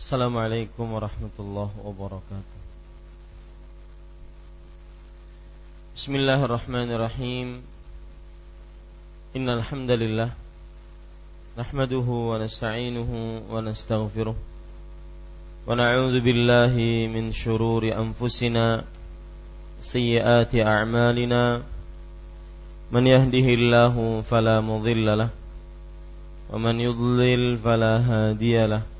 Assalamualaikum warahmatullahi wabarakatuh. Bismillahirrahmanirrahim. Innalhamdalillah Nahmaduhu wa nasta'inuhu wa nasta'ghfiruh. Wa na'udhu billahi min syururi anfusina Siyati a'malina. Man yahdihillahu falamudillalah Wa man yudlil falahadiyalah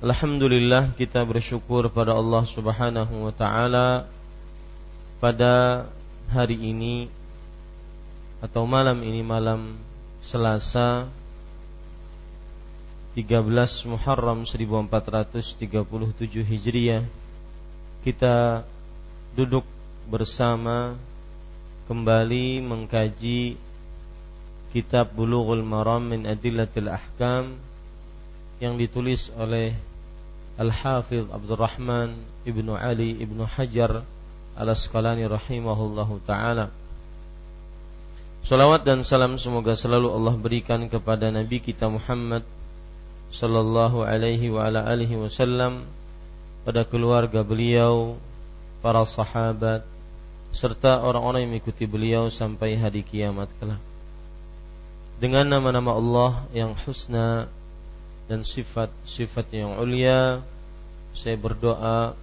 Alhamdulillah kita bersyukur pada Allah Subhanahu wa taala pada hari ini atau malam ini malam Selasa 13 Muharram 1437 Hijriah. Kita duduk bersama kembali mengkaji kitab Bulughul Maram min Adillatil Ahkam yang ditulis oleh Al-Hafidh Abdurrahman Ibnu Ali Ibnu Hajar Al-Asqalani rahimahullahu taala. Salawat dan salam semoga selalu Allah berikan kepada Nabi kita Muhammad sallallahu alaihi wa ala alihi wasallam pada keluarga beliau, para sahabat serta orang-orang yang mengikuti beliau sampai hari kiamat kelak. Dengan nama-nama Allah yang husna dan sifat-sifat yang ulia saya berdoa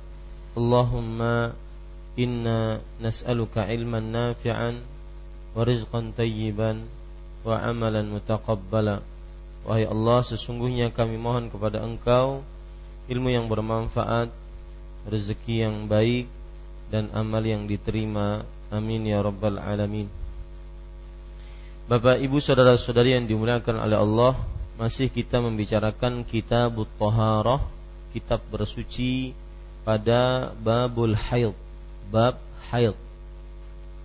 Allahumma inna nas'aluka ilman nafi'an wa rizqan tayyiban wa amalan mutaqabbala. Wahai Allah sesungguhnya kami mohon kepada Engkau ilmu yang bermanfaat rezeki yang baik dan amal yang diterima. Amin ya rabbal alamin. Bapak Ibu saudara-saudari yang dimuliakan oleh Allah masih kita membicarakan kitab Taharah, kitab bersuci pada babul haid, bab haid.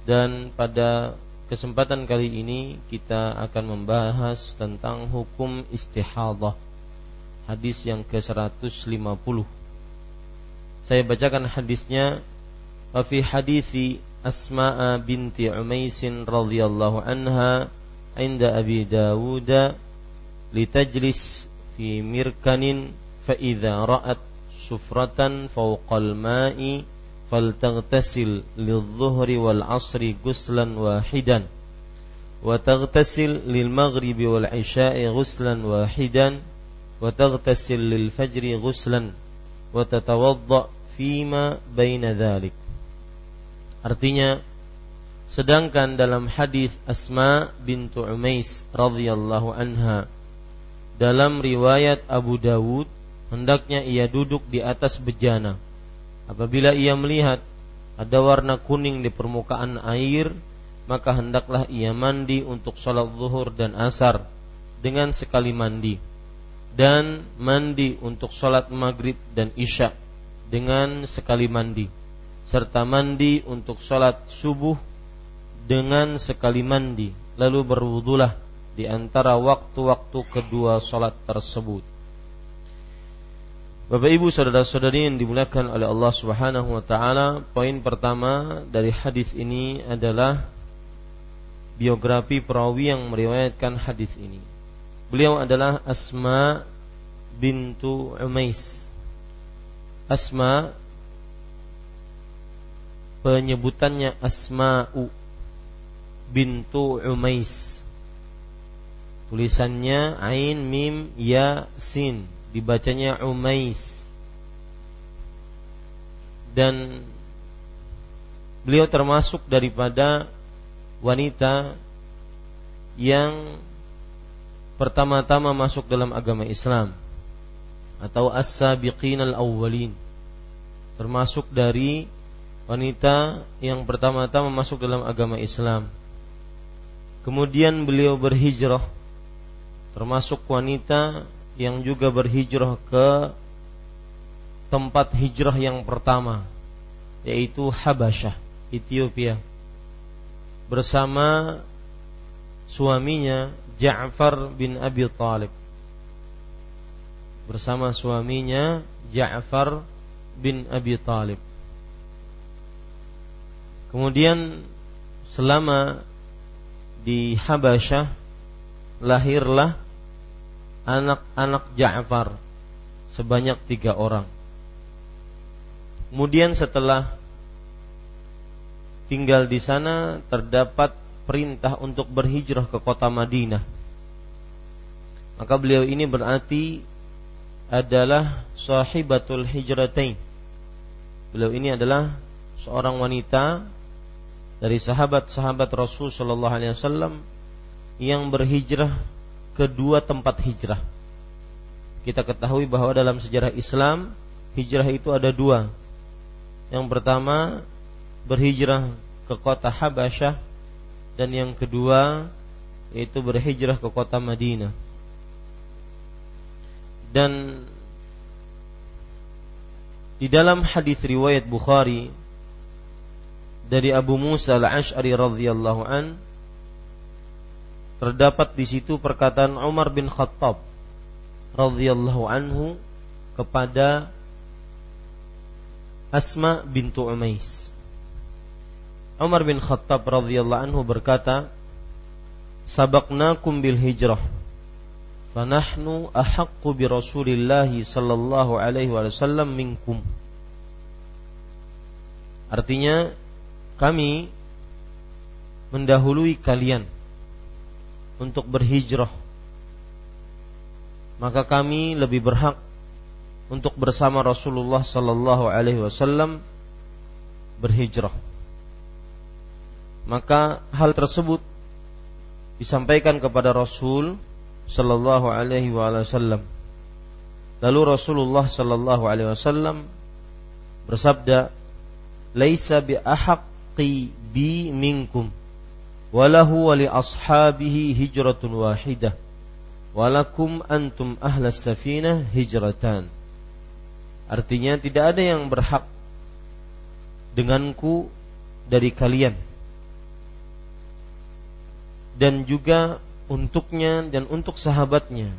Dan pada kesempatan kali ini kita akan membahas tentang hukum istihadah. Hadis yang ke-150. Saya bacakan hadisnya fi hadisi Asma'a binti Umaisin radhiyallahu anha inda Abi Dawud litajlis fi mirkanin fa idza ra'at sufratan fawqal ma'i faltaghtasil lidh-dhuhri wal 'asri ghuslan wahidan maghribi wal 'isha'i ghuslan wahidan وتغتسل للفجر غسلا وتتوضأ فيما بين ذلك Artinya sedangkan dalam hadis Asma bintu Umais radhiyallahu anha dalam riwayat Abu Dawud hendaknya ia duduk di atas bejana. Apabila ia melihat ada warna kuning di permukaan air maka hendaklah ia mandi untuk sholat zuhur dan asar dengan sekali mandi. Dan mandi untuk sholat maghrib dan isya dengan sekali mandi. Serta mandi untuk sholat subuh dengan sekali mandi. Lalu berwudulah di antara waktu-waktu kedua sholat tersebut. Bapak Ibu saudara-saudari yang dimuliakan oleh Allah Subhanahu wa taala, poin pertama dari hadis ini adalah biografi perawi yang meriwayatkan hadis ini. Beliau adalah Asma bintu Umais. Asma penyebutannya Asma'u bintu Umais. Tulisannya Ain Mim Ya Sin, dibacanya Umais. Dan beliau termasuk daripada wanita yang pertama-tama masuk dalam agama Islam atau as-sabiqin al-awwalin termasuk dari wanita yang pertama-tama masuk dalam agama Islam. Kemudian beliau berhijrah termasuk wanita yang juga berhijrah ke tempat hijrah yang pertama yaitu Habasyah, Ethiopia. Bersama suaminya Ja'far bin Abi Talib. Bersama suaminya Ja'far bin Abi Talib. Kemudian selama di Habasyah lahirlah anak-anak Ja'far sebanyak tiga orang. Kemudian setelah tinggal di sana terdapat perintah untuk berhijrah ke kota Madinah. Maka beliau ini berarti adalah sahibatul hijratain. Beliau ini adalah seorang wanita dari sahabat-sahabat Rasul Shallallahu Alaihi Wasallam yang berhijrah ke dua tempat hijrah. Kita ketahui bahwa dalam sejarah Islam hijrah itu ada dua. Yang pertama berhijrah ke kota Habasyah dan yang kedua yaitu berhijrah ke kota Madinah. Dan di dalam hadis riwayat Bukhari dari Abu Musa al-Ash'ari radhiyallahu an terdapat di situ perkataan Umar bin Khattab radhiyallahu anhu kepada Asma bintu Umais. Umar bin Khattab radhiyallahu anhu berkata, "Sabaqnakum bil hijrah." Fanahnu ahaqqu bi Rasulillah sallallahu alaihi wasallam minkum. Artinya kami mendahului kalian untuk berhijrah. Maka kami lebih berhak untuk bersama Rasulullah sallallahu alaihi wasallam berhijrah. Maka hal tersebut disampaikan kepada Rasul sallallahu alaihi wasallam. Lalu Rasulullah sallallahu alaihi wasallam bersabda laisa bi ahaq haqqi bi minkum walahu wa li ashabihi hijratun wahidah walakum antum ahlas artinya tidak ada yang berhak denganku dari kalian. Dan juga untuknya dan untuk sahabatnya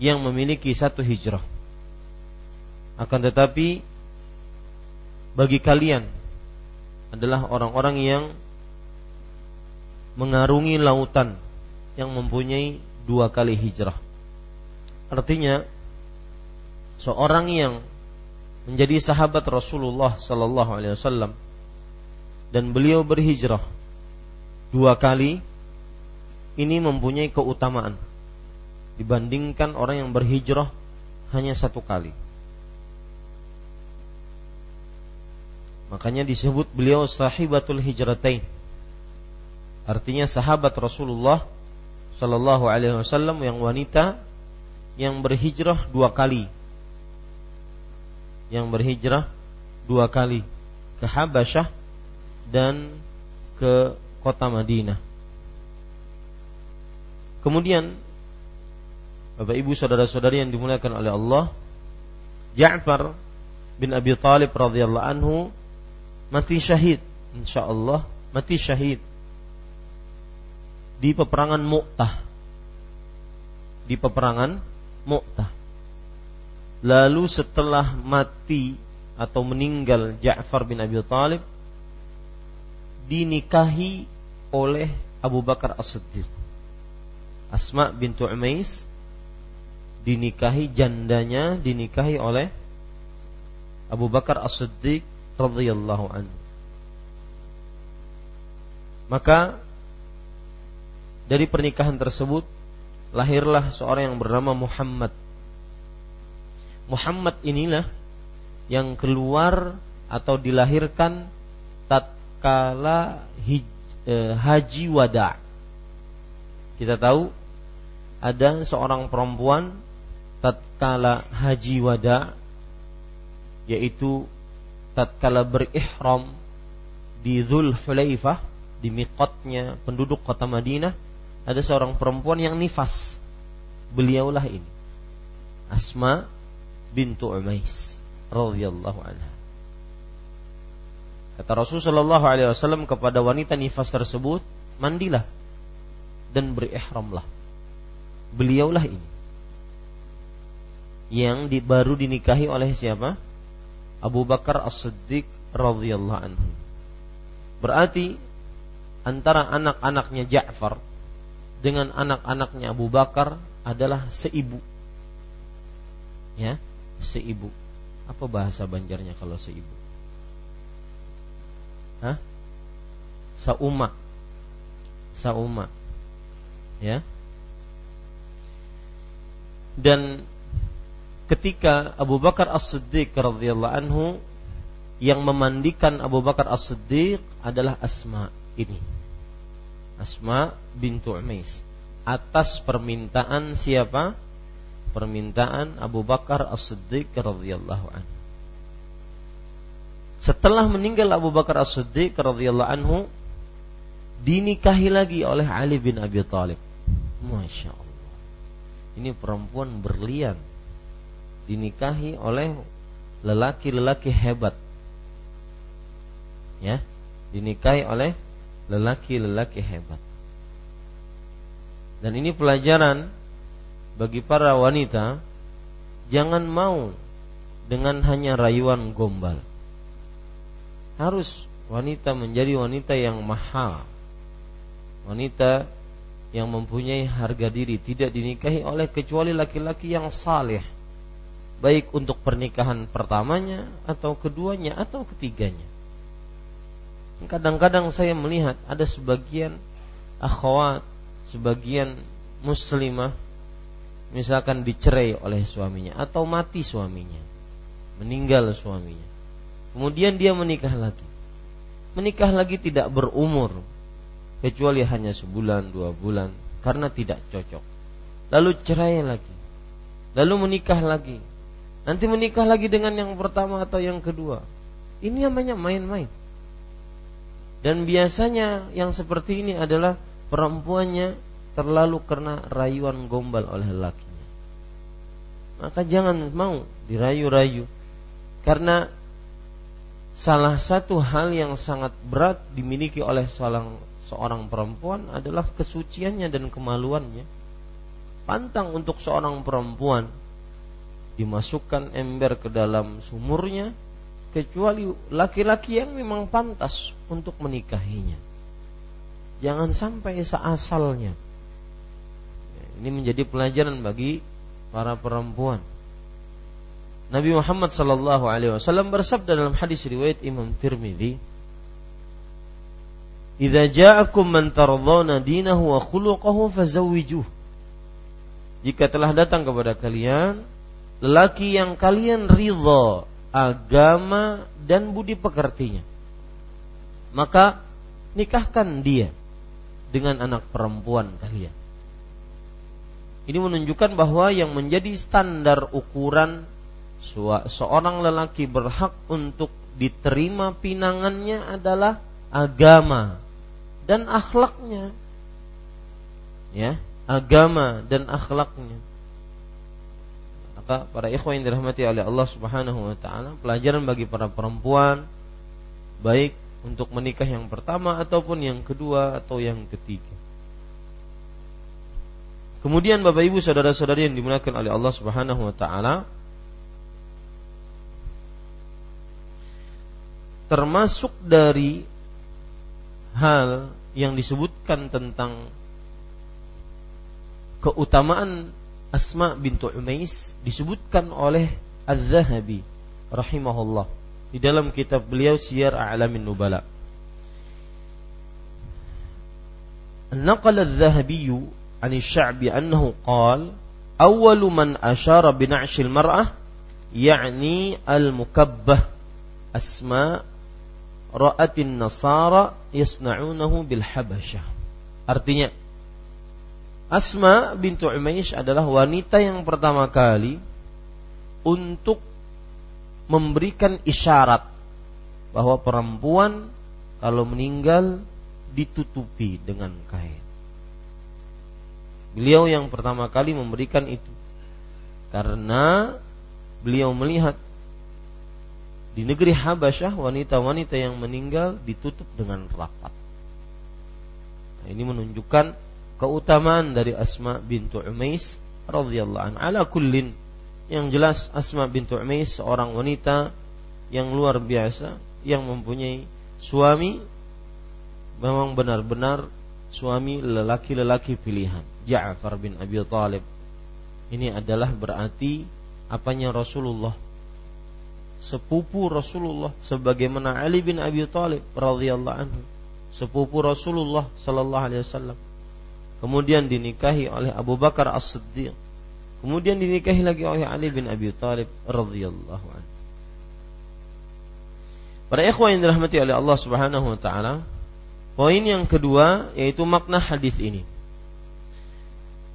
yang memiliki satu hijrah. Akan tetapi bagi kalian adalah orang-orang yang mengarungi lautan yang mempunyai dua kali hijrah. Artinya seorang yang menjadi sahabat Rasulullah sallallahu alaihi wasallam dan beliau berhijrah dua kali ini mempunyai keutamaan. dibandingkan orang yang berhijrah hanya satu kali. Makanya disebut beliau sahibatul hijratain. Artinya sahabat Rasulullah Sallallahu Alaihi Wasallam yang wanita yang berhijrah dua kali, yang berhijrah dua kali ke Habasyah dan ke kota Madinah. Kemudian Bapak Ibu saudara-saudari yang dimuliakan oleh Allah, Ja'far bin Abi Talib radhiyallahu anhu mati syahid. Insyaallah mati syahid di peperangan Mu'tah. Di peperangan Mu'tah. Lalu setelah mati atau meninggal Ja'far bin Abi Talib dinikahi oleh Abu Bakar As-Siddiq. Asma bintu Umais dinikahi jandanya dinikahi oleh Abu Bakar As-Siddiq radhiyallahu anhu. Maka dari pernikahan tersebut lahirlah seorang yang bernama Muhammad. Muhammad inilah yang keluar atau dilahirkan tatkala eh, haji wada. Kita tahu ada seorang perempuan tatkala haji wada yaitu tatkala berihram di Zul Hulaifah di miqatnya penduduk kota Madinah ada seorang perempuan yang nifas. Beliaulah ini. Asma bintu Umais radhiyallahu anha. Kata Rasulullah alaihi wasallam kepada wanita nifas tersebut mandilah dan berihramlah. Beliaulah ini. Yang di, baru dinikahi oleh siapa? Abu Bakar As-Siddiq radhiyallahu anhu. Berarti antara anak-anaknya Ja'far dengan anak-anaknya Abu Bakar adalah seibu. Ya, seibu. Apa bahasa Banjarnya kalau seibu? Hah? Sauma. Sauma. Ya. Dan ketika Abu Bakar As-Siddiq radhiyallahu anhu yang memandikan Abu Bakar As-Siddiq adalah Asma ini. Asma bintu Umais atas permintaan siapa? Permintaan Abu Bakar As-Siddiq radhiyallahu anhu. Setelah meninggal Abu Bakar As-Siddiq radhiyallahu anhu dinikahi lagi oleh Ali bin Abi Thalib. Masya Allah. Ini perempuan berlian dinikahi oleh lelaki-lelaki hebat. Ya, dinikahi oleh lelaki-lelaki hebat. Dan ini pelajaran bagi para wanita jangan mau dengan hanya rayuan gombal. Harus wanita menjadi wanita yang mahal. Wanita yang mempunyai harga diri tidak dinikahi oleh kecuali laki-laki yang saleh baik untuk pernikahan pertamanya atau keduanya atau ketiganya. Kadang-kadang saya melihat ada sebagian akhwat, sebagian muslimah misalkan dicerai oleh suaminya atau mati suaminya, meninggal suaminya. Kemudian dia menikah lagi. Menikah lagi tidak berumur kecuali hanya sebulan, dua bulan karena tidak cocok. Lalu cerai lagi. Lalu menikah lagi Nanti menikah lagi dengan yang pertama atau yang kedua. Ini namanya main-main. Dan biasanya yang seperti ini adalah perempuannya terlalu kena rayuan gombal oleh lakinya. Maka jangan mau dirayu-rayu. Karena salah satu hal yang sangat berat dimiliki oleh seorang, seorang perempuan adalah kesuciannya dan kemaluannya. Pantang untuk seorang perempuan dimasukkan ember ke dalam sumurnya kecuali laki-laki yang memang pantas untuk menikahinya. Jangan sampai seasalnya. Ini menjadi pelajaran bagi para perempuan. Nabi Muhammad sallallahu alaihi wasallam bersabda dalam hadis riwayat Imam Tirmidzi, "Idza ja'akum man tardawna dinahu wa khuluquhu fazawwijuh." jika telah datang kepada kalian lelaki yang kalian ridho agama dan budi pekertinya maka nikahkan dia dengan anak perempuan kalian ini menunjukkan bahwa yang menjadi standar ukuran seorang lelaki berhak untuk diterima pinangannya adalah agama dan akhlaknya ya agama dan akhlaknya. Maka para ikhwan yang dirahmati oleh Allah Subhanahu wa taala, pelajaran bagi para perempuan baik untuk menikah yang pertama ataupun yang kedua atau yang ketiga. Kemudian Bapak Ibu saudara-saudari yang dimuliakan oleh Allah Subhanahu wa taala, termasuk dari hal yang disebutkan tentang keutamaan Asma bintu Umais disebutkan oleh Az-Zahabi rahimahullah di dalam kitab beliau Siyar A'lamin Nubala. نقل الذهبي عن الشعبي أنه قال أول من أشار بنعش المرأة يعني المكبة أسماء رأت النصارى يصنعونه بالحبشة artinya Asma bintu Umaish adalah wanita yang pertama kali untuk memberikan isyarat bahwa perempuan kalau meninggal ditutupi dengan kain. Beliau yang pertama kali memberikan itu karena beliau melihat di negeri Habasyah wanita-wanita yang meninggal ditutup dengan rapat. Nah, ini menunjukkan keutamaan dari Asma bintu Umais radhiyallahu anha. Ala kullin yang jelas Asma bintu Umais seorang wanita yang luar biasa yang mempunyai suami memang benar-benar suami lelaki-lelaki pilihan. Ja'far bin Abi Talib. Ini adalah berarti apanya Rasulullah? Sepupu Rasulullah sebagaimana Ali bin Abi Talib radhiyallahu anhu. Sepupu Rasulullah sallallahu alaihi wasallam. Kemudian dinikahi oleh Abu Bakar As-Siddiq, kemudian dinikahi lagi oleh Ali bin Abi Thalib radhiyallahu anhu. Para ikhwan yang dirahmati oleh Allah Subhanahu wa taala, poin yang kedua yaitu makna hadis ini.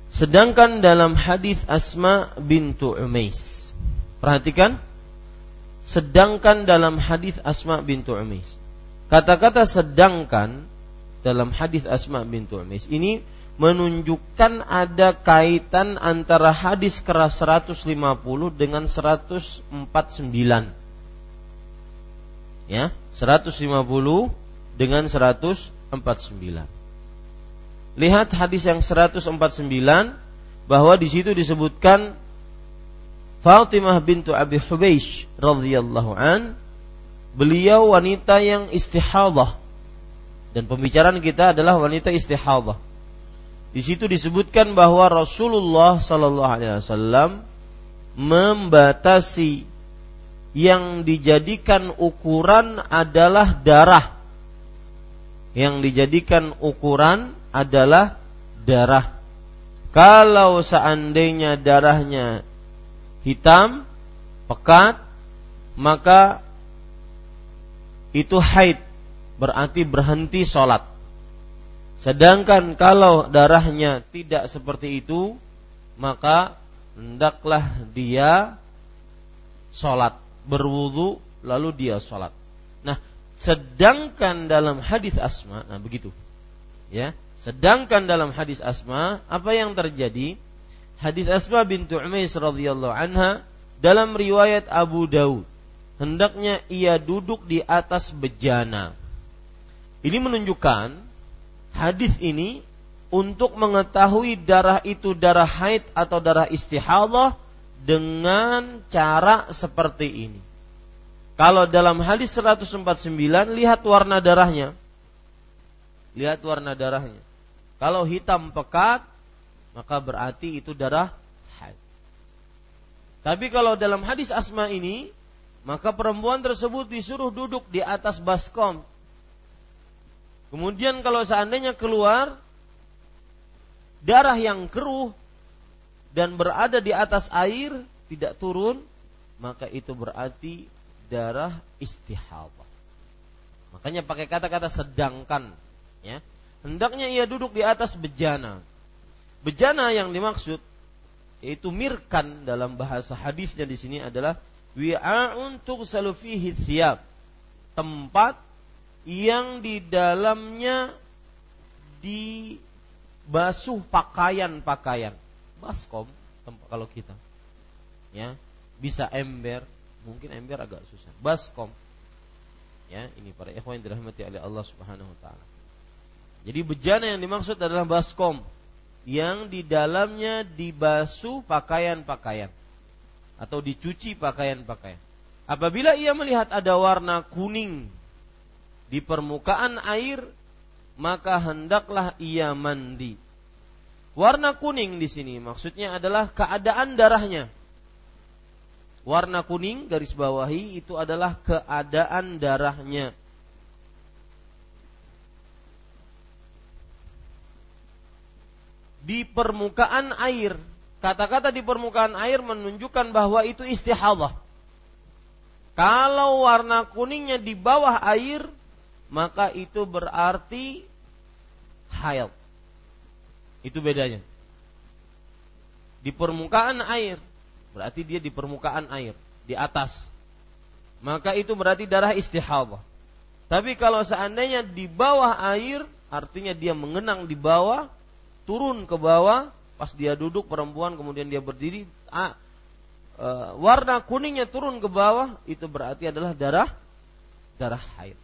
Sedangkan dalam hadis Asma bintu Umais. Perhatikan sedangkan dalam hadis Asma bintu Umais. Kata-kata sedangkan dalam hadis Asma bintu Umais ini menunjukkan ada kaitan antara hadis keras 150 dengan 149. Ya, 150 dengan 149. Lihat hadis yang 149 bahwa di situ disebutkan Fatimah bintu Abi Hubeish radhiyallahu an beliau wanita yang istihadah dan pembicaraan kita adalah wanita istihadah di situ disebutkan bahwa Rasulullah Sallallahu Alaihi Wasallam membatasi yang dijadikan ukuran adalah darah. Yang dijadikan ukuran adalah darah. Kalau seandainya darahnya hitam, pekat, maka itu haid, berarti berhenti sholat. Sedangkan kalau darahnya tidak seperti itu, maka hendaklah dia sholat berwudu lalu dia sholat. Nah, sedangkan dalam hadis Asma, nah begitu, ya. Sedangkan dalam hadis Asma, apa yang terjadi? Hadis Asma bintu Umais radhiyallahu anha dalam riwayat Abu Daud, hendaknya ia duduk di atas bejana. Ini menunjukkan hadis ini untuk mengetahui darah itu darah haid atau darah istihadah dengan cara seperti ini. Kalau dalam hadis 149 lihat warna darahnya. Lihat warna darahnya. Kalau hitam pekat maka berarti itu darah haid. Tapi kalau dalam hadis Asma ini maka perempuan tersebut disuruh duduk di atas baskom Kemudian kalau seandainya keluar darah yang keruh dan berada di atas air tidak turun, maka itu berarti darah istihadah. Makanya pakai kata-kata sedangkan, ya. Hendaknya ia duduk di atas bejana. Bejana yang dimaksud yaitu mirkan dalam bahasa hadisnya di sini adalah wi'a'un tughsalu fihi thiyab. Tempat yang di dalamnya dibasuh pakaian-pakaian. Baskom kalau kita. Ya, bisa ember, mungkin ember agak susah. Baskom. Ya, ini para ikhwan yang dirahmati oleh Allah Subhanahu wa taala. Jadi bejana yang dimaksud adalah baskom yang di dalamnya dibasuh pakaian-pakaian atau dicuci pakaian-pakaian. Apabila ia melihat ada warna kuning di permukaan air, maka hendaklah ia mandi. Warna kuning di sini maksudnya adalah keadaan darahnya. Warna kuning garis bawahi itu adalah keadaan darahnya. Di permukaan air, kata-kata di permukaan air menunjukkan bahwa itu istihadah. Kalau warna kuningnya di bawah air, maka itu berarti haid. Itu bedanya. Di permukaan air, berarti dia di permukaan air, di atas. Maka itu berarti darah istihadah. Tapi kalau seandainya di bawah air, artinya dia mengenang di bawah, turun ke bawah, pas dia duduk perempuan kemudian dia berdiri, ah, warna kuningnya turun ke bawah, itu berarti adalah darah darah haid.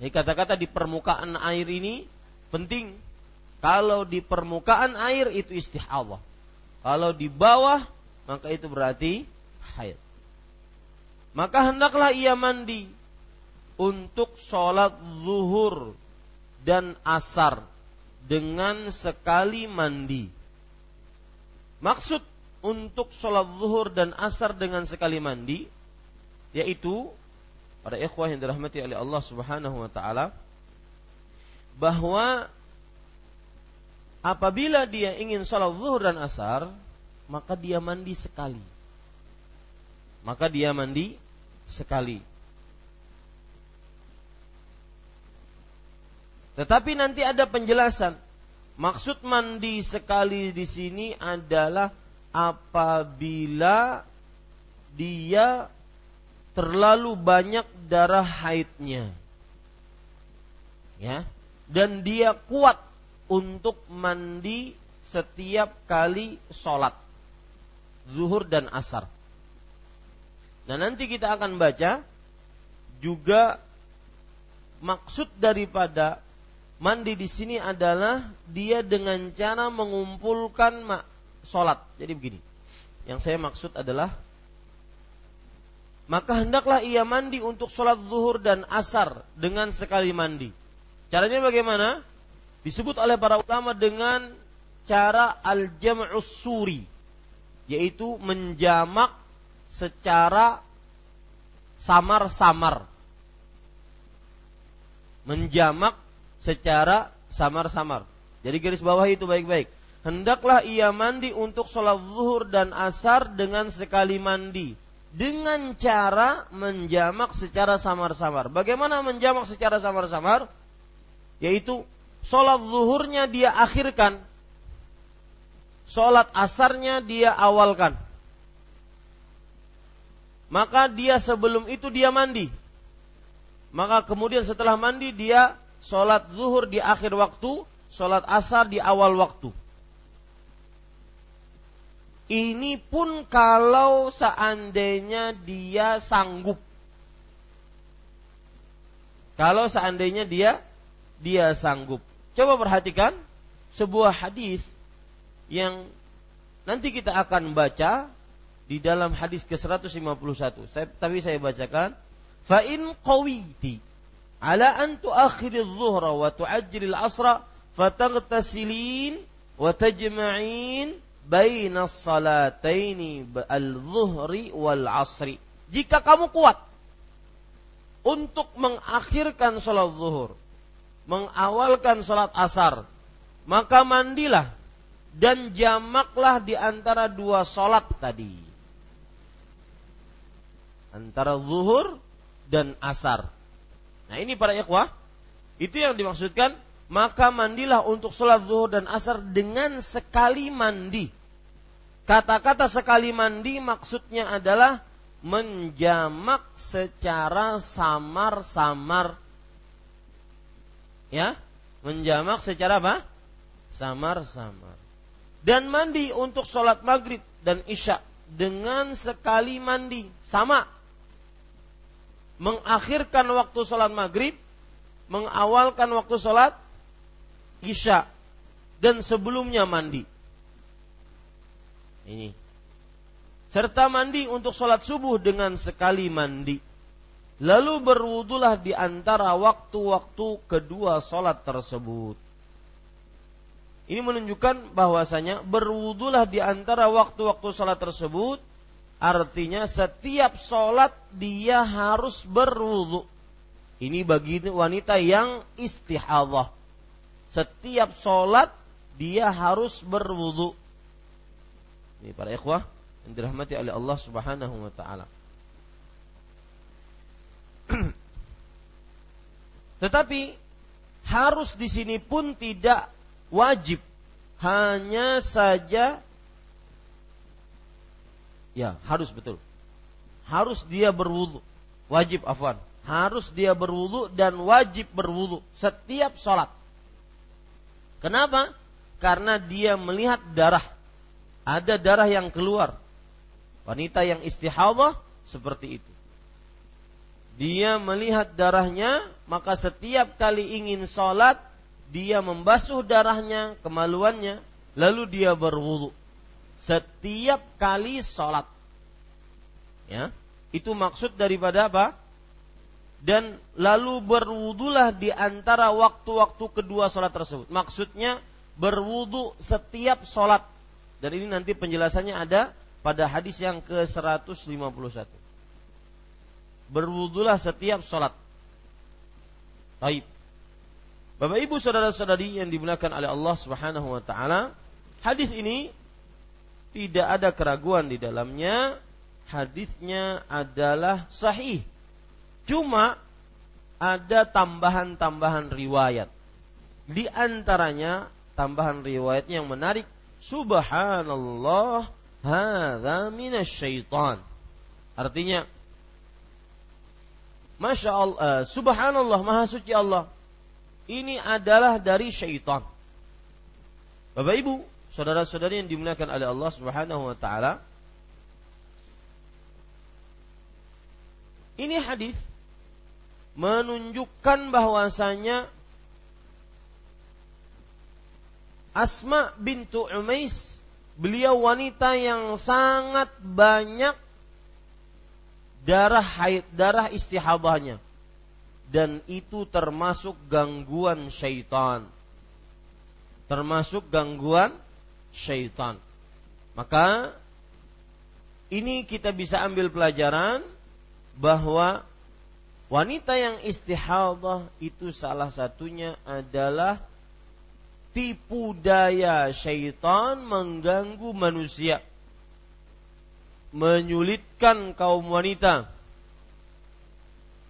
Jadi kata-kata di permukaan air ini penting. Kalau di permukaan air itu istihadah. Kalau di bawah maka itu berarti haid. Maka hendaklah ia mandi untuk sholat zuhur dan asar dengan sekali mandi. Maksud untuk sholat zuhur dan asar dengan sekali mandi yaitu para ikhwah yang dirahmati oleh Allah Subhanahu wa taala bahwa apabila dia ingin sholat zuhur dan asar maka dia mandi sekali. Maka dia mandi sekali. Tetapi nanti ada penjelasan. Maksud mandi sekali di sini adalah apabila dia terlalu banyak darah haidnya. Ya. Dan dia kuat untuk mandi setiap kali sholat. Zuhur dan asar. Nah nanti kita akan baca juga maksud daripada mandi di sini adalah dia dengan cara mengumpulkan sholat. Jadi begini, yang saya maksud adalah maka hendaklah ia mandi untuk sholat zuhur dan asar dengan sekali mandi. Caranya bagaimana? Disebut oleh para ulama dengan cara al-jam'us suri, yaitu menjamak secara samar-samar. Menjamak secara samar-samar. Jadi garis bawah itu baik-baik. Hendaklah ia mandi untuk sholat zuhur dan asar dengan sekali mandi dengan cara menjamak secara samar-samar. Bagaimana menjamak secara samar-samar? Yaitu sholat zuhurnya dia akhirkan, sholat asarnya dia awalkan. Maka dia sebelum itu dia mandi. Maka kemudian setelah mandi dia sholat zuhur di akhir waktu, sholat asar di awal waktu. Ini pun kalau seandainya dia sanggup. Kalau seandainya dia dia sanggup. Coba perhatikan sebuah hadis yang nanti kita akan baca di dalam hadis ke-151. Saya, tapi saya bacakan fa in qawiti ala an tuakhir adh-dhuhra wa tu'ajjil al-'asra fataghtasilin wa tajma'in baina salataini al-zuhri wal asri. Jika kamu kuat untuk mengakhirkan sholat zuhur, mengawalkan sholat asar, maka mandilah dan jamaklah di antara dua solat tadi. Antara zuhur dan asar. Nah ini para ikhwah, itu yang dimaksudkan, maka mandilah untuk sholat zuhur dan asar dengan sekali mandi. Kata-kata sekali mandi maksudnya adalah menjamak secara samar-samar. Ya, menjamak secara apa? Samar-samar. Dan mandi untuk sholat maghrib dan isya dengan sekali mandi sama. Mengakhirkan waktu sholat maghrib, mengawalkan waktu sholat isya dan sebelumnya mandi ini. Serta mandi untuk sholat subuh dengan sekali mandi. Lalu berwudulah di antara waktu-waktu kedua sholat tersebut. Ini menunjukkan bahwasanya berwudulah di antara waktu-waktu sholat tersebut artinya setiap sholat dia harus berwudu. Ini bagi wanita yang istihadah. Setiap sholat dia harus berwudu. Ini para ikhwah yang dirahmati oleh Allah Subhanahu wa taala. Tetapi harus di sini pun tidak wajib, hanya saja ya harus betul. Harus dia berwudu, wajib afwan. Harus dia berwudu dan wajib berwudu setiap sholat. Kenapa? Karena dia melihat darah ada darah yang keluar. Wanita yang istihadah seperti itu. Dia melihat darahnya, maka setiap kali ingin sholat, dia membasuh darahnya, kemaluannya, lalu dia berwudu. Setiap kali sholat. Ya, itu maksud daripada apa? Dan lalu berwudulah di antara waktu-waktu kedua sholat tersebut. Maksudnya berwudu setiap sholat dan ini nanti penjelasannya ada pada hadis yang ke-151. Berwudulah setiap sholat. Baik. Bapak Ibu saudara-saudari yang dimuliakan oleh Allah Subhanahu wa taala, hadis ini tidak ada keraguan di dalamnya. Hadisnya adalah sahih. Cuma ada tambahan-tambahan riwayat. Di antaranya tambahan riwayat yang menarik Subhanallah hadza minasyaitan. Artinya Masya Allah, uh, Subhanallah, Maha Suci Allah. Ini adalah dari syaitan. Bapak Ibu, saudara-saudari yang dimuliakan oleh Allah Subhanahu wa taala. Ini hadis menunjukkan bahwasanya Asma bintu Umais beliau wanita yang sangat banyak darah haid, darah istihabahnya dan itu termasuk gangguan syaitan. Termasuk gangguan syaitan. Maka ini kita bisa ambil pelajaran bahwa wanita yang istihadah itu salah satunya adalah tipu daya syaitan mengganggu manusia. Menyulitkan kaum wanita.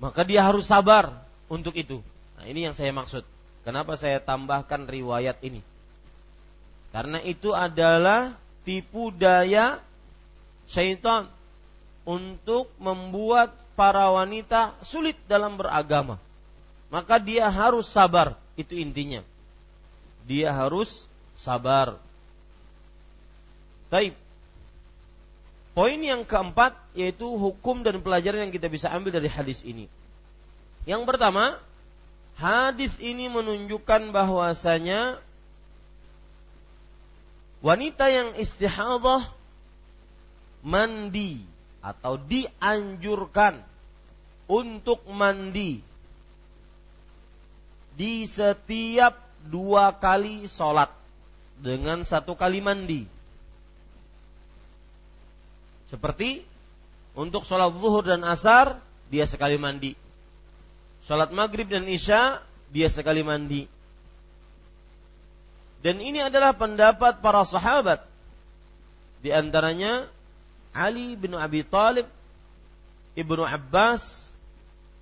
Maka dia harus sabar untuk itu. Nah ini yang saya maksud. Kenapa saya tambahkan riwayat ini? Karena itu adalah tipu daya syaitan untuk membuat para wanita sulit dalam beragama. Maka dia harus sabar. Itu intinya dia harus sabar. Baik. Poin yang keempat yaitu hukum dan pelajaran yang kita bisa ambil dari hadis ini. Yang pertama, hadis ini menunjukkan bahwasanya wanita yang istihadah mandi atau dianjurkan untuk mandi di setiap dua kali sholat dengan satu kali mandi. Seperti untuk sholat zuhur dan asar dia sekali mandi. Sholat maghrib dan isya dia sekali mandi. Dan ini adalah pendapat para sahabat. Di antaranya Ali bin Abi Talib, Ibnu Abbas,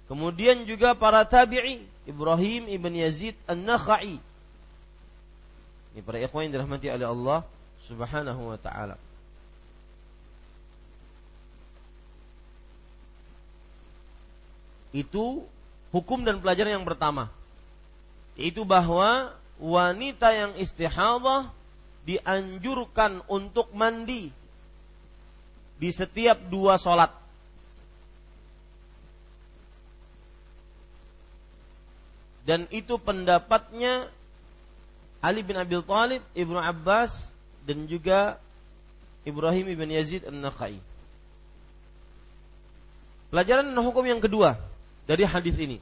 kemudian juga para tabi'i, Ibrahim ibn Yazid An-Nakhai. Ini para ikhwan yang dirahmati oleh Allah Subhanahu wa taala. Itu hukum dan pelajaran yang pertama. Itu bahwa wanita yang istihadah dianjurkan untuk mandi di setiap dua sholat. Dan itu pendapatnya Ali bin Abi Thalib, Ibnu Abbas, dan juga Ibrahim bin Yazid An-Nakhai. Pelajaran hukum yang kedua dari hadis ini.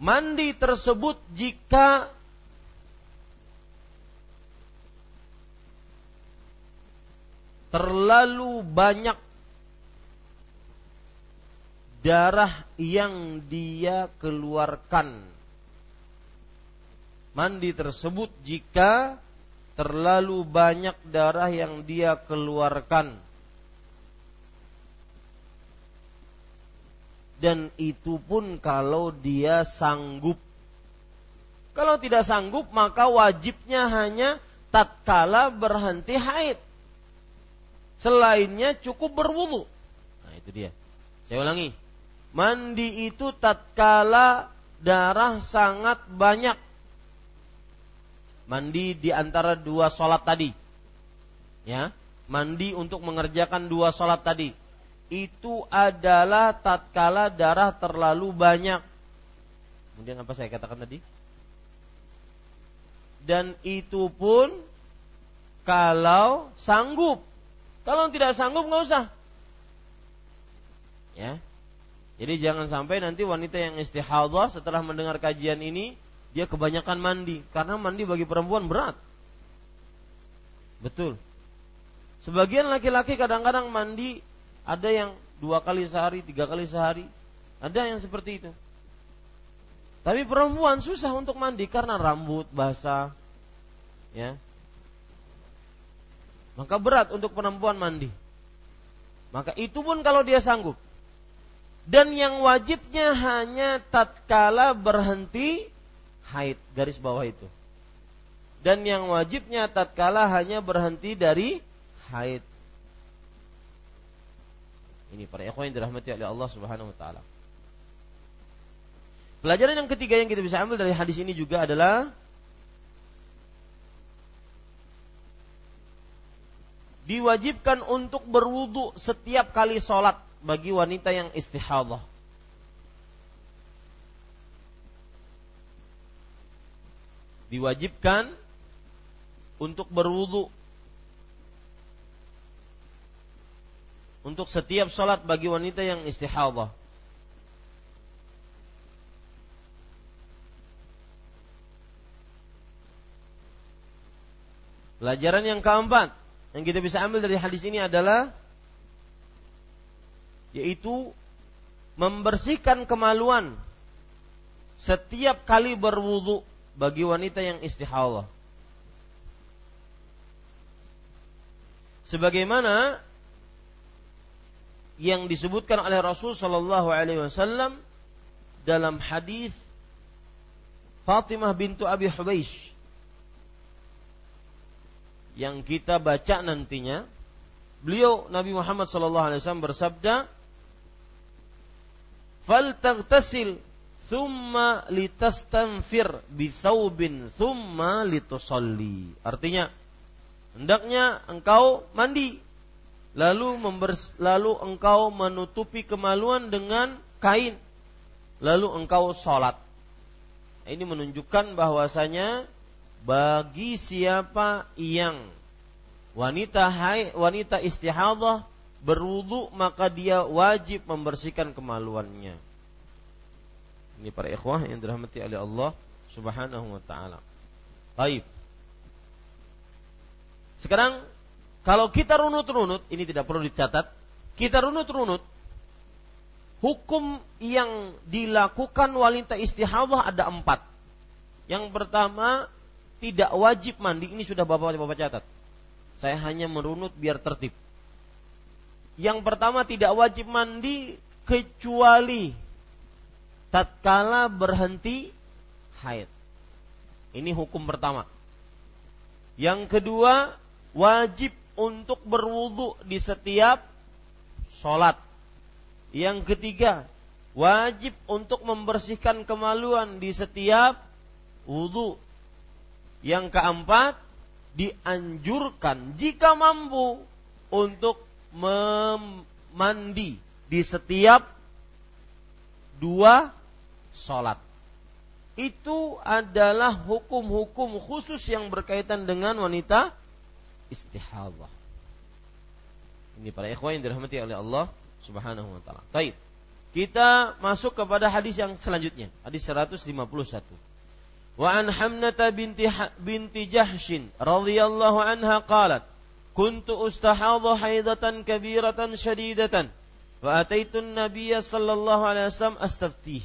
Mandi tersebut jika terlalu banyak darah yang dia keluarkan. Mandi tersebut jika terlalu banyak darah yang dia keluarkan. Dan itu pun kalau dia sanggup. Kalau tidak sanggup maka wajibnya hanya tatkala berhenti haid. Selainnya cukup berwudu. Nah, itu dia. Saya ulangi. Mandi itu tatkala darah sangat banyak. Mandi di antara dua sholat tadi. Ya, mandi untuk mengerjakan dua sholat tadi. Itu adalah tatkala darah terlalu banyak. Kemudian apa saya katakan tadi? Dan itu pun kalau sanggup kalau tidak sanggup nggak usah. Ya. Jadi jangan sampai nanti wanita yang istihadah setelah mendengar kajian ini dia kebanyakan mandi karena mandi bagi perempuan berat. Betul. Sebagian laki-laki kadang-kadang mandi ada yang dua kali sehari, tiga kali sehari, ada yang seperti itu. Tapi perempuan susah untuk mandi karena rambut basah, ya, maka berat untuk perempuan mandi. Maka itu pun kalau dia sanggup. Dan yang wajibnya hanya tatkala berhenti haid, garis bawah itu. Dan yang wajibnya tatkala hanya berhenti dari haid. Ini para ikhwan yang dirahmati oleh Allah Subhanahu wa taala. Pelajaran yang ketiga yang kita bisa ambil dari hadis ini juga adalah diwajibkan untuk berwudu setiap kali sholat bagi wanita yang istihadah. Diwajibkan untuk berwudu untuk setiap sholat bagi wanita yang istihadah. Pelajaran yang keempat, yang kita bisa ambil dari hadis ini adalah yaitu membersihkan kemaluan setiap kali berwudu bagi wanita yang istihadah. Sebagaimana yang disebutkan oleh Rasul Shallallahu Alaihi Wasallam dalam hadis Fatimah bintu Abi Hubeish yang kita baca nantinya, beliau Nabi Muhammad SAW bersabda, "Fal taghtasil thumma litastanfir thawbin thumma litusalli." Artinya, hendaknya engkau mandi lalu members, lalu engkau menutupi kemaluan dengan kain lalu engkau sholat ini menunjukkan bahwasanya bagi siapa yang wanita hai, wanita istihadah berwudu maka dia wajib membersihkan kemaluannya. Ini para ikhwah yang dirahmati oleh Allah Subhanahu wa taala. Baik. Sekarang kalau kita runut-runut, ini tidak perlu dicatat. Kita runut-runut hukum yang dilakukan wanita istihadah ada empat. Yang pertama tidak wajib mandi. Ini sudah Bapak-bapak catat. Saya hanya merunut biar tertib. Yang pertama tidak wajib mandi kecuali tatkala berhenti haid. Ini hukum pertama. Yang kedua, wajib untuk berwudu di setiap sholat. Yang ketiga, wajib untuk membersihkan kemaluan di setiap wudhu. Yang keempat, dianjurkan jika mampu untuk memandi di setiap dua sholat. Itu adalah hukum-hukum khusus yang berkaitan dengan wanita istihadah. Ini para ikhwan yang dirahmati oleh Allah Subhanahu wa taala. Baik. Kita masuk kepada hadis yang selanjutnya, hadis 151. Wa an Hamnata binti binti Jahshin radhiyallahu anha qalat kuntu ustahadha haidatan kabiratan shadidatan wa ataitu an-nabiy sallallahu alaihi wasallam astaftih.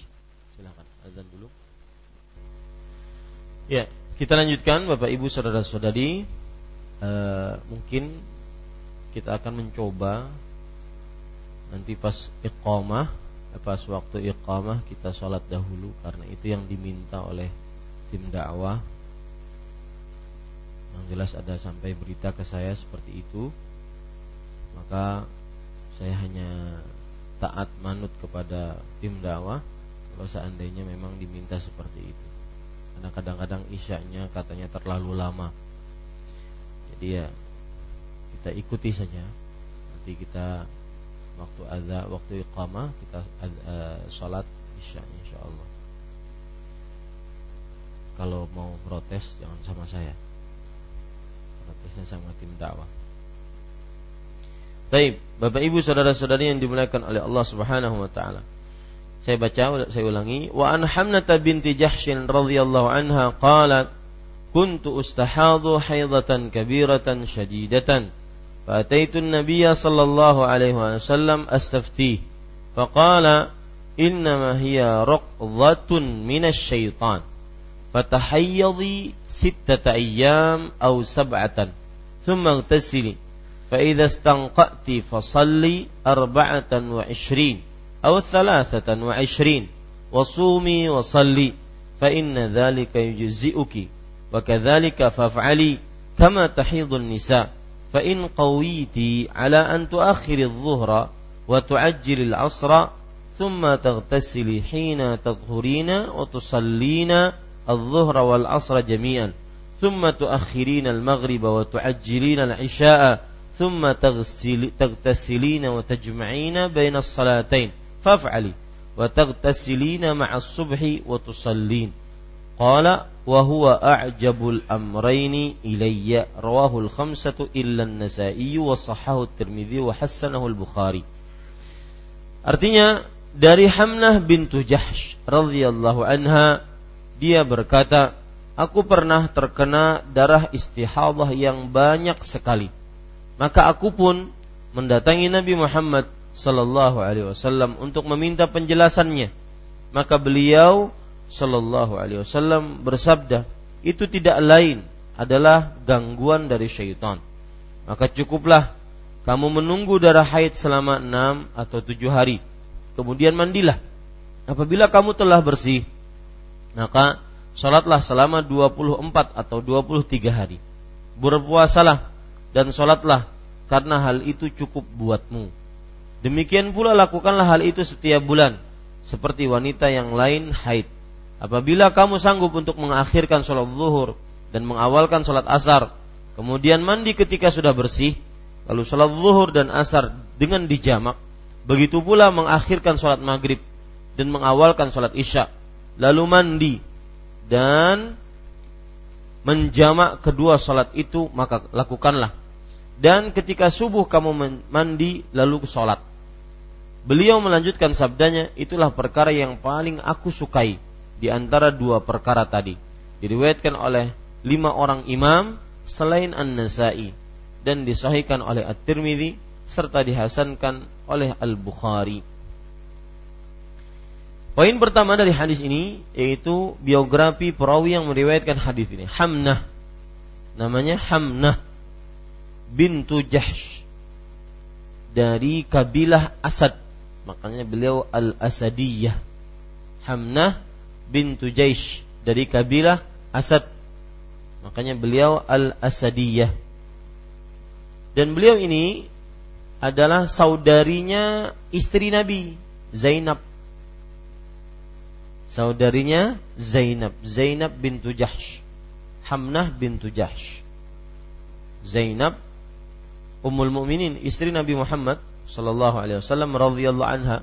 Azan dulu. Ya, kita lanjutkan Bapak Ibu saudara-saudari. Uh, mungkin kita akan mencoba nanti pas iqamah pas waktu iqamah kita sholat dahulu karena itu yang diminta oleh tim dakwah. Yang jelas ada sampai berita ke saya seperti itu. Maka saya hanya taat manut kepada tim dakwah kalau seandainya memang diminta seperti itu. Karena kadang-kadang isyaknya katanya terlalu lama. Jadi ya kita ikuti saja. Nanti kita waktu ada waktu iqamah kita uh, salat isya insyaallah. Kalau mau protes jangan sama saya. Protesnya sama tim dakwah. Baik, Bapak Ibu saudara-saudari yang dimuliakan oleh Allah Subhanahu wa taala. Saya baca, saya ulangi. Wa an Hamnata binti Jahshin radhiyallahu anha qalat kuntu ustahadu haidatan kabiratan shadidatan. فأتيت النبي صلى الله عليه وسلم أستفتيه فقال إنما هي رقضة من الشيطان فتحيضي ستة أيام أو سبعة ثم اغتسلي فإذا استنقأت فصلي أربعة وعشرين أو ثلاثة وعشرين وصومي وصلي فإن ذلك يجزئك وكذلك فافعلي كما تحيض النساء فإن قويت على أن تؤخر الظهر وتعجل العصر ثم تغتسلي حين تظهرين وتصلين الظهر والعصر جميعا ثم تؤخرين المغرب وتعجلين العشاء ثم تغتسلين وتجمعين بين الصلاتين. faf'ali wa taghtasilina ma'as subhi wa tusallin qala wa huwa a'jabul amrayni ilayya rawahu khamsatu illa an-nasa'i wa sahahu wa hassanahu Artinya dari Hamnah bintu Jahsh radhiyallahu anha dia berkata aku pernah terkena darah istihadah yang banyak sekali. Maka aku pun mendatangi Nabi Muhammad sallallahu alaihi wasallam untuk meminta penjelasannya. Maka beliau Shallallahu Alaihi Wasallam bersabda, itu tidak lain adalah gangguan dari syaitan. Maka cukuplah kamu menunggu darah haid selama enam atau tujuh hari. Kemudian mandilah. Apabila kamu telah bersih, maka sholatlah selama 24 atau 23 hari. Berpuasalah dan sholatlah karena hal itu cukup buatmu. Demikian pula lakukanlah hal itu setiap bulan, seperti wanita yang lain haid. Apabila kamu sanggup untuk mengakhirkan sholat zuhur dan mengawalkan sholat asar, kemudian mandi ketika sudah bersih, lalu sholat zuhur dan asar dengan dijamak, begitu pula mengakhirkan sholat maghrib dan mengawalkan sholat isya, lalu mandi dan menjamak kedua sholat itu maka lakukanlah. Dan ketika subuh kamu mandi lalu sholat. Beliau melanjutkan sabdanya, itulah perkara yang paling aku sukai di antara dua perkara tadi. Diriwayatkan oleh lima orang imam selain An-Nasai dan disahihkan oleh At-Tirmidzi serta dihasankan oleh Al-Bukhari. Poin pertama dari hadis ini yaitu biografi perawi yang meriwayatkan hadis ini. Hamnah. Namanya Hamnah bintu Jahsh dari kabilah Asad. Makanya beliau Al-Asadiyah. Hamnah bintu Jaish dari kabilah Asad. Makanya beliau Al-Asadiyah. Dan beliau ini adalah saudarinya istri Nabi Zainab saudarinya Zainab, Zainab bintu Jahsh, Hamnah bintu Jahsh. Zainab Ummul Mukminin, istri Nabi Muhammad sallallahu alaihi wasallam radhiyallahu anha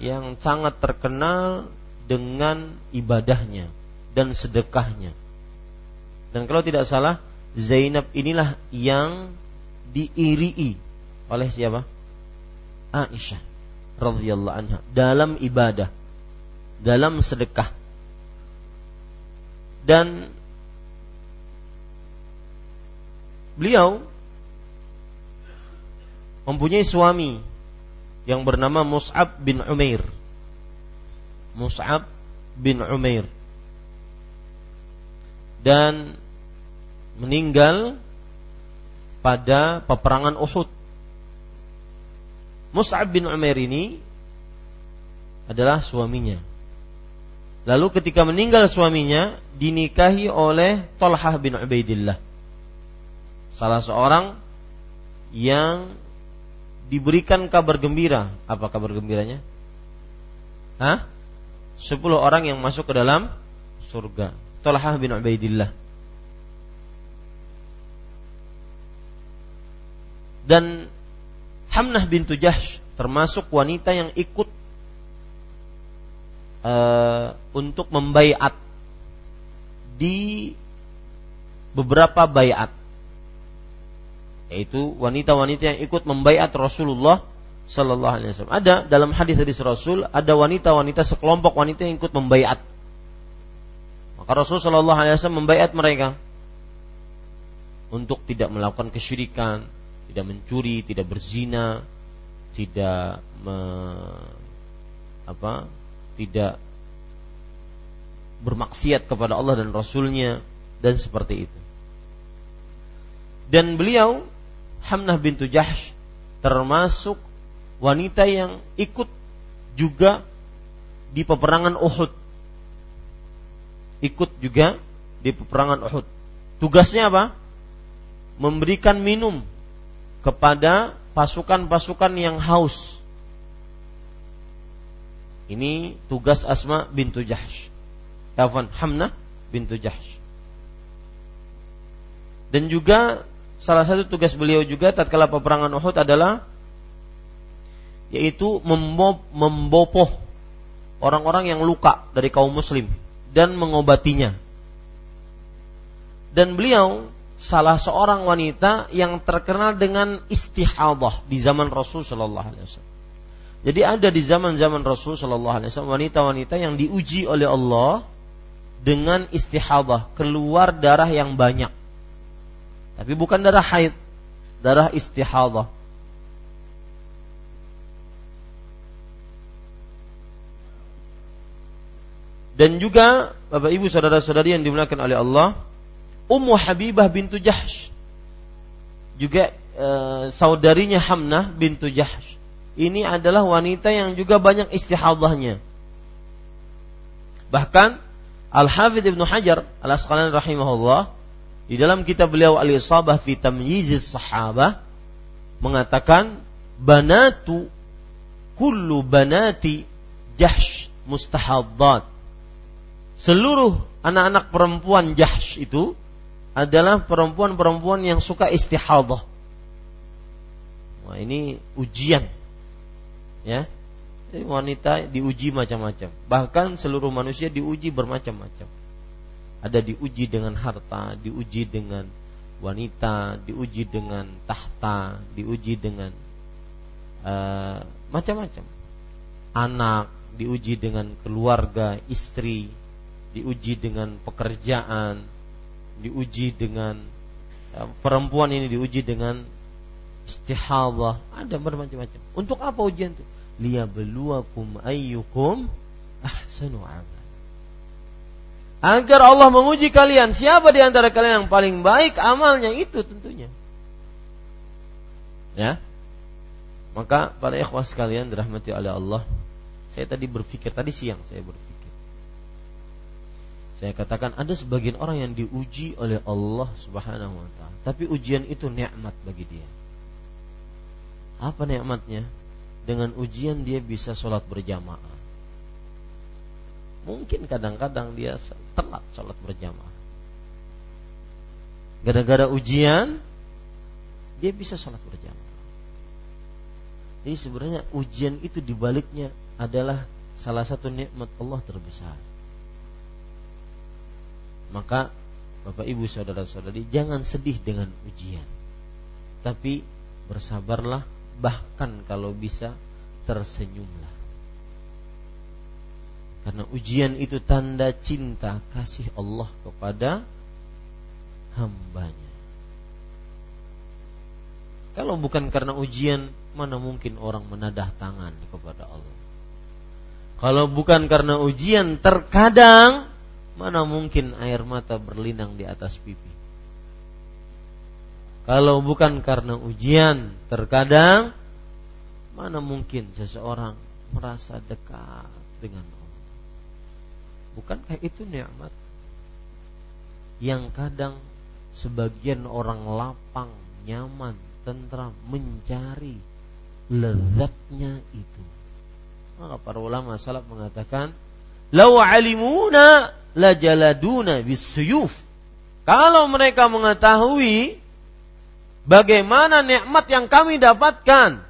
yang sangat terkenal dengan ibadahnya dan sedekahnya. Dan kalau tidak salah, Zainab inilah yang diirii oleh siapa? Aisyah radhiyallahu anha dalam ibadah dalam sedekah. Dan beliau mempunyai suami yang bernama Mus'ab bin Umair. Mus'ab bin Umair. Dan meninggal pada peperangan Uhud. Mus'ab bin Umair ini adalah suaminya. Lalu ketika meninggal suaminya dinikahi oleh Talhah bin Ubaidillah. Salah seorang yang diberikan kabar gembira. Apa kabar gembiranya? Hah? Sepuluh orang yang masuk ke dalam surga. Talhah bin Ubaidillah. Dan Hamnah bintu Jahsh termasuk wanita yang ikut uh, untuk membaiat di beberapa bayat yaitu wanita-wanita yang ikut membaiat Rasulullah Sallallahu Alaihi Wasallam. Ada dalam hadis hadis Rasul ada wanita-wanita sekelompok wanita yang ikut membaiat. Maka Rasul Sallallahu Alaihi Wasallam membaiat mereka untuk tidak melakukan kesyirikan, tidak mencuri, tidak berzina, tidak me, apa, tidak bermaksiat kepada Allah dan Rasulnya dan seperti itu. Dan beliau Hamnah bintu Jahsh termasuk wanita yang ikut juga di peperangan Uhud. Ikut juga di peperangan Uhud. Tugasnya apa? Memberikan minum kepada pasukan-pasukan yang haus ini tugas Asma bintu Jahsh. Tafan Hamnah bintu Jahsh. Dan juga salah satu tugas beliau juga tatkala peperangan Uhud adalah yaitu membopoh orang-orang yang luka dari kaum muslim dan mengobatinya. Dan beliau salah seorang wanita yang terkenal dengan istihadah di zaman Rasul sallallahu alaihi wasallam. Jadi ada di zaman-zaman Rasul Shallallahu Alaihi Wasallam wanita-wanita yang diuji oleh Allah dengan istihadah keluar darah yang banyak. Tapi bukan darah haid, darah istihadah. Dan juga Bapak Ibu saudara-saudari yang dimuliakan oleh Allah, Ummu Habibah bintu Jahsh juga e, saudarinya Hamnah bintu Jahsh ini adalah wanita yang juga banyak istihadahnya. Bahkan Al-Hafidh Ibnu Hajar Al-Asqalani rahimahullah di dalam kitab beliau Al-Isabah fi Tamyizis Sahabah mengatakan banatu kullu banati Jahsh mustahaddat. Seluruh anak-anak perempuan Jahsh itu adalah perempuan-perempuan yang suka istihadah. Wah, ini ujian ya wanita diuji macam-macam bahkan seluruh manusia diuji bermacam-macam ada diuji dengan harta diuji dengan wanita diuji dengan tahta diuji dengan uh, macam-macam anak diuji dengan keluarga istri diuji dengan pekerjaan diuji dengan uh, perempuan ini diuji dengan istihadah, ada bermacam-macam. Untuk apa ujian itu? Liyabluwakum ayyukum ahsanu amal. Agar Allah menguji kalian, siapa di antara kalian yang paling baik amalnya itu tentunya. Ya. Maka para ikhwah sekalian dirahmati oleh Allah, saya tadi berpikir tadi siang saya berpikir. Saya katakan ada sebagian orang yang diuji oleh Allah Subhanahu wa taala, tapi ujian itu nikmat bagi dia. Apa nikmatnya? Dengan ujian dia bisa sholat berjamaah. Mungkin kadang-kadang dia telat sholat berjamaah. Gara-gara ujian, dia bisa sholat berjamaah. Jadi sebenarnya ujian itu dibaliknya adalah salah satu nikmat Allah terbesar. Maka Bapak Ibu saudara-saudari jangan sedih dengan ujian. Tapi bersabarlah bahkan kalau bisa tersenyumlah. Karena ujian itu tanda cinta kasih Allah kepada hambanya. Kalau bukan karena ujian, mana mungkin orang menadah tangan kepada Allah. Kalau bukan karena ujian, terkadang mana mungkin air mata berlinang di atas pipi. Kalau bukan karena ujian, terkadang mana mungkin seseorang merasa dekat dengan Bukankah itu nikmat? Yang kadang sebagian orang lapang, nyaman, tentram mencari lezatnya itu. Maka para ulama salaf mengatakan, "Lau alimuna la jaladuna bisuyuf." Kalau mereka mengetahui bagaimana nikmat yang kami dapatkan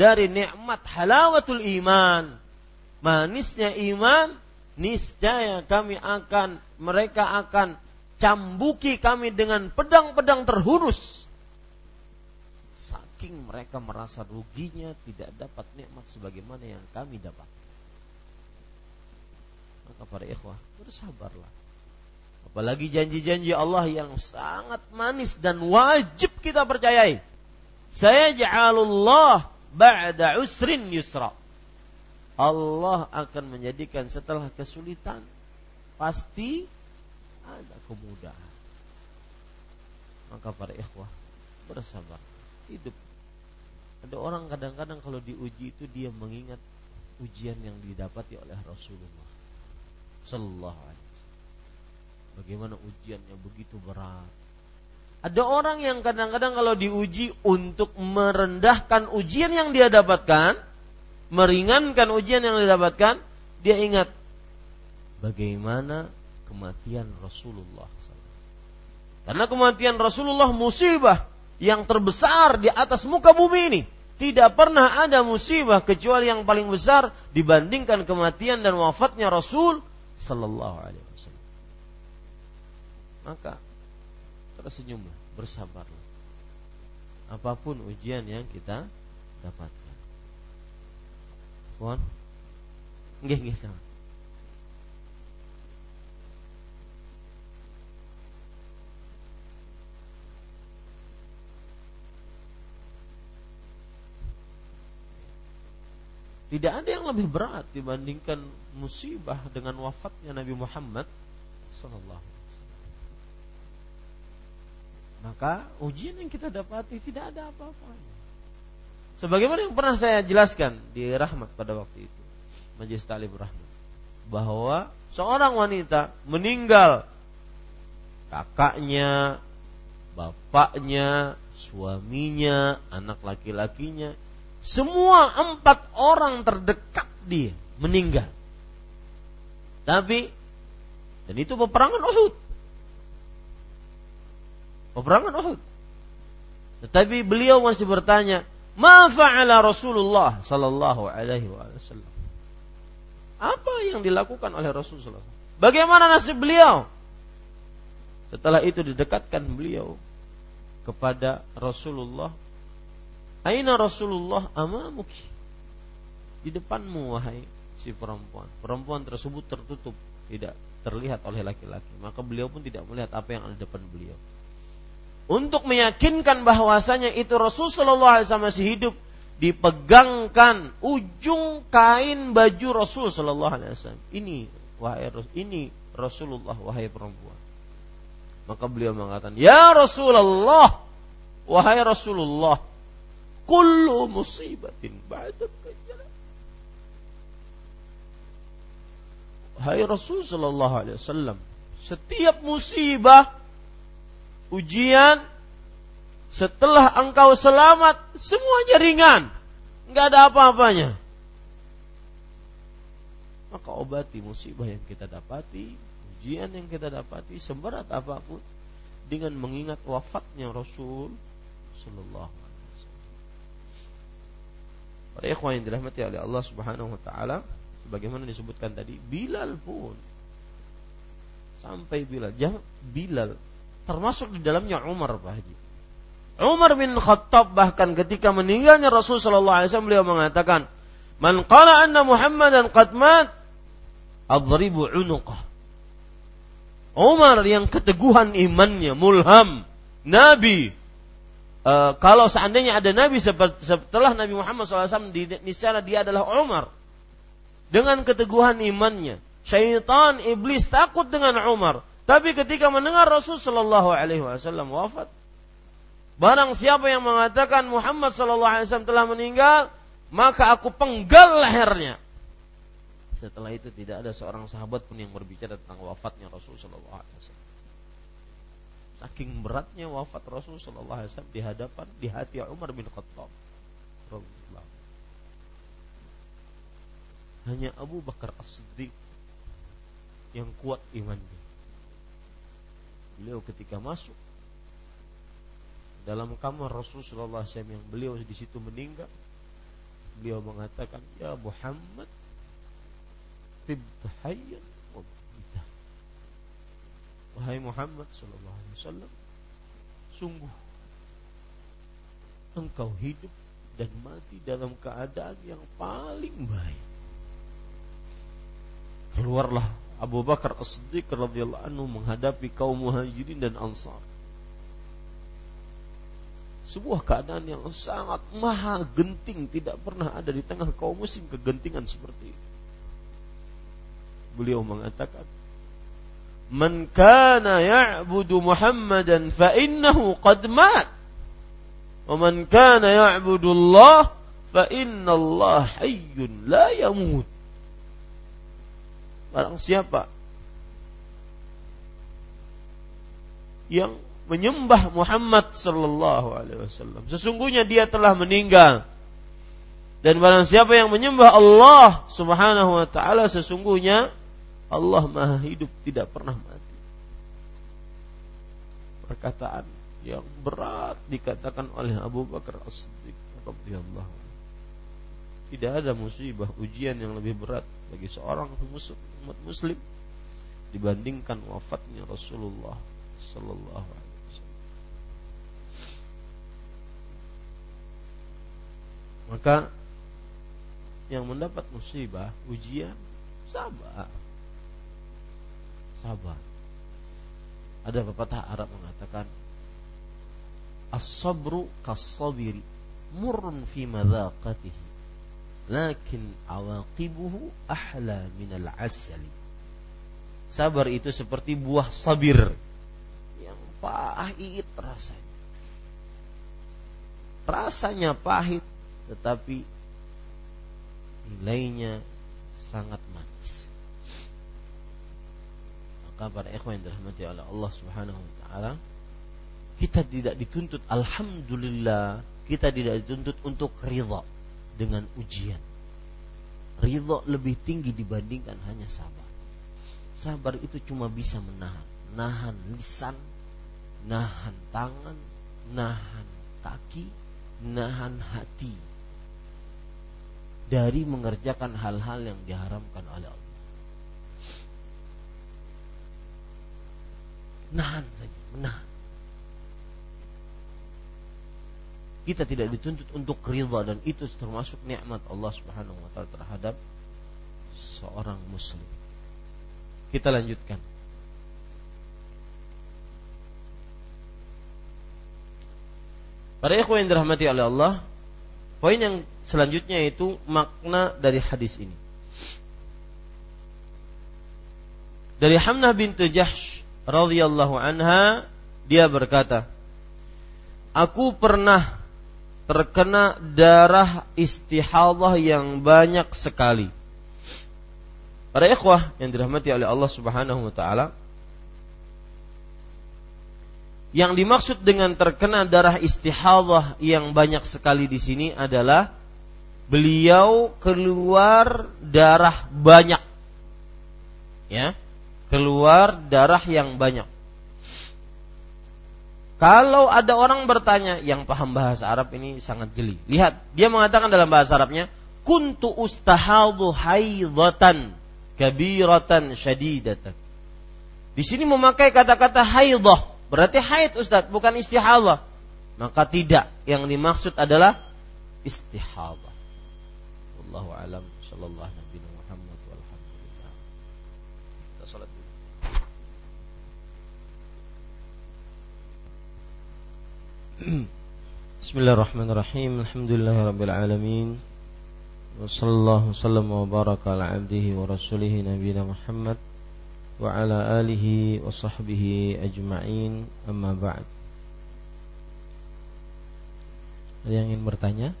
dari nikmat halawatul iman, manisnya iman, niscaya kami akan mereka akan cambuki kami dengan pedang-pedang terhunus. Saking mereka merasa ruginya tidak dapat nikmat sebagaimana yang kami dapat. Maka para ikhwah bersabarlah. Apalagi janji-janji Allah yang sangat manis dan wajib kita percayai. Saya ja'alullah ba'da usrin yusra Allah akan menjadikan setelah kesulitan pasti ada kemudahan. Maka para ikhwah bersabar. Hidup. Ada orang kadang-kadang kalau diuji itu dia mengingat ujian yang didapati oleh Rasulullah Sallallahu Alaihi Wasallam. Bagaimana ujiannya begitu berat. Ada orang yang kadang-kadang kalau diuji untuk merendahkan ujian yang dia dapatkan, meringankan ujian yang didapatkan, dia ingat bagaimana kematian Rasulullah. Karena kematian Rasulullah musibah yang terbesar di atas muka bumi ini. Tidak pernah ada musibah kecuali yang paling besar dibandingkan kematian dan wafatnya Rasul Sallallahu Alaihi Wasallam. Maka tersenyumlah, bersabarlah. Apa pun ujian yang kita dapat. Pun Nggih nggih sama. Tidak ada yang lebih berat dibandingkan musibah dengan wafatnya Nabi Muhammad sallallahu Maka ujian yang kita dapati tidak ada apa-apanya. Sebagaimana yang pernah saya jelaskan di Rahmat pada waktu itu, Majelis Talib Rahmat, bahwa seorang wanita meninggal kakaknya, bapaknya, suaminya, anak laki-lakinya, semua empat orang terdekat dia meninggal. Tapi dan itu peperangan Uhud. Peperangan Uhud. Tetapi beliau masih bertanya, Ma fa'ala Rasulullah sallallahu alaihi wasallam. Apa yang dilakukan oleh Rasulullah? Bagaimana nasib beliau? Setelah itu didekatkan beliau kepada Rasulullah. Aina Rasulullah amamuki? Di depanmu wahai si perempuan. Perempuan tersebut tertutup, tidak terlihat oleh laki-laki. Maka beliau pun tidak melihat apa yang ada di depan beliau untuk meyakinkan bahwasanya itu Rasulullah SAW masih hidup, dipegangkan ujung kain baju Rasul Shallallahu Alaihi Wasallam. Ini wahai ini Rasulullah wahai perempuan. Maka beliau mengatakan, Ya Rasulullah, wahai Rasulullah, kullu musibatin ba'da Wahai Rasul Sallallahu Alaihi Wasallam, setiap musibah, ujian, setelah engkau selamat, semuanya ringan, nggak ada apa-apanya. Maka obati musibah yang kita dapati, ujian yang kita dapati, seberat apa pun, dengan mengingat wafatnya Rasul Sallallahu Alaihi Wasallam. Para ikhwan yang dirahmati oleh Allah Subhanahu Wa Taala, sebagaimana disebutkan tadi Bilal pun sampai Bilal jangan Bilal termasuk di dalamnya Umar Pak Haji Umar bin Khattab bahkan ketika meninggalnya Rasul sallallahu alaihi wasallam beliau mengatakan man qala anna Muhammadan qad mat adribu unuqah Umar yang keteguhan imannya mulham nabi Uh, kalau seandainya ada nabi setelah Nabi Muhammad SAW di, sana dia adalah Umar dengan keteguhan imannya. Syaitan iblis takut dengan Umar. Tapi ketika mendengar Rasul Shallallahu Alaihi Wasallam wafat, barang siapa yang mengatakan Muhammad Shallallahu Alaihi Wasallam telah meninggal, maka aku penggal lehernya. Setelah itu tidak ada seorang sahabat pun yang berbicara tentang wafatnya Rasul Shallallahu Alaihi Wasallam. Saking beratnya wafat Rasul Shallallahu Alaihi Wasallam di hadapan di hati Umar bin Khattab. hanya Abu Bakar As-Siddiq yang kuat imannya. Beliau ketika masuk dalam kamar Rasulullah SAW yang beliau di situ meninggal, beliau mengatakan, Ya Muhammad, tibta wa Wahai Muhammad Sallallahu Alaihi Wasallam, sungguh engkau hidup dan mati dalam keadaan yang paling baik. Keluarlah Abu Bakar As-Siddiq radhiyallahu anhu menghadapi kaum Muhajirin dan Ansar. Sebuah keadaan yang sangat maha genting tidak pernah ada di tengah kaum muslim kegentingan seperti itu. Beliau mengatakan, "Man kana ya'budu Muhammadan fa innahu qad mat." Wa man kana ya'budu Allah fa inna Allah hayyun la yamut. Barang siapa yang menyembah Muhammad sallallahu alaihi wasallam sesungguhnya dia telah meninggal. Dan barang siapa yang menyembah Allah Subhanahu wa taala sesungguhnya Allah Maha hidup tidak pernah mati. Perkataan yang berat dikatakan oleh Abu Bakar As-Siddiq radhiyallahu Tidak ada musibah ujian yang lebih berat bagi seorang muslim umat muslim dibandingkan wafatnya Rasulullah sallallahu alaihi wasallam. Maka yang mendapat musibah, ujian, sabar. Sabar. Ada pepatah Arab mengatakan As-sabru kas-sabiri murrun fi madaqatihi lakin awaqibuhu ahla minal asali. Sabar itu seperti buah sabir yang pahit rasanya. Rasanya pahit tetapi nilainya sangat manis. Maka para ikhwan yang dirahmati oleh Allah Subhanahu wa taala, kita tidak dituntut alhamdulillah, kita tidak dituntut untuk ridha dengan ujian. Ridho lebih tinggi dibandingkan hanya sabar. Sabar itu cuma bisa menahan, nahan lisan, nahan tangan, nahan kaki, nahan hati dari mengerjakan hal-hal yang diharamkan oleh Allah. Nahan saja, menahan. Kita tidak dituntut untuk ridha dan itu termasuk nikmat Allah Subhanahu wa taala terhadap seorang muslim. Kita lanjutkan. Para ikhwan yang dirahmati oleh Allah, Poin yang selanjutnya itu makna dari hadis ini. Dari Hamnah bintu Jahsh radhiyallahu anha dia berkata, "Aku pernah terkena darah istihadah yang banyak sekali." Para ikhwah yang dirahmati oleh Allah Subhanahu wa taala, yang dimaksud dengan terkena darah istihadah yang banyak sekali di sini adalah beliau keluar darah banyak. Ya, keluar darah yang banyak. Kalau ada orang bertanya yang paham bahasa Arab ini sangat jeli. Lihat, dia mengatakan dalam bahasa Arabnya, kuntu ustahadu haidatan kabiratan syadidatan. Di sini memakai kata-kata haidah Berarti haid Ustaz, bukan istihadah. Maka tidak, yang dimaksud adalah istihadah. Wallahu alam sallallahu nabi Muhammad walhamdulillah. Kita salat dulu. Bismillahirrahmanirrahim Alhamdulillahirrabbilalamin Wassallallahu sallam wa baraka ala abdihi wa rasulihi nabina Muhammad Wa ala alihi wa sahbihi ajma'in amma ba'd Ada yang ingin bertanya?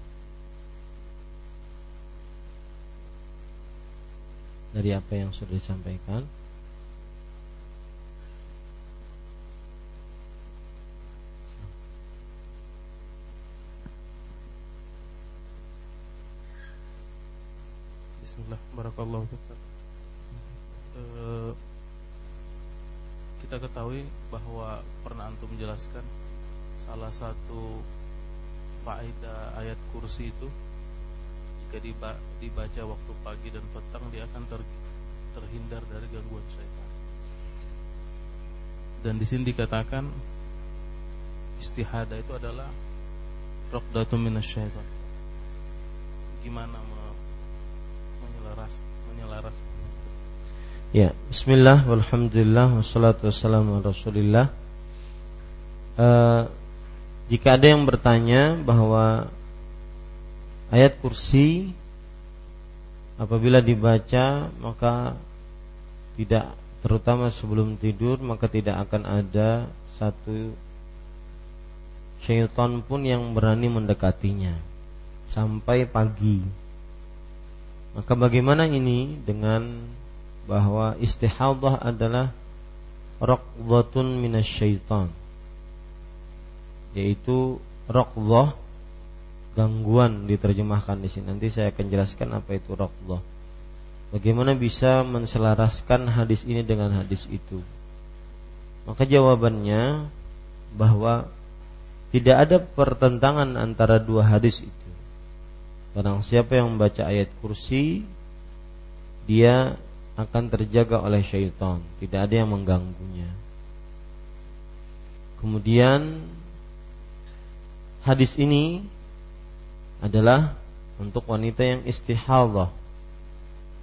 Dari apa yang sudah disampaikan? Bismillah, barakallahu uh, kita ketahui bahwa pernah antum menjelaskan salah satu faedah ayat kursi itu jika dibaca waktu pagi dan petang dia akan ter, terhindar dari gangguan syaitan. Dan di sini dikatakan istihada itu adalah raqdatun minasyaitan. Gimana menyelaras menyelaras Ya, bismillah walhamdulillah wassalatu wassalamu rasulillah. Uh, jika ada yang bertanya bahwa ayat kursi apabila dibaca maka tidak terutama sebelum tidur maka tidak akan ada satu syaitan pun yang berani mendekatinya sampai pagi. Maka bagaimana ini dengan bahwa istihadah adalah raqdhatun minasyaitan yaitu raqdhah gangguan diterjemahkan di sini. Nanti saya akan jelaskan apa itu raqdhah. Bagaimana bisa menselaraskan hadis ini dengan hadis itu? Maka jawabannya bahwa tidak ada pertentangan antara dua hadis itu. Barang siapa yang membaca ayat kursi dia akan terjaga oleh syaitan, tidak ada yang mengganggunya. Kemudian hadis ini adalah untuk wanita yang istihadah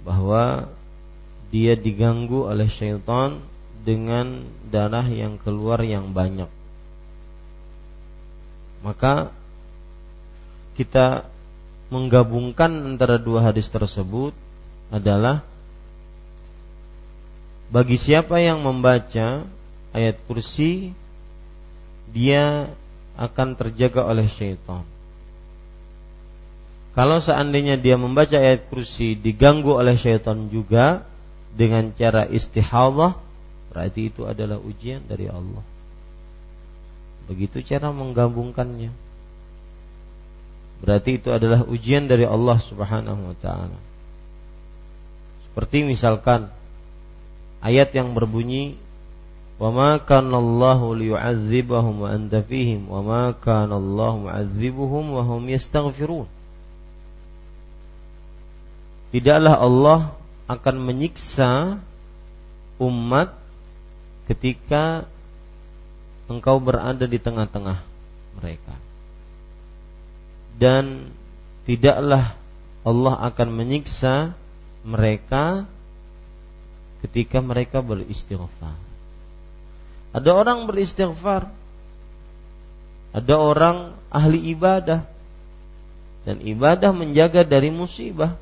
bahwa dia diganggu oleh syaitan dengan darah yang keluar yang banyak. Maka kita menggabungkan antara dua hadis tersebut adalah bagi siapa yang membaca ayat kursi dia akan terjaga oleh syaitan. Kalau seandainya dia membaca ayat kursi diganggu oleh syaitan juga dengan cara istihadah, berarti itu adalah ujian dari Allah. Begitu cara menggabungkannya. Berarti itu adalah ujian dari Allah Subhanahu wa taala. Seperti misalkan ayat yang berbunyi wa ma kana Allahu liyu'adzibahum wa anta fihim wa ma kana Allahu mu'adzibuhum wa hum yastaghfirun Tidaklah Allah akan menyiksa umat ketika engkau berada di tengah-tengah mereka. Dan tidaklah Allah akan menyiksa mereka ketika mereka beristighfar. Ada orang beristighfar. Ada orang ahli ibadah. Dan ibadah menjaga dari musibah.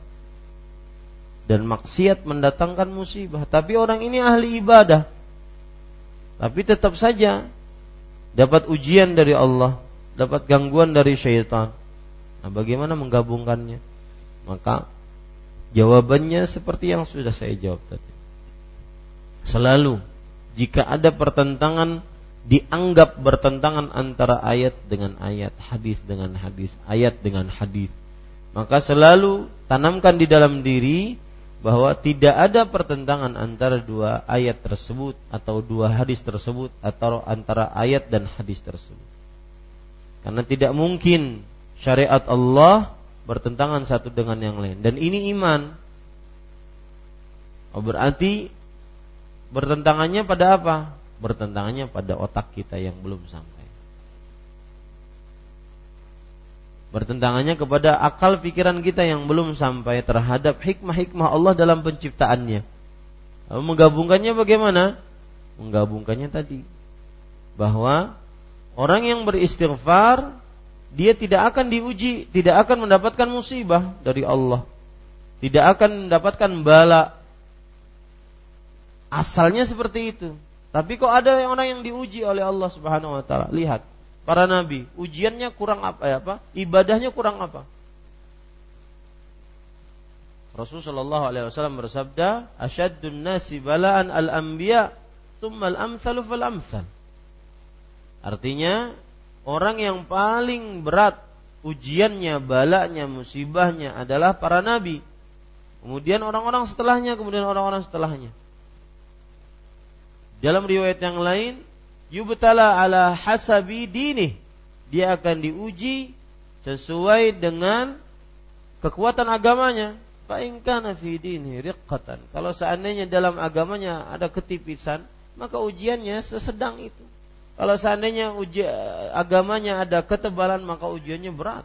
Dan maksiat mendatangkan musibah. Tapi orang ini ahli ibadah. Tapi tetap saja dapat ujian dari Allah, dapat gangguan dari syaitan. Nah, bagaimana menggabungkannya? Maka jawabannya seperti yang sudah saya jawab tadi. Selalu jika ada pertentangan dianggap bertentangan antara ayat dengan ayat, hadis dengan hadis, ayat dengan hadis. Maka selalu tanamkan di dalam diri bahwa tidak ada pertentangan antara dua ayat tersebut atau dua hadis tersebut atau antara ayat dan hadis tersebut. Karena tidak mungkin syariat Allah bertentangan satu dengan yang lain dan ini iman. Oh, berarti bertentangannya pada apa? bertentangannya pada otak kita yang belum sampai. Bertentangannya kepada akal pikiran kita yang belum sampai terhadap hikmah-hikmah Allah dalam penciptaannya. Lalu menggabungkannya bagaimana? Menggabungkannya tadi bahwa orang yang beristighfar dia tidak akan diuji, tidak akan mendapatkan musibah dari Allah. Tidak akan mendapatkan bala. Asalnya seperti itu. Tapi kok ada orang yang diuji oleh Allah Subhanahu wa taala? Lihat, para nabi, ujiannya kurang apa ya, apa? Ibadahnya kurang apa? Rasulullah alaihi wasallam bersabda, "Asyaddun nasi bala'an al-anbiya, tsumma al-amsalu fal amsal." Artinya, orang yang paling berat ujiannya, balanya, musibahnya adalah para nabi. Kemudian orang-orang setelahnya, kemudian orang-orang setelahnya. Dalam riwayat yang lain, yubtala ala hasabi dinih. Dia akan diuji sesuai dengan kekuatan agamanya. Fa'in fi dini riqqatan. Kalau seandainya dalam agamanya ada ketipisan, maka ujiannya sesedang itu. Kalau seandainya uji, agamanya ada ketebalan, maka ujiannya berat.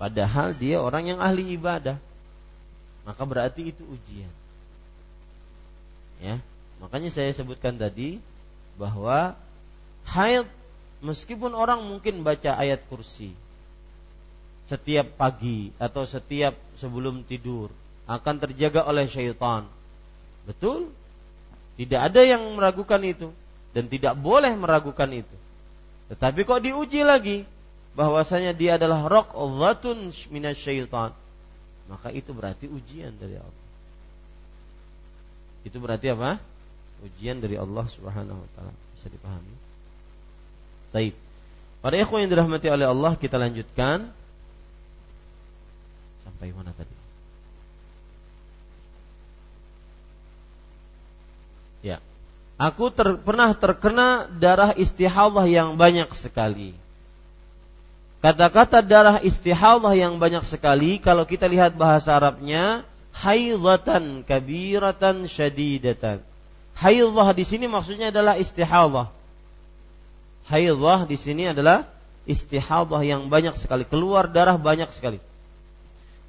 Padahal dia orang yang ahli ibadah. Maka berarti itu ujian. Ya, Makanya saya sebutkan tadi bahwa haid meskipun orang mungkin baca ayat kursi setiap pagi atau setiap sebelum tidur akan terjaga oleh syaitan. Betul? Tidak ada yang meragukan itu dan tidak boleh meragukan itu. Tetapi kok diuji lagi bahwasanya dia adalah raqatun syaitan. Maka itu berarti ujian dari Allah. Itu berarti apa? ujian dari Allah Subhanahu wa taala. Bisa dipahami? Baik. Para ikhwan yang dirahmati oleh Allah, kita lanjutkan sampai mana tadi? Aku ter, pernah terkena darah istihadah yang banyak sekali. Kata-kata darah istihadah yang banyak sekali kalau kita lihat bahasa Arabnya haidatan kabiratan syadidatan Haidhah di sini maksudnya adalah istihadah. Haidhah di sini adalah istihadah yang banyak sekali, keluar darah banyak sekali.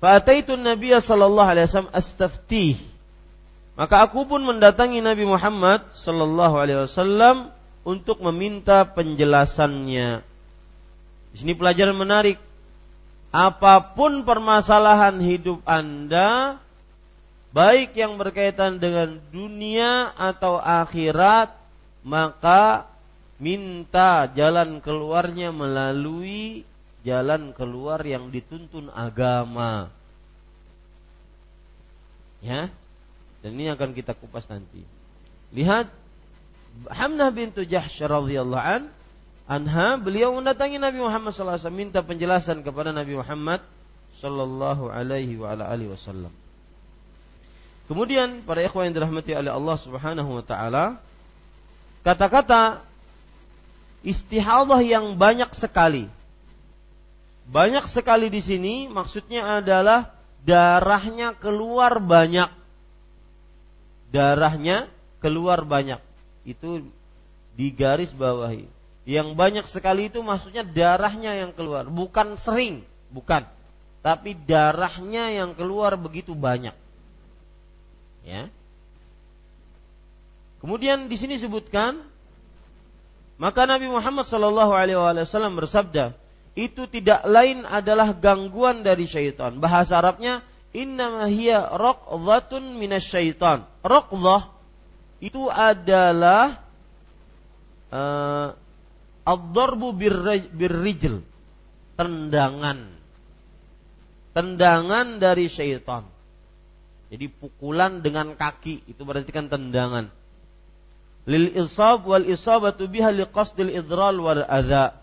Fa'ataitu Nabi sallallahu alaihi wasallam astaftih. Maka aku pun mendatangi Nabi Muhammad sallallahu alaihi wasallam untuk meminta penjelasannya. Di sini pelajaran menarik. Apa pun permasalahan hidup Anda, baik yang berkaitan dengan dunia atau akhirat, maka minta jalan keluarnya melalui jalan keluar yang dituntun agama. Ya. Dan ini akan kita kupas nanti. Lihat Hamnah bintu Jahsy radhiyallahu an anha beliau mendatangi Nabi Muhammad wasallam minta penjelasan kepada Nabi Muhammad sallallahu alaihi wa ala alihi wasallam. Kemudian para ikhwan yang dirahmati oleh Allah Subhanahu wa taala, kata-kata istihadah yang banyak sekali. Banyak sekali di sini maksudnya adalah darahnya keluar banyak. Darahnya keluar banyak. Itu di garis bawahi. Yang banyak sekali itu maksudnya darahnya yang keluar, bukan sering, bukan. Tapi darahnya yang keluar begitu banyak. Ya. Kemudian di sini disebutkan maka Nabi Muhammad sallallahu alaihi wasallam bersabda, itu tidak lain adalah gangguan dari syaitan. Bahasa Arabnya innama hiya raqdhatun minasyaitan. Raqdhah itu adalah uh, ad-darbu birrijl. Tendangan. Tendangan dari syaitan. Jadi pukulan dengan kaki itu berarti kan tendangan. Lil isab wal isabatu biha liqasdil idral wal adza.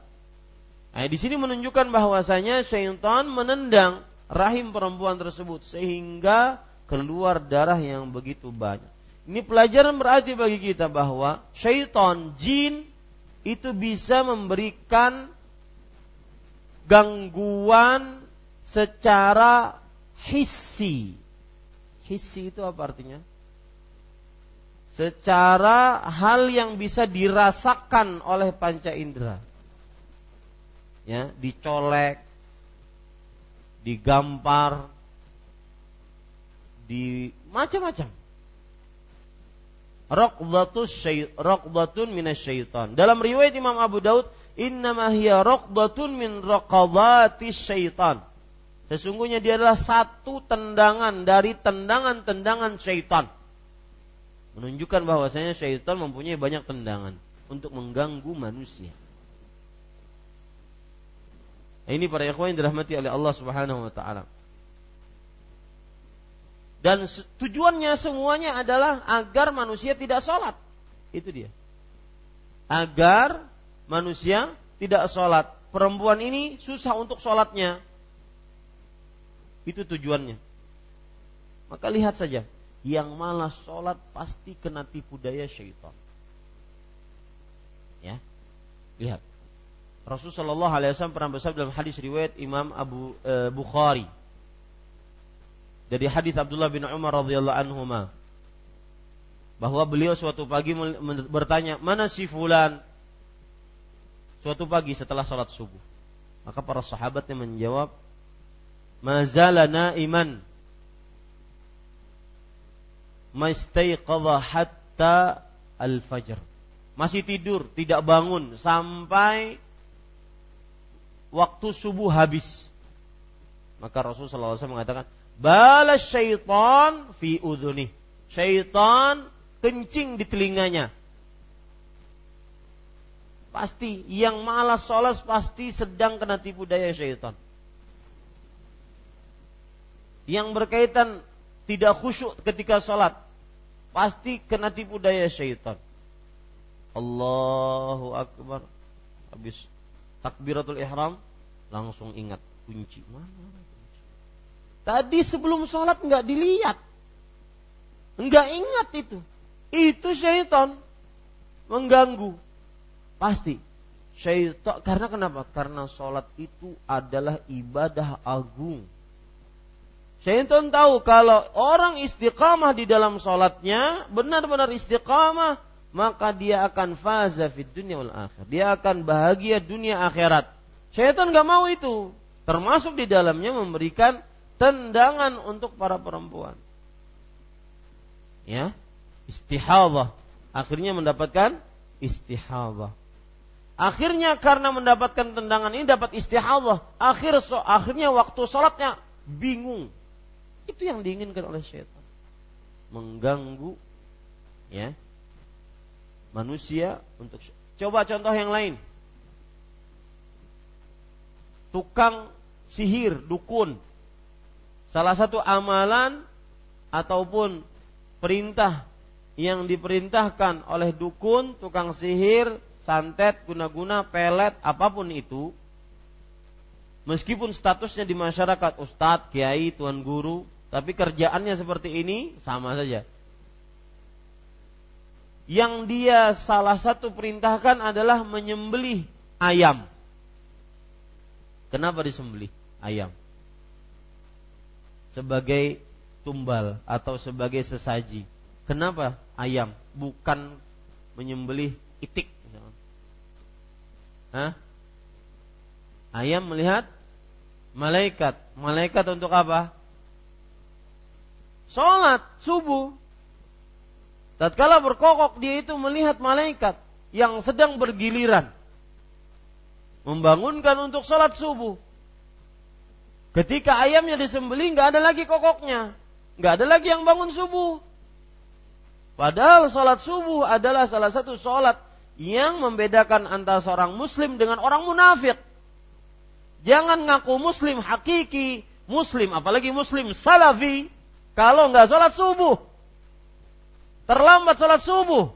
Nah, di sini menunjukkan bahwasanya syaitan menendang rahim perempuan tersebut sehingga keluar darah yang begitu banyak. Ini pelajaran berarti bagi kita bahwa syaitan, jin itu bisa memberikan gangguan secara hissi Hissi itu apa artinya? Secara hal yang bisa dirasakan oleh panca indera. Ya, dicolek, digampar, di macam-macam. Raqdatus syait, raqdatun minasyaitan. Dalam riwayat Imam Abu Daud, innama hiya raqdatun min raqabatis syaitan. Sesungguhnya dia adalah satu tendangan dari tendangan-tendangan syaitan. Menunjukkan bahwasanya syaitan mempunyai banyak tendangan untuk mengganggu manusia. Ini para ikhwan yang dirahmati oleh Allah Subhanahu wa taala. Dan tujuannya semuanya adalah agar manusia tidak sholat. Itu dia. Agar manusia tidak sholat. Perempuan ini susah untuk sholatnya. Itu tujuannya. Maka lihat saja, yang malas sholat pasti kena tipu daya syaitan. Ya, lihat. Rasulullah SAW pernah bersabda dalam hadis riwayat Imam Abu e, Bukhari. Dari hadis Abdullah bin Umar radhiyallahu anhu bahwa beliau suatu pagi bertanya mana si fulan? Suatu pagi setelah sholat subuh. Maka para sahabatnya menjawab mazala naiman. Mastaiqadha hatta al-fajr. Masih tidur, tidak bangun sampai waktu subuh habis. Maka Rasulullah SAW mengatakan, balas syaitan fi udhuni. Syaitan kencing di telinganya. Pasti yang malas sholat pasti sedang kena tipu daya syaitan yang berkaitan tidak khusyuk ketika sholat pasti kena tipu daya syaitan. Allahu Akbar. Habis takbiratul ihram langsung ingat kunci mana kunci. Tadi sebelum sholat nggak dilihat, nggak ingat itu. Itu syaitan mengganggu. Pasti syaitan karena kenapa? Karena sholat itu adalah ibadah agung Syaitan tahu kalau orang istiqamah di dalam sholatnya, benar-benar istiqamah, maka dia akan faza fid dunia wal akhir. Dia akan bahagia dunia akhirat. Syaitan gak mau itu. Termasuk di dalamnya memberikan tendangan untuk para perempuan. Ya, istihadah. Akhirnya mendapatkan istihadah. Akhirnya karena mendapatkan tendangan ini dapat istihadah. Akhir so, akhirnya waktu sholatnya bingung itu yang diinginkan oleh syaitan. Mengganggu ya manusia untuk coba contoh yang lain. Tukang sihir, dukun. Salah satu amalan ataupun perintah yang diperintahkan oleh dukun, tukang sihir, santet, guna-guna, pelet, apa pun itu, meskipun statusnya di masyarakat ustadz, kiai, tuan guru, tapi kerjaannya seperti ini sama saja. Yang dia salah satu perintahkan adalah menyembelih ayam. Kenapa disembelih ayam? Sebagai tumbal atau sebagai sesaji. Kenapa ayam? Bukan menyembelih itik. Hah? Ayam melihat malaikat. Malaikat untuk apa? Sholat subuh. Tatkala berkokok dia itu melihat malaikat yang sedang bergiliran. membangunkan untuk sholat subuh. Ketika ayamnya disembeli nggak ada lagi kokoknya, nggak ada lagi yang bangun subuh. Padahal sholat subuh adalah salah satu sholat yang membedakan antara seorang muslim dengan orang munafik. Jangan ngaku muslim hakiki, muslim apalagi muslim salafi kalau nggak sholat subuh. Terlambat sholat subuh.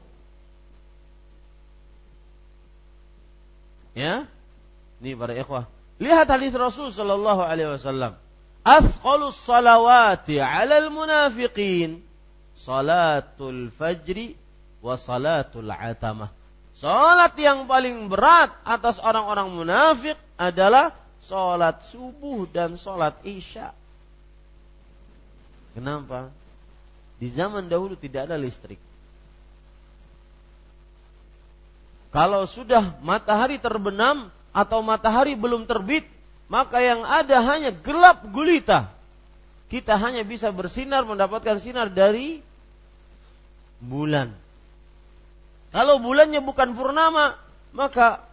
Ya, ini para ikhwah. Lihat hadis Rasul Shallallahu Alaihi Wasallam. Athqalus salawati alal munafiqin salatul fajri wa salatul atamah. Salat yang paling berat atas orang-orang munafik adalah salat subuh dan salat isya. Kenapa? Di zaman dahulu tidak ada listrik. Kalau sudah matahari terbenam atau matahari belum terbit, maka yang ada hanya gelap gulita. Kita hanya bisa bersinar mendapatkan sinar dari bulan. Kalau bulannya bukan purnama, maka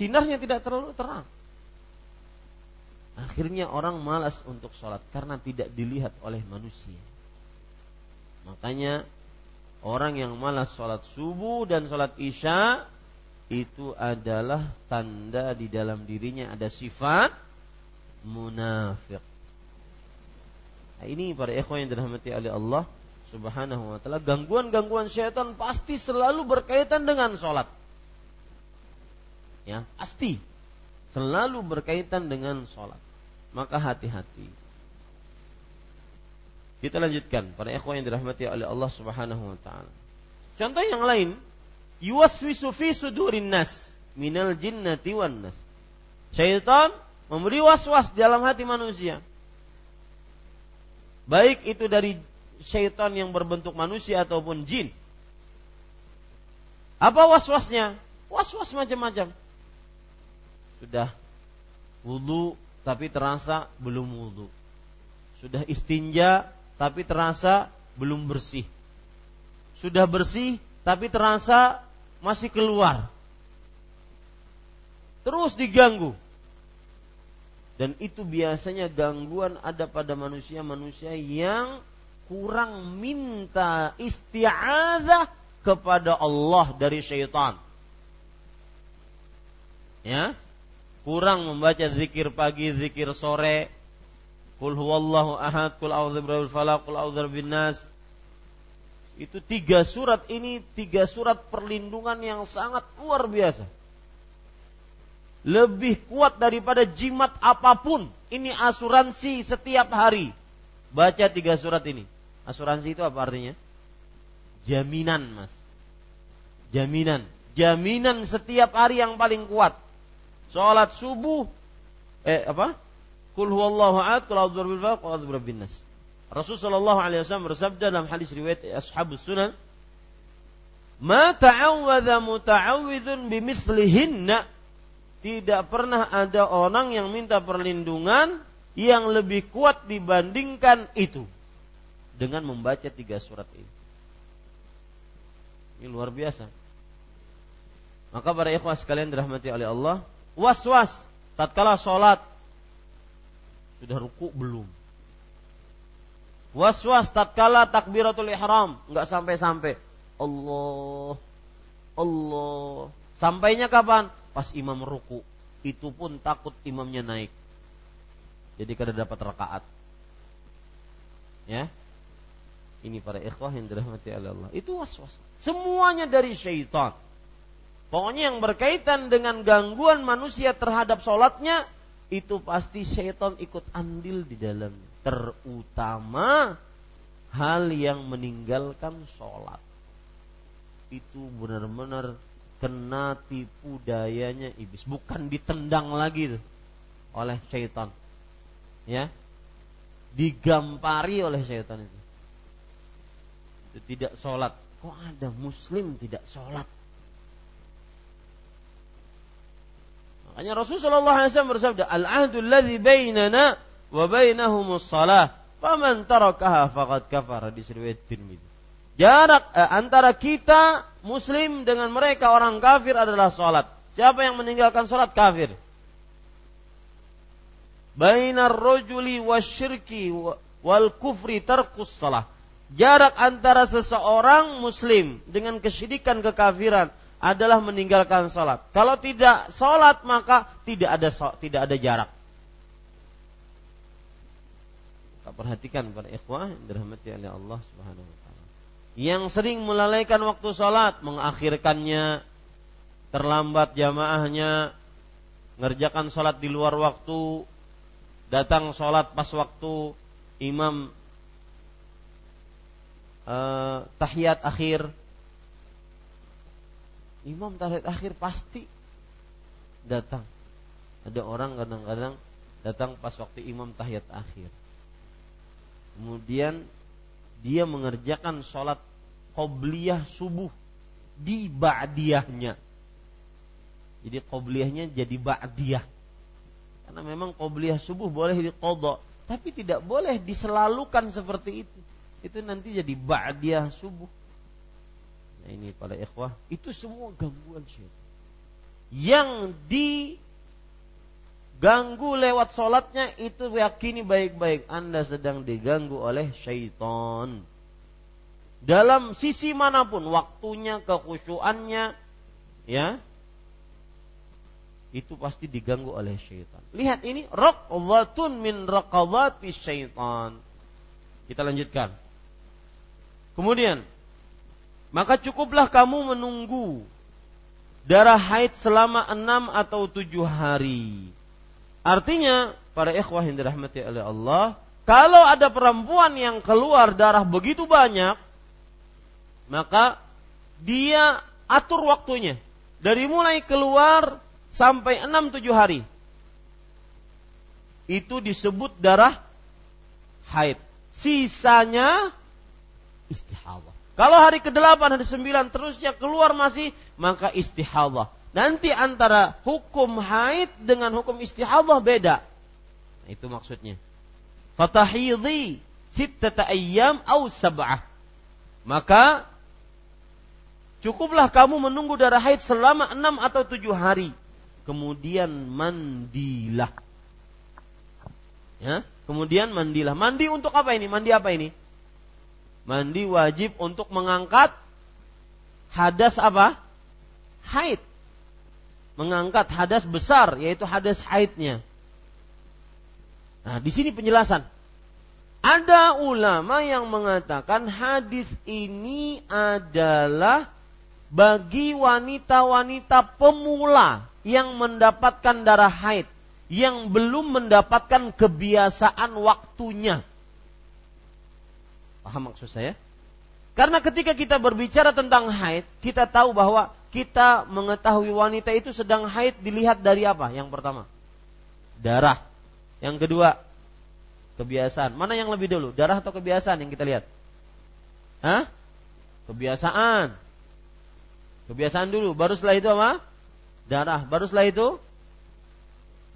sinarnya tidak terlalu terang. Akhirnya orang malas untuk sholat karena tidak dilihat oleh manusia. Makanya orang yang malas sholat subuh dan sholat isya itu adalah tanda di dalam dirinya ada sifat munafik. Nah, ini para ikhwan yang dirahmati oleh Allah Subhanahu wa taala, gangguan-gangguan syaitan pasti selalu berkaitan dengan sholat. Ya, pasti selalu berkaitan dengan sholat. Maka hati-hati. Kita lanjutkan para ikhwan yang dirahmati oleh Allah Subhanahu wa taala. Contoh yang lain, yuwaswisu fi sudurin nas minal jinnati wan nas. Syaitan memberi was-was dalam hati manusia. Baik itu dari syaitan yang berbentuk manusia ataupun jin. Apa was-wasnya? Was-was macam-macam. Sudah wudhu tapi terasa belum wudhu. Sudah istinja tapi terasa belum bersih. Sudah bersih tapi terasa masih keluar. Terus diganggu. Dan itu biasanya gangguan ada pada manusia-manusia yang kurang minta isti'adzah kepada Allah dari syaitan. Ya, kurang membaca zikir pagi, zikir sore, Kul huwallahu ahad, kul a'udzu birabbil falaq, kul a'udzu bin nas. Itu tiga surat ini tiga surat perlindungan yang sangat luar biasa. Lebih kuat daripada jimat apa pun. Ini asuransi setiap hari. Baca tiga surat ini. Asuransi itu apa artinya? Jaminan, Mas. Jaminan. Jaminan setiap hari yang paling kuat. Sholat subuh, eh apa? Kul huwallahu ahad, kul a'udzu birabbil falaq, kul a'udzu birabbin nas. Rasul sallallahu alaihi wasallam bersabda dalam hadis riwayat Ashabus Sunan, "Ma ta'awwadha muta'awwidzun bimithlihinna." Tidak pernah ada orang yang minta perlindungan yang lebih kuat dibandingkan itu dengan membaca tiga surat ini. Ini luar biasa. Maka para ikhwas sekalian dirahmati oleh Allah, was-was tatkala salat sudah ruku belum? Was-was tatkala takbiratul ihram nggak sampai-sampai. Allah Allah. Sampainya kapan? Pas imam ruku. Itu pun takut imamnya naik. Jadi kada dapat rakaat. Ya. Ini para ikhwah yang dirahmati Allah. Itu was-was. Semuanya dari syaitan. Pokoknya yang berkaitan dengan gangguan manusia terhadap sholatnya itu pasti syaitan ikut andil di dalam. Terutama hal yang meninggalkan sholat. Itu benar-benar kena tipu dayanya iblis. Bukan ditendang lagi tuh oleh syaitan ya. Digampari oleh syaitan itu. Itu tidak sholat. Kok ada muslim tidak sholat Hanya Rasulullah SAW bersabda, Al-ahdu alladhi bainana wa bainahumus salah. Faman tarakaha faqad kafar. Di riwayat Tirmidzi. Jarak eh, antara kita muslim dengan mereka orang kafir adalah salat. Siapa yang meninggalkan salat kafir. Bainar rojuli wasyirki wal kufri tarkus salah. Jarak antara seseorang muslim dengan kesyirikan kekafiran adalah meninggalkan salat. Kalau tidak salat maka tidak ada tidak ada jarak. Kita perhatikan para ikhwah yang dirahmati oleh Allah Subhanahu wa taala. Yang sering melalaikan waktu salat, mengakhirkannya, terlambat jamaahnya, ngerjakan salat di luar waktu, datang salat pas waktu imam uh, tahiyat akhir imam tahiyat akhir pasti datang ada orang kadang-kadang datang pas waktu imam tahiyat akhir kemudian dia mengerjakan sholat qobliyah subuh di ba'diyahnya jadi qobliyahnya jadi ba'diyah karena memang qobliyah subuh boleh diqodok tapi tidak boleh diselalukan seperti itu. Itu nanti jadi ba'diyah subuh. Ini para ikhwah, itu semua gangguan syaitan. Yang diganggu lewat sholatnya itu yakini baik-baik Anda sedang diganggu oleh syaitan. Dalam sisi mana pun, waktunya, kekhusyuannya, ya, itu pasti diganggu oleh syaitan. Lihat ini raqabatun min raqabati syaitan. Kita lanjutkan. Kemudian maka cukuplah kamu menunggu darah haid selama enam atau tujuh hari. Artinya, para ikhwah yang dirahmati oleh Allah, kalau ada perempuan yang keluar darah begitu banyak, maka dia atur waktunya. Dari mulai keluar sampai 6-7 hari. Itu disebut darah haid. Sisanya istihadah. Kalau hari ke-8, hari ke-9 terusnya keluar masih, maka istihadah. Nanti antara hukum haid dengan hukum istihadah beda. Nah, itu maksudnya. Fatahidhi sittata ayyam au sab'ah. Maka cukuplah kamu menunggu darah haid selama enam atau tujuh hari kemudian mandilah. Ya, kemudian mandilah. Mandi untuk apa ini? Mandi apa ini? Mandi wajib untuk mengangkat hadas apa? Haid. Mengangkat hadas besar yaitu hadas haidnya. Nah, di sini penjelasan. Ada ulama yang mengatakan hadis ini adalah bagi wanita-wanita pemula yang mendapatkan darah haid, yang belum mendapatkan kebiasaan waktunya. Paham maksud saya? Karena ketika kita berbicara tentang haid, kita tahu bahwa kita mengetahui wanita itu sedang haid dilihat dari apa? Yang pertama, darah. Yang kedua, kebiasaan. Mana yang lebih dulu? Darah atau kebiasaan yang kita lihat? Hah? Kebiasaan. Kebiasaan dulu, baru setelah itu apa? darah. Baru setelah itu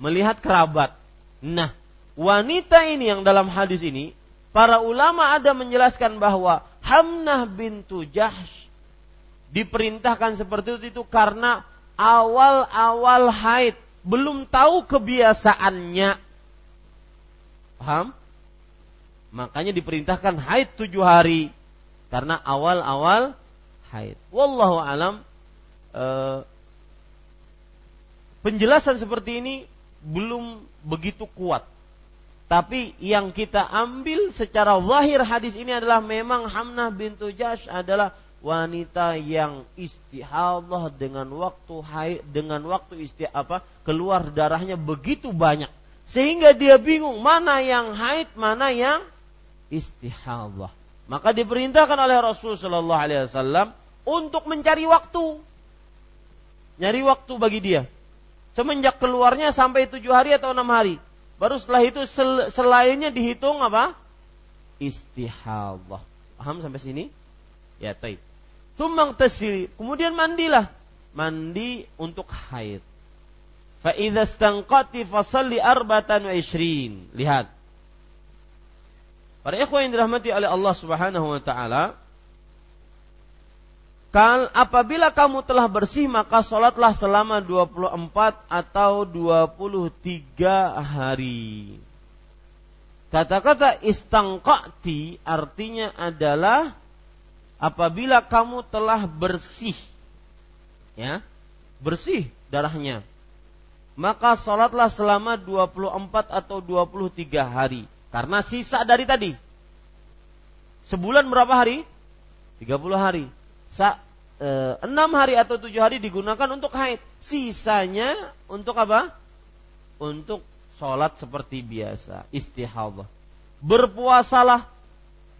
melihat kerabat. Nah, wanita ini yang dalam hadis ini, para ulama ada menjelaskan bahwa Hamnah bintu Jahsh diperintahkan seperti itu karena awal-awal haid belum tahu kebiasaannya. Paham? Makanya diperintahkan haid tujuh hari karena awal-awal haid. Wallahu alam eh, penjelasan seperti ini belum begitu kuat. Tapi yang kita ambil secara zahir hadis ini adalah memang Hamnah bintu Jash adalah wanita yang istihadah dengan waktu haid dengan waktu isti apa keluar darahnya begitu banyak sehingga dia bingung mana yang haid mana yang istihadah. Maka diperintahkan oleh Rasul Shallallahu Alaihi Wasallam untuk mencari waktu, nyari waktu bagi dia Semenjak keluarnya sampai tujuh hari atau enam hari. Baru setelah itu sel selainnya dihitung apa? Istihadah. Paham sampai sini? Ya, taib. Tumang tasiri. Kemudian mandilah. Mandi untuk haid. Fa idza stanqati fasalli arbatan wa ishrin. Lihat. Para ikhwan yang dirahmati oleh Allah Subhanahu wa taala, Kal apabila kamu telah bersih maka sholatlah selama 24 atau 23 hari. Kata-kata istangqati artinya adalah apabila kamu telah bersih. Ya. Bersih darahnya. Maka sholatlah selama 24 atau 23 hari. Karena sisa dari tadi. Sebulan berapa hari? 30 hari sa, e, enam hari atau tujuh hari digunakan untuk haid. Sisanya untuk apa? Untuk sholat seperti biasa, istihadah. Berpuasalah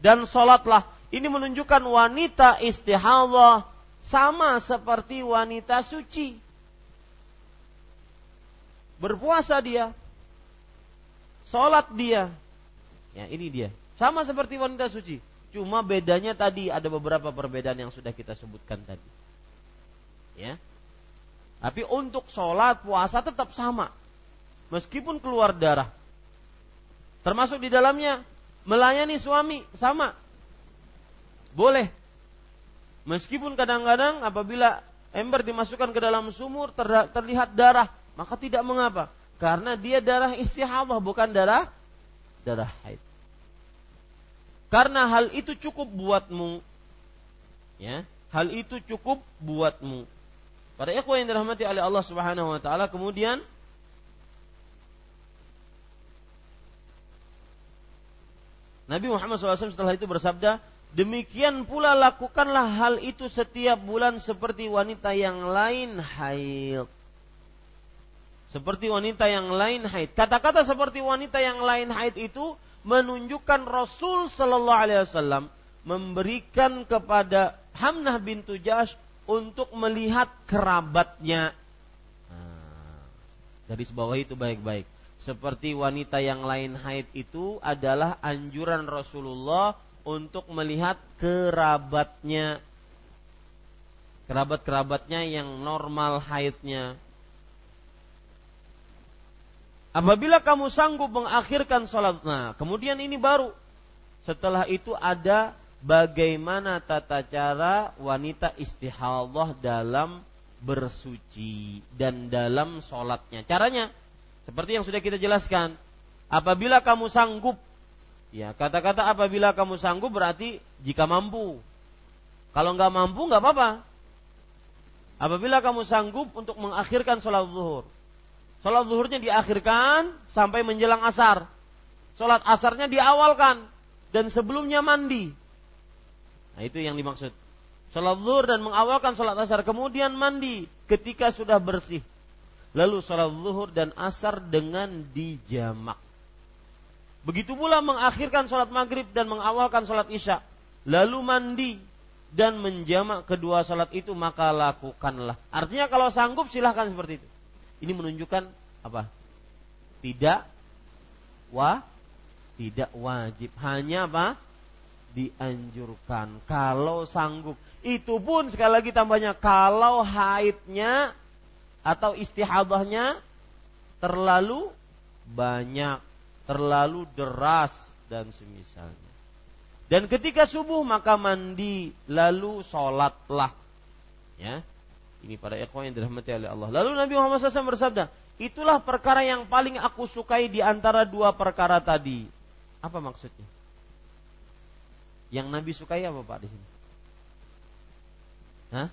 dan sholatlah. Ini menunjukkan wanita istihadah sama seperti wanita suci. Berpuasa dia, sholat dia. Ya ini dia. Sama seperti wanita suci. Cuma bedanya tadi ada beberapa perbedaan yang sudah kita sebutkan tadi. Ya. Tapi untuk sholat puasa tetap sama. Meskipun keluar darah. Termasuk di dalamnya melayani suami sama. Boleh. Meskipun kadang-kadang apabila ember dimasukkan ke dalam sumur terlihat darah, maka tidak mengapa. Karena dia darah istihadah bukan darah darah haid. Karena hal itu cukup buatmu. Ya, hal itu cukup buatmu. Para ikhwan yang dirahmati oleh Allah Subhanahu wa taala, kemudian Nabi Muhammad SAW setelah itu bersabda, demikian pula lakukanlah hal itu setiap bulan seperti wanita yang lain haid. Seperti wanita yang lain haid. Kata-kata seperti wanita yang lain haid itu menunjukkan Rasul Shallallahu Alaihi Wasallam memberikan kepada Hamnah bintu Jash untuk melihat kerabatnya. Nah, dari bawah itu baik-baik. Seperti wanita yang lain haid itu adalah anjuran Rasulullah untuk melihat kerabatnya. Kerabat-kerabatnya yang normal haidnya. Apabila kamu sanggup mengakhirkan sholat, nah kemudian ini baru. Setelah itu ada bagaimana tata cara wanita istihadah dalam bersuci dan dalam sholatnya. Caranya seperti yang sudah kita jelaskan. Apabila kamu sanggup, ya kata-kata apabila kamu sanggup berarti jika mampu. Kalau nggak mampu nggak apa-apa. Apabila kamu sanggup untuk mengakhirkan sholat zuhur, Sholat zuhurnya diakhirkan sampai menjelang asar. Sholat asarnya diawalkan dan sebelumnya mandi. Nah itu yang dimaksud. Sholat zuhur dan mengawalkan sholat asar kemudian mandi ketika sudah bersih. Lalu sholat zuhur dan asar dengan dijamak. Begitu pula mengakhirkan sholat maghrib dan mengawalkan sholat isya. Lalu mandi dan menjamak kedua sholat itu maka lakukanlah. Artinya kalau sanggup silahkan seperti itu. Ini menunjukkan apa? Tidak wa tidak wajib, hanya apa? dianjurkan kalau sanggup. Itu pun sekali lagi tambahnya kalau haidnya atau istihadahnya terlalu banyak, terlalu deras dan semisalnya. Dan ketika subuh maka mandi lalu sholatlah. Ya, ini para ikhwan yang dirahmati oleh Allah. Lalu Nabi Muhammad SAW bersabda, itulah perkara yang paling aku sukai di antara dua perkara tadi. Apa maksudnya? Yang Nabi sukai apa Pak di sini? Hah?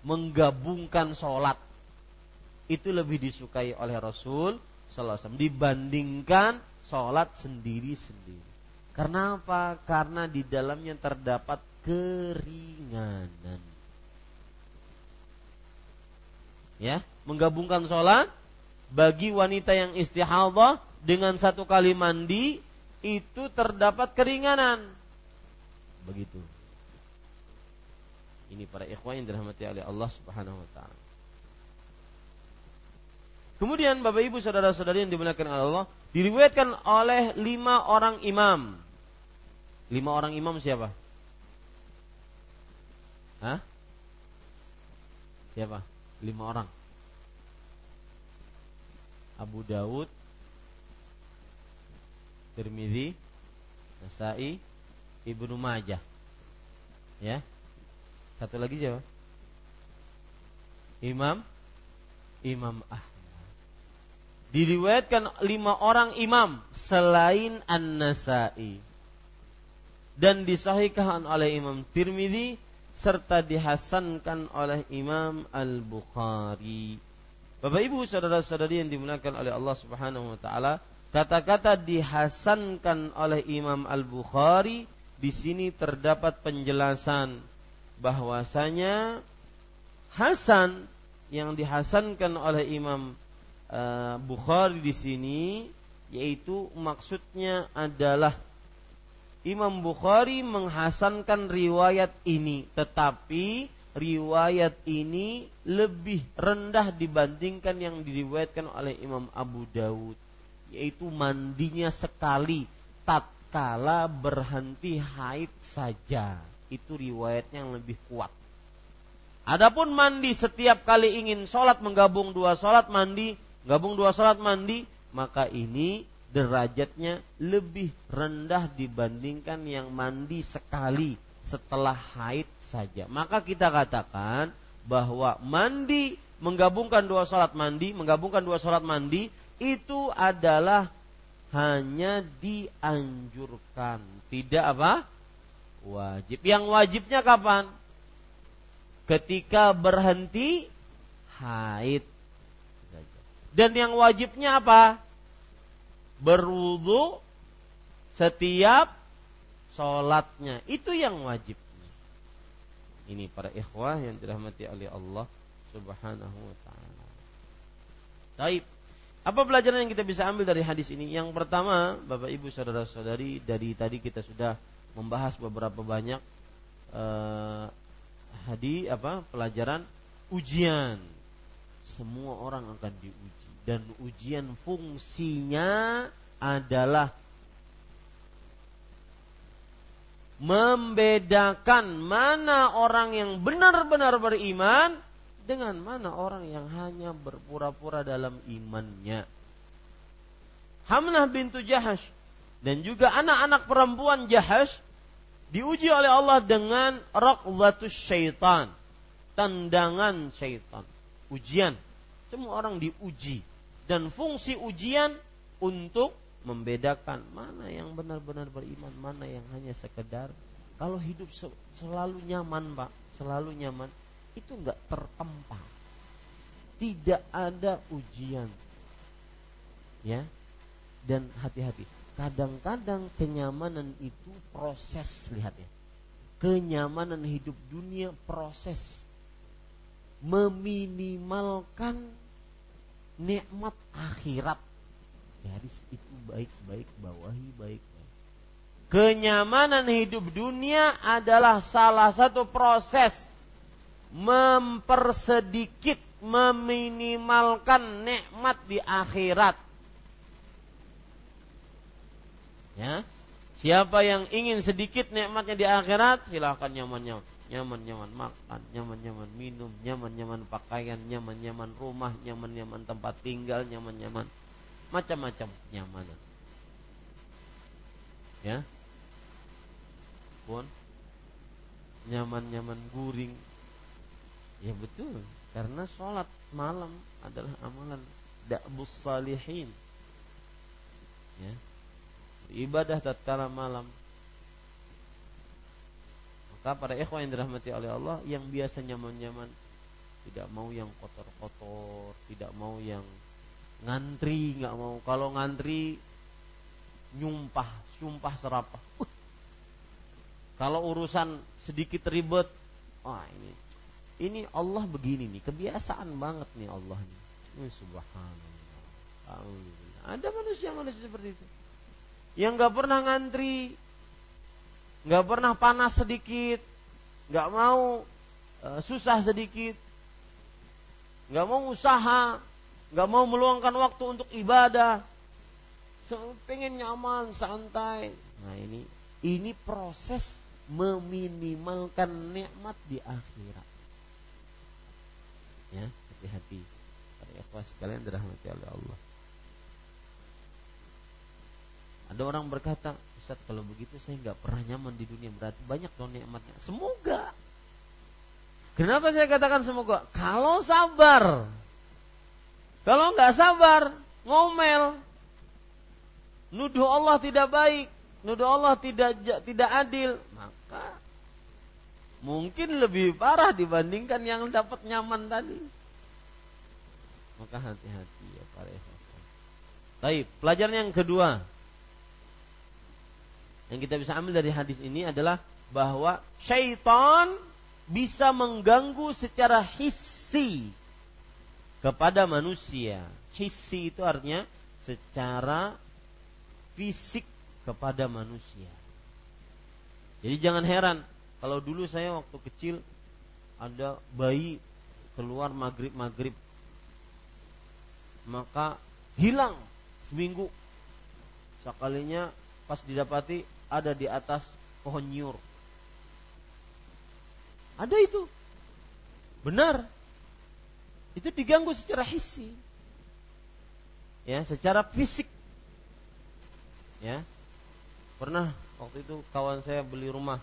Menggabungkan sholat itu lebih disukai oleh Rasul Sallallahu dibandingkan sholat sendiri-sendiri. Karena apa? Karena di dalamnya terdapat keringanan. Ya menggabungkan sholat bagi wanita yang istihadah dengan satu kali mandi itu terdapat keringanan begitu ini para ikhwan yang dirahmati oleh Allah Subhanahu wa taala Kemudian Bapak Ibu saudara-saudari yang dimuliakan Allah diriwayatkan oleh lima orang imam. Lima orang imam siapa? Hah? Siapa? Lima orang. Abu Dawud, Tirmidzi, Nasai, Ibnu Majah. Ya. Satu lagi siapa? Imam Imam Ahmad. Diriwayatkan lima orang imam selain An-Nasai dan disahihkan oleh Imam Tirmidzi serta dihasankan oleh Imam Al-Bukhari. Bapak Ibu saudara-saudari yang dimuliakan oleh Allah Subhanahu wa taala, kata-kata dihasankan oleh Imam Al-Bukhari di sini terdapat penjelasan bahwasanya Hasan yang dihasankan oleh Imam uh, Bukhari di sini yaitu maksudnya adalah Imam Bukhari menghasankan riwayat ini tetapi riwayat ini lebih rendah dibandingkan yang diriwayatkan oleh Imam Abu Dawud yaitu mandinya sekali tatkala berhenti haid saja. Itu riwayatnya yang lebih kuat. Adapun mandi setiap kali ingin sholat menggabung dua sholat mandi, gabung dua sholat mandi, maka ini derajatnya lebih rendah dibandingkan yang mandi sekali setelah haid saja. Maka kita katakan bahwa mandi menggabungkan dua sholat mandi, menggabungkan dua sholat mandi itu adalah hanya dianjurkan, tidak apa? Wajib. Yang wajibnya kapan? ketika berhenti haid. Dan yang wajibnya apa? Berwudu setiap sholatnya. Itu yang wajib. Ini para ikhwah yang dirahmati oleh Allah Subhanahu wa taala. Taib. Apa pelajaran yang kita bisa ambil dari hadis ini? Yang pertama, Bapak Ibu saudara-saudari, dari tadi kita sudah membahas beberapa banyak uh, hadi apa pelajaran ujian semua orang akan diuji dan ujian fungsinya adalah membedakan mana orang yang benar-benar beriman dengan mana orang yang hanya berpura-pura dalam imannya. Hamnah bintu Jahash dan juga anak-anak perempuan Jahash diuji oleh Allah dengan raqwatus syaitan, tendangan syaitan, ujian. Semua orang diuji dan fungsi ujian untuk membedakan mana yang benar-benar beriman, mana yang hanya sekedar kalau hidup selalu nyaman, Pak, selalu nyaman, itu enggak tertempa. Tidak ada ujian. Ya. Dan hati-hati kadang-kadang kenyamanan itu proses lihat ya kenyamanan hidup dunia proses meminimalkan nikmat akhirat garis itu baik-baik bawahi baik kenyamanan hidup dunia adalah salah satu proses mempersedikit meminimalkan nikmat di akhirat Ya. Siapa yang ingin sedikit nikmatnya di akhirat, silahkan nyaman-nyaman. Nyaman-nyaman makan, nyaman-nyaman minum, nyaman-nyaman pakaian, nyaman-nyaman rumah, nyaman-nyaman tempat tinggal, nyaman-nyaman macam-macam nyaman. Ya. Pun nyaman-nyaman guring. Ya betul, karena sholat malam adalah amalan da'bus salihin. Ya, ibadah tatkala malam. Maka para ikhwan yang dirahmati oleh Allah yang biasa nyaman-nyaman tidak mau yang kotor-kotor, tidak mau yang ngantri, nggak mau. Kalau ngantri nyumpah, sumpah serapah. Uh. Kalau urusan sedikit ribet, wah ini ini Allah begini nih, kebiasaan banget nih Allah nih. Subhanallah. Ada manusia-manusia seperti itu yang nggak pernah ngantri, nggak pernah panas sedikit, nggak mau e, susah sedikit, nggak mau usaha, nggak mau meluangkan waktu untuk ibadah, pengen nyaman, santai. Nah ini ini proses meminimalkan nikmat di akhirat. Ya, hati-hati. Para ikhwas sekalian dirahmati oleh Allah. Ada orang berkata, Ustaz kalau begitu saya nggak pernah nyaman di dunia berarti banyak dong nikmatnya. Semoga. Kenapa saya katakan semoga? Kalau sabar. Kalau nggak sabar, ngomel. Nuduh Allah tidak baik, nuduh Allah tidak tidak adil, maka mungkin lebih parah dibandingkan yang dapat nyaman tadi. Maka hati-hati ya para. Baik, pelajaran yang kedua yang kita bisa ambil dari hadis ini adalah bahwa syaitan bisa mengganggu secara hissi kepada manusia. Hissi itu artinya secara fisik kepada manusia. Jadi jangan heran kalau dulu saya waktu kecil ada bayi keluar maghrib maghrib maka hilang seminggu sekalinya pas didapati ada di atas pohon nyur ada itu. Benar. Itu diganggu secara hissi ya secara fisik. Ya. Pernah waktu itu kawan saya beli rumah.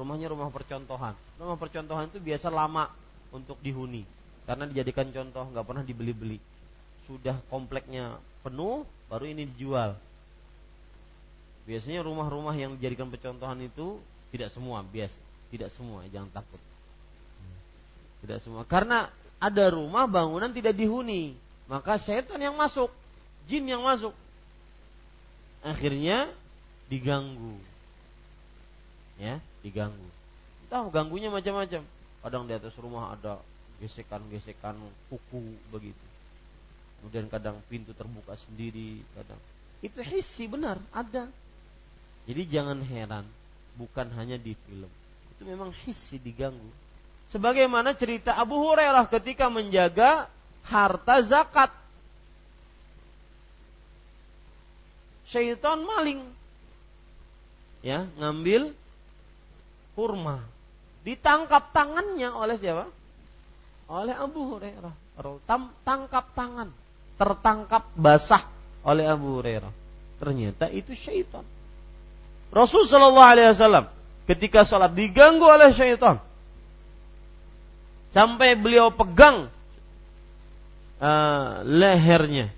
Rumahnya rumah percontohan. Rumah percontohan itu biasa lama untuk dihuni. Karena dijadikan contoh nggak pernah dibeli-beli. Sudah kompleknya penuh baru ini dijual. Biasanya rumah-rumah yang dijadikan percontohan itu tidak semua, biasa, tidak semua, jangan takut. Tidak semua. Karena ada rumah bangunan tidak dihuni, maka setan yang masuk, jin yang masuk. Akhirnya diganggu. Ya, diganggu. Tahu ganggunya macam-macam. Kadang di atas rumah ada gesekan-gesekan kuku begitu kemudian kadang pintu terbuka sendiri kadang itu hissi benar ada jadi jangan heran bukan hanya di film. Itu memang hissi diganggu. Sebagaimana cerita Abu Hurairah ketika menjaga harta zakat. Syaitan maling. Ya ngambil kurma. Ditangkap tangannya oleh siapa? Oleh Abu Hurairah. Tangkap tangan. Tertangkap basah oleh Abu Hurairah. Ternyata itu syaitan. Rasul Shallallahu Alaihi Wasallam ketika sholat diganggu oleh syaitan sampai beliau pegang uh, lehernya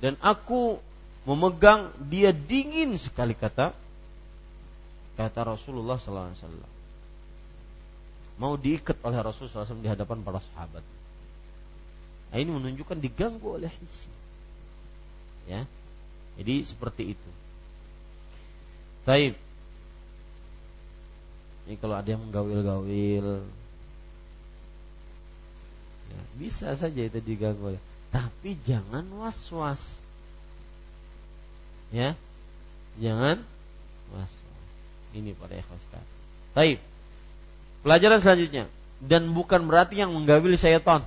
dan aku memegang dia dingin sekali kata kata Rasulullah Sallallahu Alaihi Wasallam mau diikat oleh Rasulullah SAW di hadapan para sahabat. Nah, ini menunjukkan diganggu oleh hissi. Ya. Jadi seperti itu. Baik. Ini kalau ada yang menggawil-gawil ya, bisa saja itu diganggu. Tapi jangan was-was. Ya. Jangan was-was. Ini pada ikhlas Baik. Pelajaran selanjutnya dan bukan berarti yang menggawil syaitan.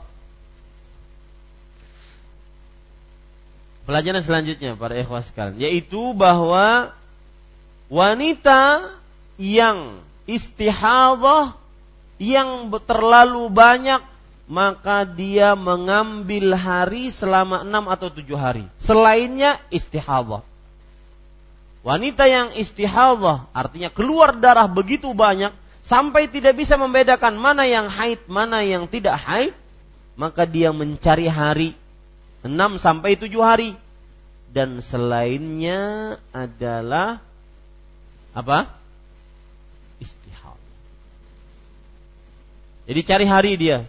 Pelajaran selanjutnya para ikhwas sekalian yaitu bahwa wanita yang istihadhah yang terlalu banyak maka dia mengambil hari selama enam atau tujuh hari. Selainnya istihadhah. Wanita yang istihadhah artinya keluar darah begitu banyak sampai tidak bisa membedakan mana yang haid, mana yang tidak haid, maka dia mencari hari 6 sampai 7 hari dan selainnya adalah apa? Istihad. Jadi cari hari dia.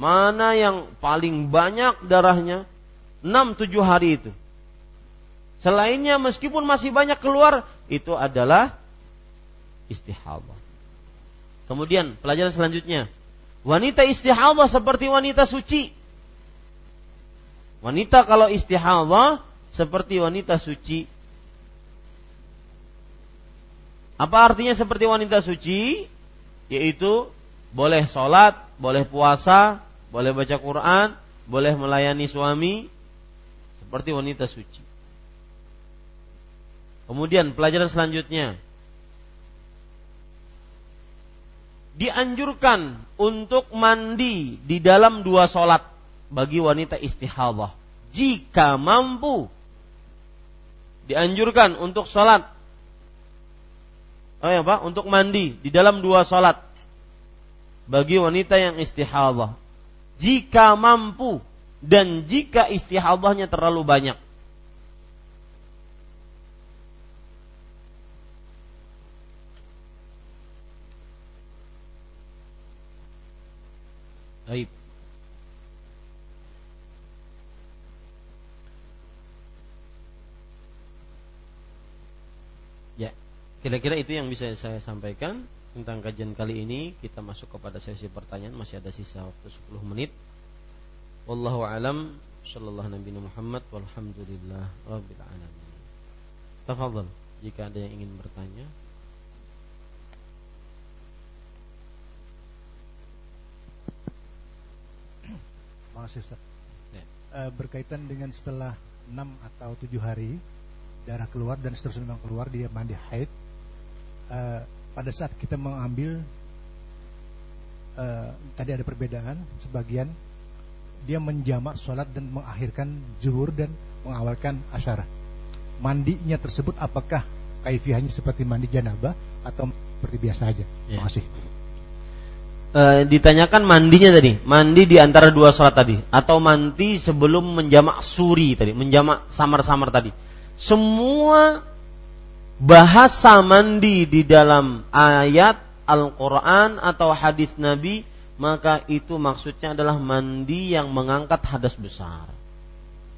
Mana yang paling banyak darahnya? 6 7 hari itu. Selainnya meskipun masih banyak keluar itu adalah istihadah. Kemudian pelajaran selanjutnya, wanita istihadah seperti wanita suci. Wanita kalau istihadah seperti wanita suci. Apa artinya seperti wanita suci? Yaitu boleh sholat, boleh puasa, boleh baca Quran, boleh melayani suami, seperti wanita suci. Kemudian pelajaran selanjutnya, dianjurkan untuk mandi di dalam dua sholat bagi wanita istihadah jika mampu dianjurkan untuk sholat oh ya pak untuk mandi di dalam dua sholat bagi wanita yang istihadah jika mampu dan jika istihadahnya terlalu banyak. Baik. Ya, kira-kira itu yang bisa saya sampaikan tentang kajian kali ini. Kita masuk kepada sesi pertanyaan, masih ada sisa waktu 10 menit. Wallahu alam sallallahu nabi Muhammad walhamdulillah rabbil alamin. Tafadhal jika ada yang ingin bertanya. Makasih Ustaz. Ya. E, berkaitan dengan setelah 6 atau 7 hari darah keluar dan seterusnya memang keluar dia mandi haid e, pada saat kita mengambil e, tadi ada perbedaan sebagian dia menjamak sholat dan mengakhirkan zuhur dan mengawalkan asyara mandinya tersebut apakah kaifiahnya seperti mandi janabah atau seperti biasa aja ya. terima kasih e, ditanyakan mandinya tadi, mandi di antara dua sholat tadi, atau mandi sebelum menjamak suri tadi, menjamak samar-samar tadi. Semua bahasa mandi di dalam ayat Al-Quran atau hadis Nabi, maka itu maksudnya adalah mandi yang mengangkat hadas besar.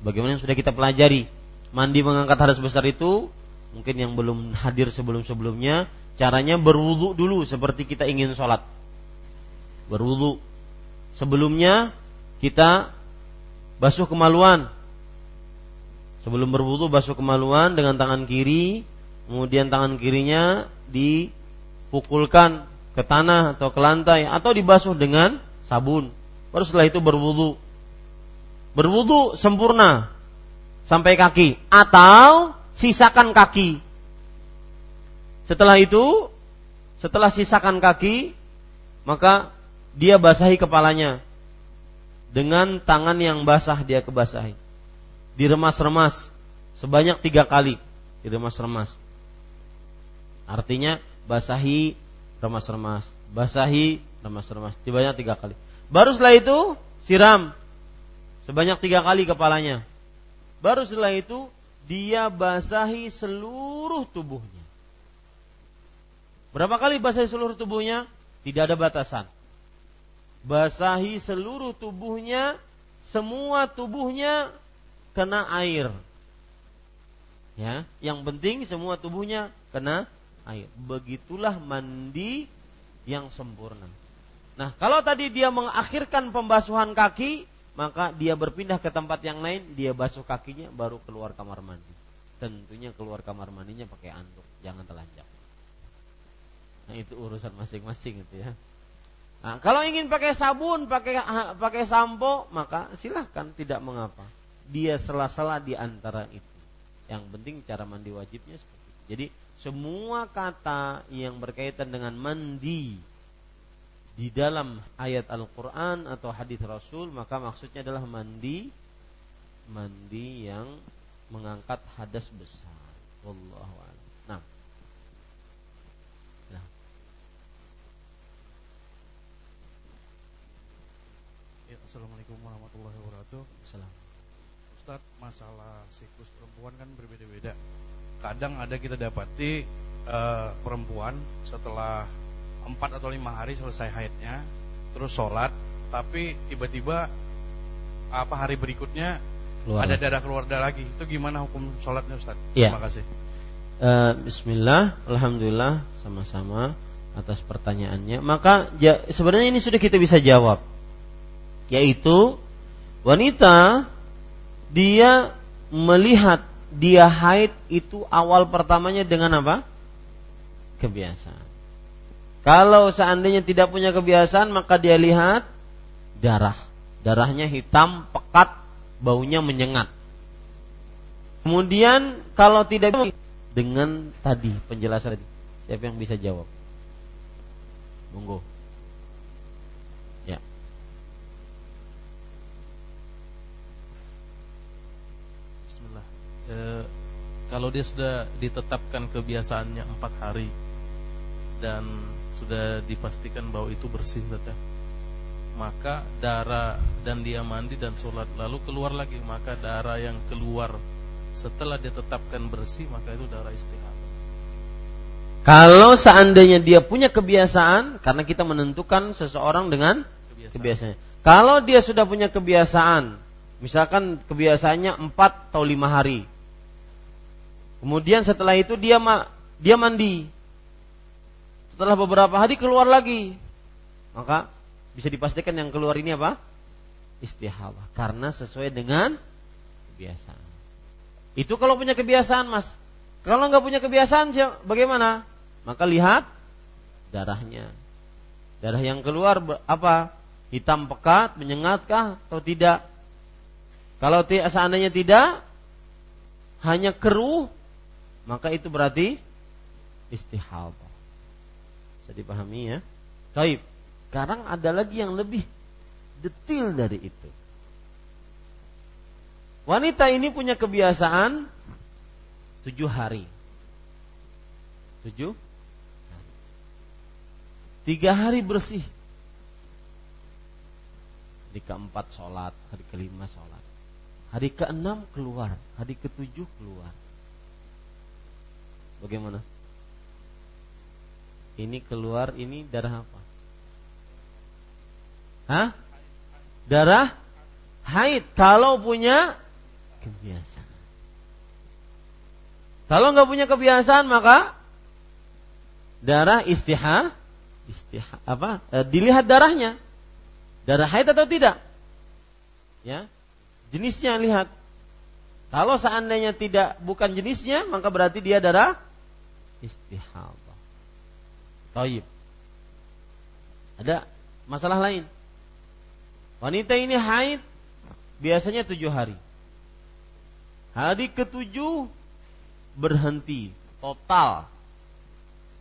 Bagaimana yang sudah kita pelajari, mandi mengangkat hadas besar itu mungkin yang belum hadir sebelum-sebelumnya, caranya berwudu dulu seperti kita ingin sholat berwudu. Sebelumnya kita basuh kemaluan. Sebelum berwudu basuh kemaluan dengan tangan kiri, kemudian tangan kirinya dipukulkan ke tanah atau ke lantai atau dibasuh dengan sabun. Baru setelah itu berwudu. Berwudu sempurna sampai kaki atau sisakan kaki. Setelah itu, setelah sisakan kaki, maka dia basahi kepalanya dengan tangan yang basah dia kebasahi diremas-remas sebanyak tiga kali diremas-remas artinya basahi remas-remas. Basahi remas-remas. Sebanyak tiga kali. Baru setelah itu siram. Sebanyak tiga kali kepalanya. Baru setelah itu dia basahi seluruh tubuhnya. Berapa kali basahi seluruh tubuhnya? Tidak ada batasan. Basahi seluruh tubuhnya, semua tubuhnya kena air. Ya, yang penting semua tubuhnya kena air. Begitulah mandi yang sempurna. Nah, kalau tadi dia mengakhirkan pembasuhan kaki, maka dia berpindah ke tempat yang lain, dia basuh kakinya baru keluar kamar mandi. Tentunya keluar kamar mandinya pakai anduk, jangan telanjang. Nah, itu urusan masing-masing itu ya. Nah, kalau ingin pakai sabun, pakai pakai sampo, maka silahkan tidak mengapa. Dia sela-sela di antara itu. Yang penting cara mandi wajibnya seperti itu. Jadi semua kata yang berkaitan dengan mandi di dalam ayat Al-Quran atau hadis Rasul maka maksudnya adalah mandi mandi yang mengangkat hadas besar. Wallahu Assalamualaikum warahmatullahi wabarakatuh. Salam. Ustaz, masalah siklus perempuan kan berbeda-beda. Kadang ada kita dapati uh, perempuan setelah 4 atau lima hari selesai haidnya, terus sholat, tapi tiba-tiba apa hari berikutnya keluar. ada darah keluar darah lagi. Itu gimana hukum sholatnya Ustaz? Ya. Terima kasih. Uh, Bismillah, Alhamdulillah, sama-sama atas pertanyaannya. Maka ya, sebenarnya ini sudah kita bisa jawab yaitu wanita dia melihat dia haid itu awal pertamanya dengan apa? Kebiasaan. Kalau seandainya tidak punya kebiasaan maka dia lihat darah. Darahnya hitam, pekat, baunya menyengat. Kemudian kalau tidak dengan tadi penjelasan tadi, siapa yang bisa jawab? Monggo. E, kalau dia sudah ditetapkan kebiasaannya empat hari dan sudah dipastikan bahwa itu bersih teteh maka darah dan dia mandi dan sholat lalu keluar lagi maka darah yang keluar setelah dia tetapkan bersih maka itu darah istihadah kalau seandainya dia punya kebiasaan karena kita menentukan seseorang dengan kebiasaan. kebiasaannya kalau dia sudah punya kebiasaan misalkan kebiasaannya 4 atau 5 hari kemudian setelah itu dia ma dia mandi setelah beberapa hari keluar lagi maka bisa dipastikan yang keluar ini apa? Istihadah. Karena sesuai dengan kebiasaan. Itu kalau punya kebiasaan, Mas. Kalau nggak punya kebiasaan, bagaimana? Maka lihat darahnya. Darah yang keluar apa? Hitam pekat, menyengatkah atau tidak? Kalau seandainya tidak, hanya keruh, maka itu berarti istihadah. Bisa dipahami ya? Taib. Sekarang ada lagi yang lebih detil dari itu. Wanita ini punya kebiasaan tujuh hari. Tujuh Tiga hari bersih. Hari keempat sholat, hari kelima sholat. Hari keenam keluar, hari ketujuh keluar. Bagaimana? Ini keluar, ini darah apa? Hah? Darah haid kalau punya kebiasaan. Kalau nggak punya kebiasaan maka darah istihal istihal apa? E, dilihat darahnya. Darah haid atau tidak? Ya. Jenisnya lihat. Kalau seandainya tidak bukan jenisnya, maka berarti dia darah istihal. Taib. Ada masalah lain. Wanita ini haid biasanya tujuh hari. Hari ketujuh berhenti total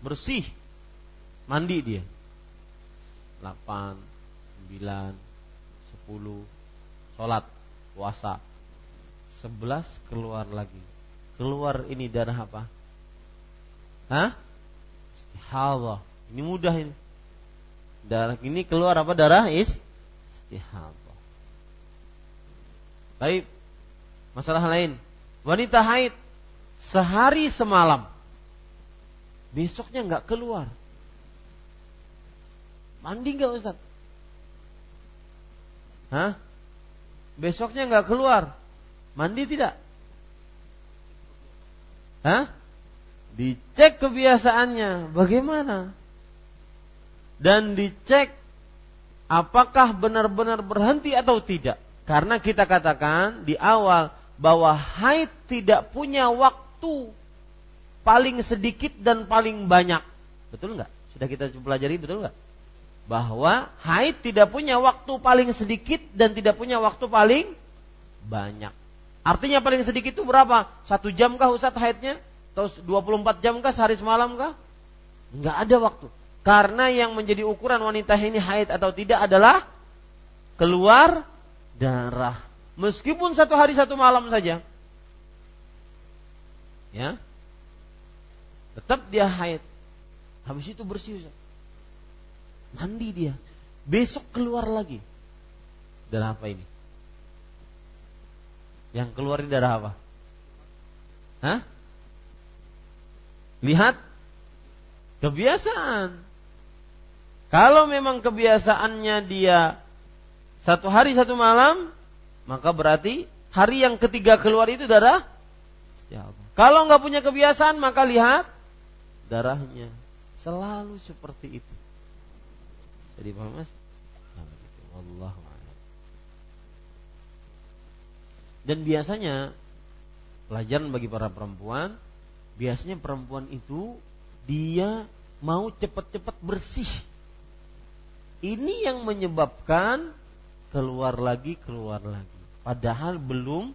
bersih mandi dia. 8 9 10 salat puasa 11 keluar lagi. Keluar ini darah apa? Hah? Istihadah. Ini mudah ini. Darah ini keluar apa? Darah is istihadah. Baik. Masalah lain. Wanita haid sehari semalam. Besoknya nggak keluar. Mandi nggak Ustaz? Hah? Besoknya nggak keluar. Mandi tidak? Hah? Dicek kebiasaannya bagaimana? Dan dicek apakah benar-benar berhenti atau tidak. Karena kita katakan di awal bahwa haid tidak punya waktu paling sedikit dan paling banyak. Betul nggak? Sudah kita pelajari betul nggak? Bahwa haid tidak punya waktu paling sedikit dan tidak punya waktu paling banyak. Artinya paling sedikit itu berapa? Satu jam kah Ustadz haidnya? Atau 24 jam kah sehari semalam kah? Nggak ada waktu. Karena yang menjadi ukuran wanita ini haid atau tidak adalah keluar darah. Meskipun satu hari satu malam saja. Ya. Tetap dia haid. Habis itu bersih. Mandi dia. Besok keluar lagi. Darah apa ini? Yang keluar ini darah apa? Hah? Lihat kebiasaan. Kalau memang kebiasaannya dia satu hari satu malam, maka berarti hari yang ketiga keluar itu darah. Kalau nggak punya kebiasaan, maka lihat darahnya selalu seperti itu. Jadi paham mas? Allah Dan biasanya pelajaran bagi para perempuan, biasanya perempuan itu dia mau cepat-cepat bersih ini yang menyebabkan keluar lagi, keluar lagi. Padahal belum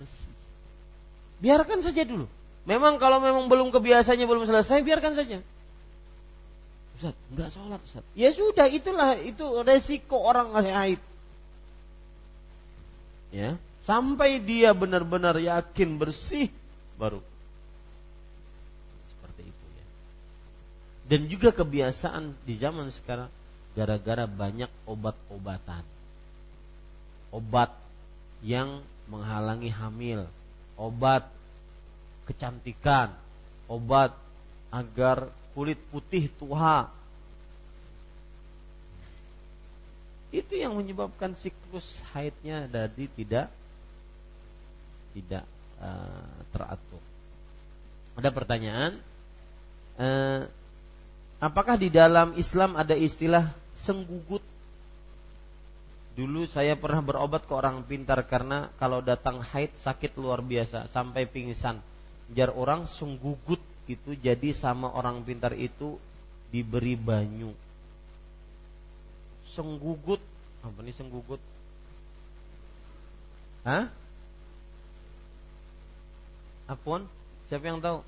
bersih. Biarkan saja dulu. Memang kalau memang belum kebiasaannya belum selesai, biarkan saja. Ustaz, enggak sholat Ustaz. Ya sudah, itulah itu resiko orang haid. Ya, sampai dia benar-benar yakin bersih baru Dan juga kebiasaan di zaman sekarang gara-gara banyak obat-obatan. Obat yang menghalangi hamil, obat kecantikan, obat agar kulit putih tua. Itu yang menyebabkan siklus haidnya jadi tidak tidak uh, teratur. Ada pertanyaan, uh, apakah di dalam Islam ada istilah senggugut? Dulu saya pernah berobat ke orang pintar karena kalau datang haid sakit luar biasa sampai pingsan. Jar orang senggugut gitu jadi sama orang pintar itu diberi banyu. Senggugut apa nih senggugut? Hah? Apun? Siapa yang tahu?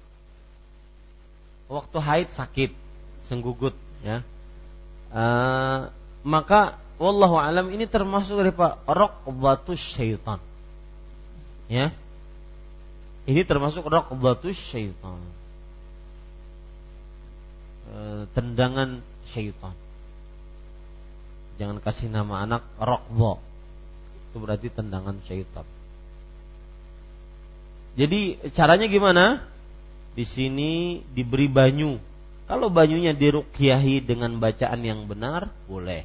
Waktu haid sakit, senggugut ya. Uh, maka wallahu alam ini termasuk dari Pak raqbatus syaitan. Ya. Ini termasuk raqbatus syaitan. E, tendangan syaitan. Jangan kasih nama anak raqba. Itu berarti tendangan syaitan. Jadi caranya gimana? Di sini diberi banyu. Kalau banyunya dirukyahi dengan bacaan yang benar, boleh.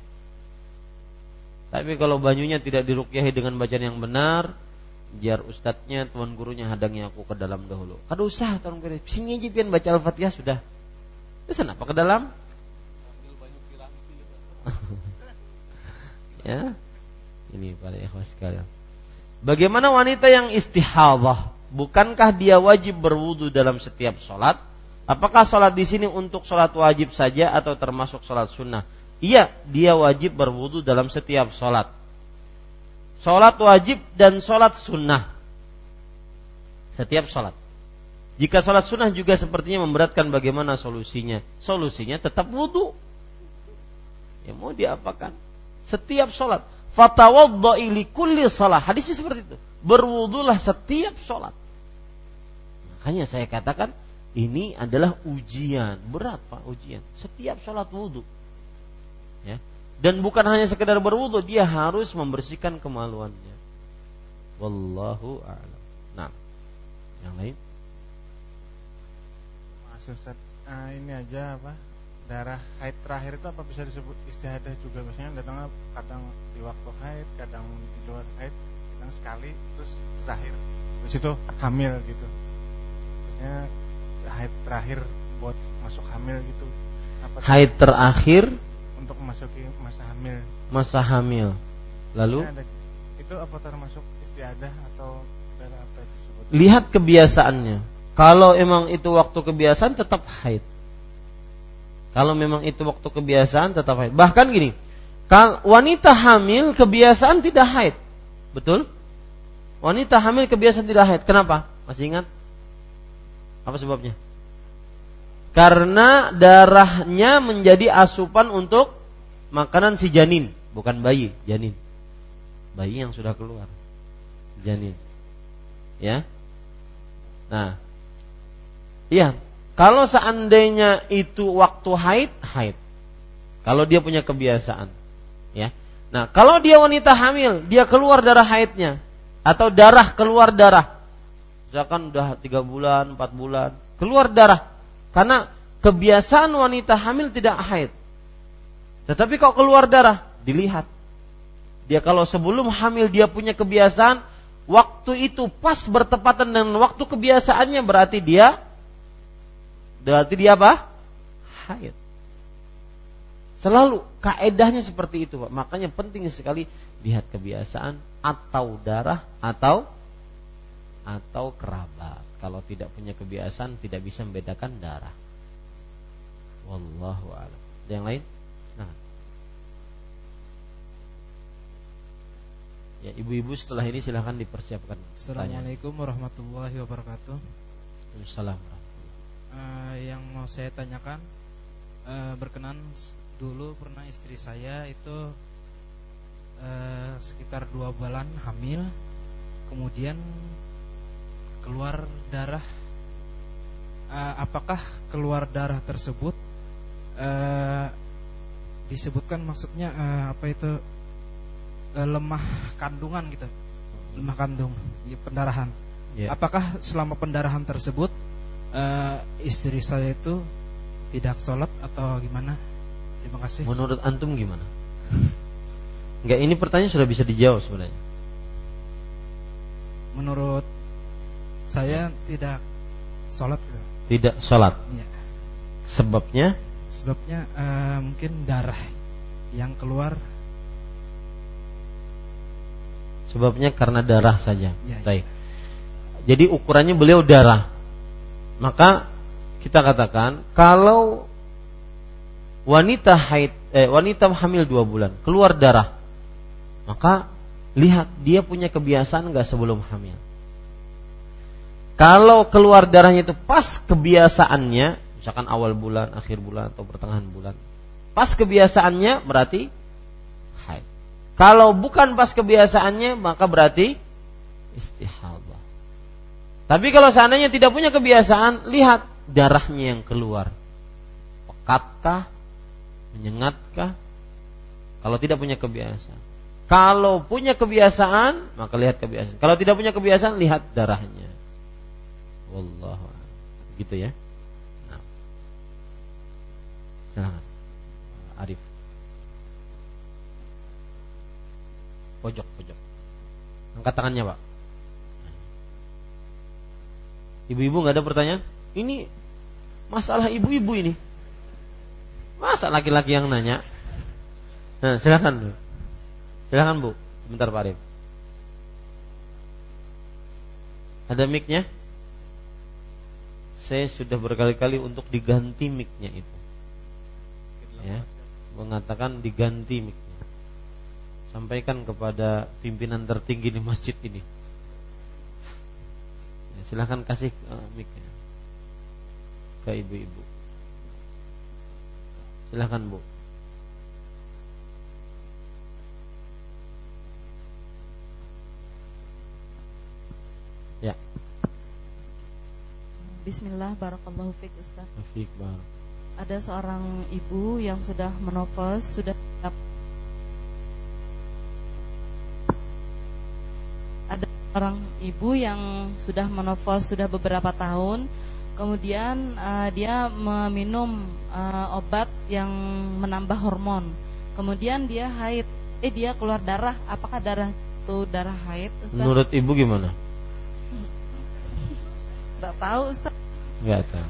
Tapi kalau banyunya tidak dirukyahi dengan bacaan yang benar, biar ustadznya, tuan gurunya hadangi aku ke dalam dahulu. Kada usah tuan guru, sini aja pian baca al-fatihah sudah. Terus kenapa ke dalam? ya, ini para ikhwas sekalian. Bagaimana wanita yang istihadah? Bukankah dia wajib berwudu dalam setiap sholat? Apakah sholat di sini untuk sholat wajib saja atau termasuk sholat sunnah? Iya, dia wajib berwudu dalam setiap sholat. Sholat wajib dan sholat sunnah. Setiap sholat. Jika sholat sunnah juga sepertinya memberatkan bagaimana solusinya. Solusinya tetap wudu. Ya mau diapakan? Setiap sholat. Fatawadda'i li kulli salah. Hadisnya seperti itu. Berwudulah setiap sholat. Makanya saya katakan ini adalah ujian. Berat pak ujian. Setiap sholat wudu ya. Dan bukan hanya sekedar berwudu, dia harus membersihkan kemaluannya. Wallahu a'lam. Nah, yang lain? Mas Ustaz, nah, ini aja apa? Darah haid terakhir itu apa bisa disebut istihadah juga? Misalnya datangnya kadang di waktu haid, kadang di luar haid, kadang sekali, terus terakhir. Terus itu hamil gitu. Misalnya haid terakhir buat masuk hamil gitu. Apa haid terakhir untuk memasuki masa hamil. Masa hamil. Lalu ada, itu apa termasuk istiadah atau apa itu? Lihat kebiasaannya. Kalau emang itu waktu kebiasaan tetap haid. Kalau memang itu waktu kebiasaan tetap haid. Bahkan gini, kalau wanita hamil kebiasaan tidak haid. Betul? Wanita hamil kebiasaan tidak haid. Kenapa? Masih ingat? Apa sebabnya? Karena darahnya menjadi asupan untuk makanan si janin, bukan bayi, janin. Bayi yang sudah keluar. Janin. Ya. Nah. Iya, kalau seandainya itu waktu haid, haid. Kalau dia punya kebiasaan, ya. Nah, kalau dia wanita hamil, dia keluar darah haidnya atau darah keluar darah. Misalkan udah tiga bulan, empat bulan, keluar darah. Karena kebiasaan wanita hamil tidak haid. Tetapi kalau keluar darah, dilihat. Dia kalau sebelum hamil dia punya kebiasaan, waktu itu pas bertepatan dengan waktu kebiasaannya berarti dia berarti dia apa? Haid. Selalu kaedahnya seperti itu, Pak. Makanya penting sekali lihat kebiasaan atau darah atau atau kerabat. Kalau tidak punya kebiasaan tidak bisa membedakan darah. Wallahu a'lam. Yang lain? Ya, ibu-ibu setelah ini silahkan dipersiapkan. Assalamualaikum warahmatullahi wabarakatuh. Assalamualaikum. Uh, yang mau saya tanyakan uh, berkenan dulu pernah istri saya itu uh, sekitar dua bulan hamil, kemudian keluar darah. Uh, apakah keluar darah tersebut uh, disebutkan maksudnya uh, apa itu uh, lemah kandungan gitu? Lemah kandung ya, pendarahan. Yeah. apakah selama pendarahan tersebut uh, istri saya itu tidak sholat atau gimana? Terima kasih. Menurut antum gimana? Enggak ini pertanyaan sudah bisa dijawab sebenarnya. Menurut saya tidak sholat gitu. tidak sholat? Ya. sebabnya? Sebabnya uh, mungkin darah yang keluar. Sebabnya karena darah saja. Ya, ya. jadi ukurannya beliau darah. Maka kita katakan kalau wanita haid eh, wanita hamil dua bulan keluar darah maka lihat dia punya kebiasaan nggak sebelum hamil kalau keluar darahnya itu pas kebiasaannya misalkan awal bulan akhir bulan atau pertengahan bulan pas kebiasaannya berarti haid. Kalau bukan pas kebiasaannya maka berarti istihadah. Tapi kalau seandainya tidak punya kebiasaan lihat darahnya yang keluar. Pekatkah? Menyengatkah? Kalau tidak punya kebiasaan. Kalau punya kebiasaan maka lihat kebiasaan. Kalau tidak punya kebiasaan lihat darahnya wallahu gitu ya. Nah. silakan. Arif. Pojok pojok. Angkat tangannya pak. Ibu-ibu nggak ada pertanyaan? Ini masalah ibu-ibu ini. Masa laki-laki yang nanya? Nah silakan bu. Silakan bu. Sebentar pak Arif. Ada micnya saya sudah berkali-kali untuk diganti micnya itu ya mengatakan diganti miknya. Sampaikan kepada pimpinan tertinggi di masjid ini. Ya, silahkan kasih uh, miknya ke ibu-ibu. Silahkan bu. Bismillah, barakallahu fiik Ustaz. Fiik, barak ada seorang ibu yang sudah menopos sudah ada orang ibu yang sudah menopos sudah beberapa tahun. Kemudian uh, dia meminum uh, obat yang menambah hormon. Kemudian dia haid. Eh dia keluar darah. Apakah darah itu darah haid Ustaz? menurut ibu gimana Tidak tahu Ustaz Enggak tahu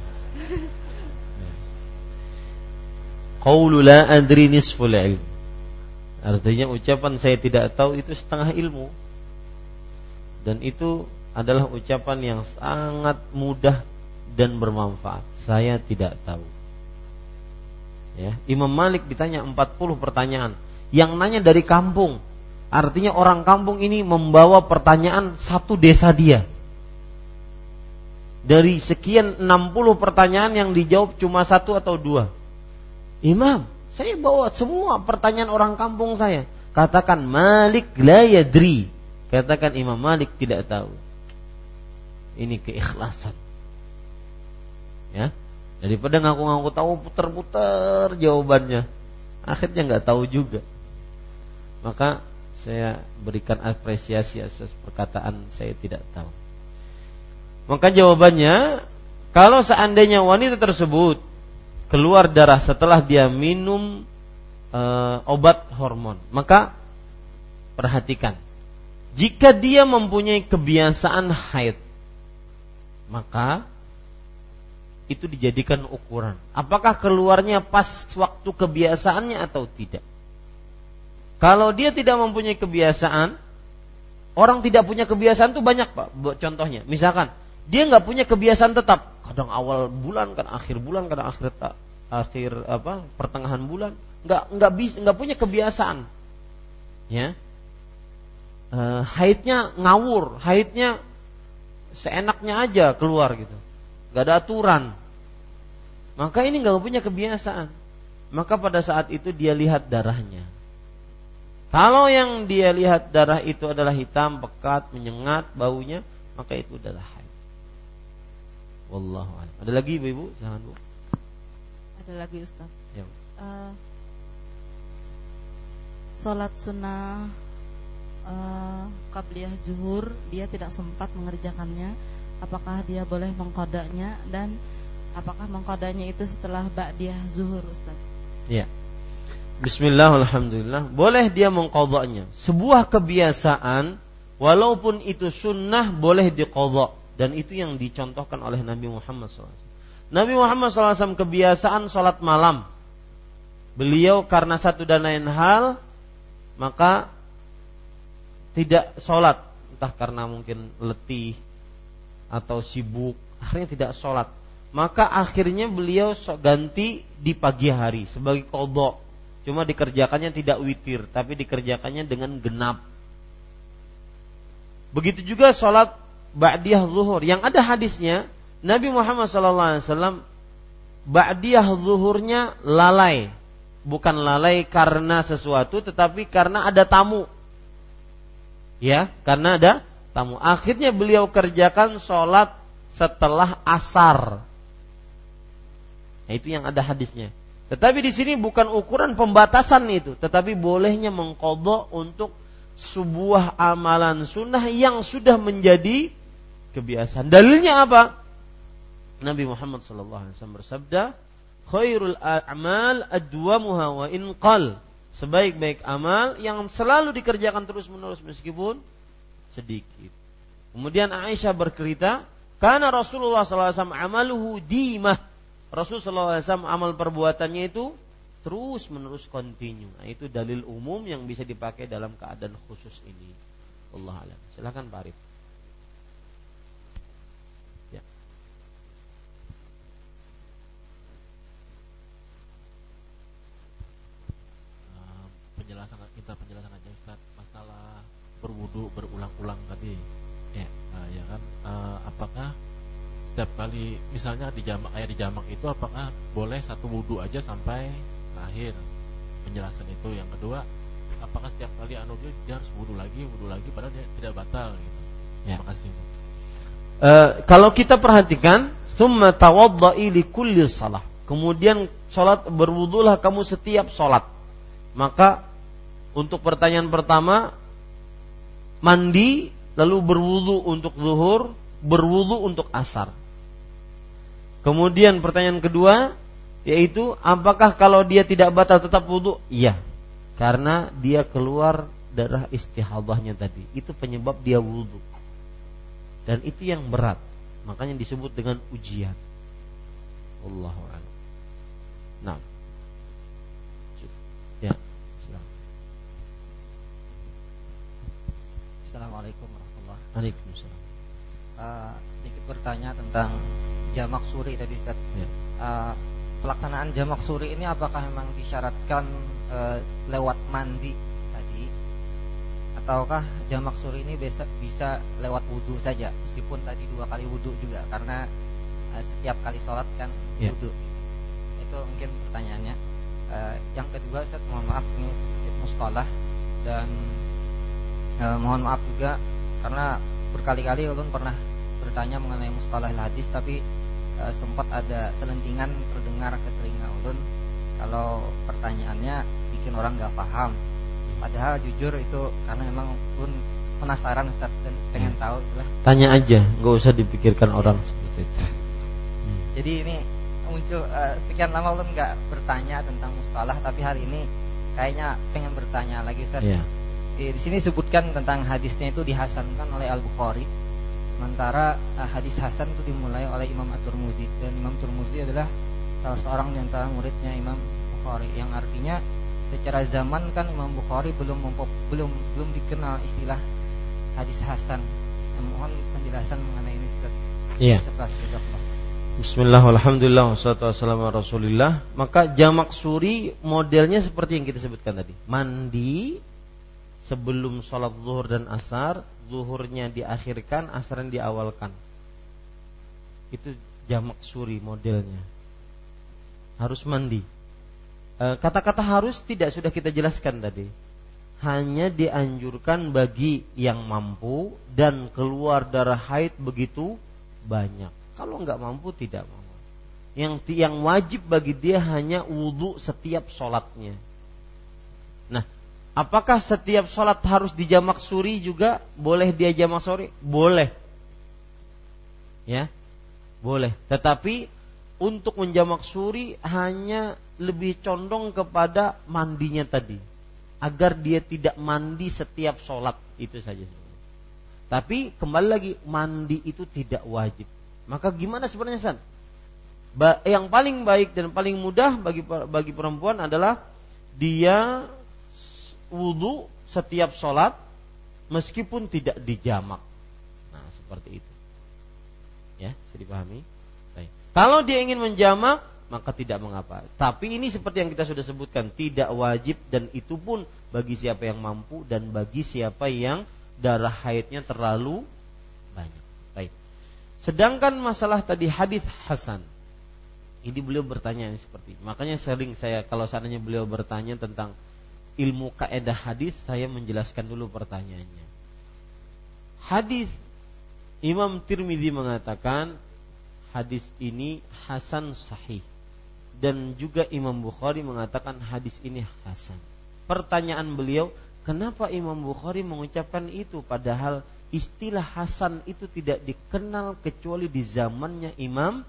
Qawlu la adri nisful ilm. Artinya ucapan saya tidak tahu itu setengah ilmu. Dan itu adalah ucapan yang sangat mudah dan bermanfaat. Saya tidak tahu. Ya, Imam Malik ditanya 40 pertanyaan. Yang nanya dari kampung. Artinya orang kampung ini membawa pertanyaan satu desa dia. Dari sekian 60 pertanyaan yang dijawab cuma satu atau dua. Imam, saya bawa semua pertanyaan orang kampung saya. Katakan Malik la yadri. Katakan Imam Malik tidak tahu. Ini keikhlasan. Ya. Daripada ngaku-ngaku tahu putar-putar jawabannya. Akhirnya nggak tahu juga. Maka saya berikan apresiasi atas perkataan saya tidak tahu. Maka jawabannya kalau seandainya wanita tersebut keluar darah setelah dia minum e, obat hormon, maka perhatikan. Jika dia mempunyai kebiasaan haid, maka itu dijadikan ukuran. Apakah keluarnya pas waktu kebiasaannya atau tidak? Kalau dia tidak mempunyai kebiasaan, orang tidak punya kebiasaan itu banyak pak. Contohnya, misalkan dia nggak punya kebiasaan tetap, kadang awal bulan, kadang akhir bulan, kadang akhir akhir apa pertengahan bulan, nggak nggak bisa nggak punya kebiasaan, ya. E, haidnya ngawur, haidnya seenaknya aja keluar gitu, nggak ada aturan. Maka ini nggak punya kebiasaan. Maka pada saat itu dia lihat darahnya. Kalau yang dia lihat darah itu adalah hitam, pekat, menyengat baunya, maka itu adalah. Wallahu a'lam. Ada lagi Ibu-ibu? Jangan Bu. Ada lagi Ustaz. Ya. Uh, Sholat sunnah uh, Qabliyah zuhur Dia tidak sempat mengerjakannya Apakah dia boleh mengkodaknya Dan apakah mengkodaknya itu setelah Ba'diyah zuhur Ustaz Ya Bismillah, Alhamdulillah Boleh dia mengkodoknya Sebuah kebiasaan Walaupun itu sunnah boleh dikodok Dan itu yang dicontohkan oleh Nabi Muhammad SAW Nabi Muhammad SAW kebiasaan sholat malam. Beliau karena satu dan lain hal maka tidak sholat. Entah karena mungkin letih atau sibuk akhirnya tidak sholat. Maka akhirnya beliau ganti di pagi hari sebagai kodok cuma dikerjakannya tidak witir tapi dikerjakannya dengan genap. Begitu juga sholat ba'diyah zuhur yang ada hadisnya Nabi Muhammad SAW ba'diyah zuhurnya lalai bukan lalai karena sesuatu tetapi karena ada tamu. Ya, karena ada tamu. Akhirnya beliau kerjakan sholat setelah asar. Nah, itu yang ada hadisnya. Tetapi di sini bukan ukuran pembatasan itu, tetapi bolehnya mengkodok untuk sebuah amalan sunnah yang sudah menjadi kebiasaan. Dalilnya apa? Nabi Muhammad SAW bersabda, khairul a'mal adwamuha wa in qal. Sebaik-baik amal yang selalu dikerjakan terus-menerus meskipun sedikit. Kemudian Aisyah bercerita, karena Rasulullah SAW amaluhu dimah. Rasulullah SAW amal perbuatannya itu terus menerus kontinu. Nah, itu dalil umum yang bisa dipakai dalam keadaan khusus ini. Allah alam. Silakan Pak Arif. minta penjelasan aja Ustaz masalah berwudu berulang-ulang tadi. Ya nah, ya kan? Uh, apakah setiap kali misalnya di jamak ayat di jamak itu apakah boleh satu wudu aja sampai akhir? Penjelasan itu. Yang kedua apakah setiap kali anu dia harus wudu lagi wudu lagi padahal dia tidak batal gitu. Ya. terima kasih uh, kalau kita perhatikan summa tawadda'i li kulli salah kemudian sholat berwudulah kamu setiap sholat. Maka untuk pertanyaan pertama mandi lalu berwudu untuk zuhur, berwudu untuk asar. Kemudian pertanyaan kedua yaitu apakah kalau dia tidak batal tetap wudu? Iya. Karena dia keluar darah istihadahnya tadi. Itu penyebab dia wudu. Dan itu yang berat. Makanya disebut dengan ujian. Allahu Nah. Ya. Assalamualaikum warahmatullahi Waalaikumsalam. Uh, sedikit bertanya tentang jamak suri tadi Ustaz. Ya. Uh, pelaksanaan jamak suri ini apakah memang disyaratkan uh, lewat mandi tadi ataukah jamak suri ini bisa bisa lewat wudhu saja meskipun tadi dua kali wudhu juga karena uh, setiap kali sholat kan ya. wudhu itu mungkin pertanyaannya uh, yang kedua Ustaz mohon maaf ini mustalah dan e, mohon maaf juga karena berkali-kali ulun pernah bertanya mengenai mustalah hadis tapi e, sempat ada selentingan terdengar ke telinga ulun kalau pertanyaannya bikin orang gak paham padahal jujur itu karena memang ulun penasaran Ustaz dan pengen hmm. tahu lah. tanya aja nggak usah dipikirkan orang seperti itu hmm. jadi ini muncul uh, sekian lama ulun nggak bertanya tentang mustalah tapi hari ini kayaknya pengen bertanya lagi Ustaz yeah di sini disebutkan tentang hadisnya itu dihasankan oleh Al Bukhari. Sementara uh, hadis hasan itu dimulai oleh Imam At-Tirmidzi dan Imam Tirmidzi adalah salah seorang di antara muridnya Imam Bukhari yang artinya secara zaman kan Imam Bukhari belum belum belum dikenal istilah hadis hasan. Mohon penjelasan mengenai ini Ustaz. Iya. Bismillah, alhamdulillah, wassalatu wassalamu rasulillah Maka jamak suri modelnya seperti yang kita sebutkan tadi Mandi sebelum sholat zuhur dan asar, zuhurnya diakhirkan, asarnya diawalkan. Itu jamak suri modelnya. Harus mandi. E, kata-kata harus tidak sudah kita jelaskan tadi. Hanya dianjurkan bagi yang mampu dan keluar darah haid begitu banyak. Kalau nggak mampu tidak mampu. Yang yang wajib bagi dia hanya wudhu setiap sholatnya. Apakah setiap sholat harus dijamak suri juga? Boleh dia jamak suri? Boleh. Ya, boleh. Tetapi untuk menjamak suri hanya lebih condong kepada mandinya tadi agar dia tidak mandi setiap sholat itu saja tapi kembali lagi mandi itu tidak wajib maka gimana sebenarnya san ba yang paling baik dan paling mudah bagi bagi perempuan adalah dia wudhu setiap sholat meskipun tidak dijamak nah seperti itu ya bisa dipahami kalau dia ingin menjamak, maka tidak mengapa. Tapi ini seperti yang kita sudah sebutkan, tidak wajib dan itu pun bagi siapa yang mampu dan bagi siapa yang darah haidnya terlalu banyak. Baik. Sedangkan masalah tadi hadis Hasan. Ini beliau bertanya seperti. Makanya sering saya kalau seandainya beliau bertanya tentang ilmu kaidah hadis, saya menjelaskan dulu pertanyaannya. Hadis Imam Tirmidzi mengatakan hadis ini hasan sahih dan juga Imam Bukhari mengatakan hadis ini hasan. Pertanyaan beliau, kenapa Imam Bukhari mengucapkan itu padahal istilah hasan itu tidak dikenal kecuali di zamannya Imam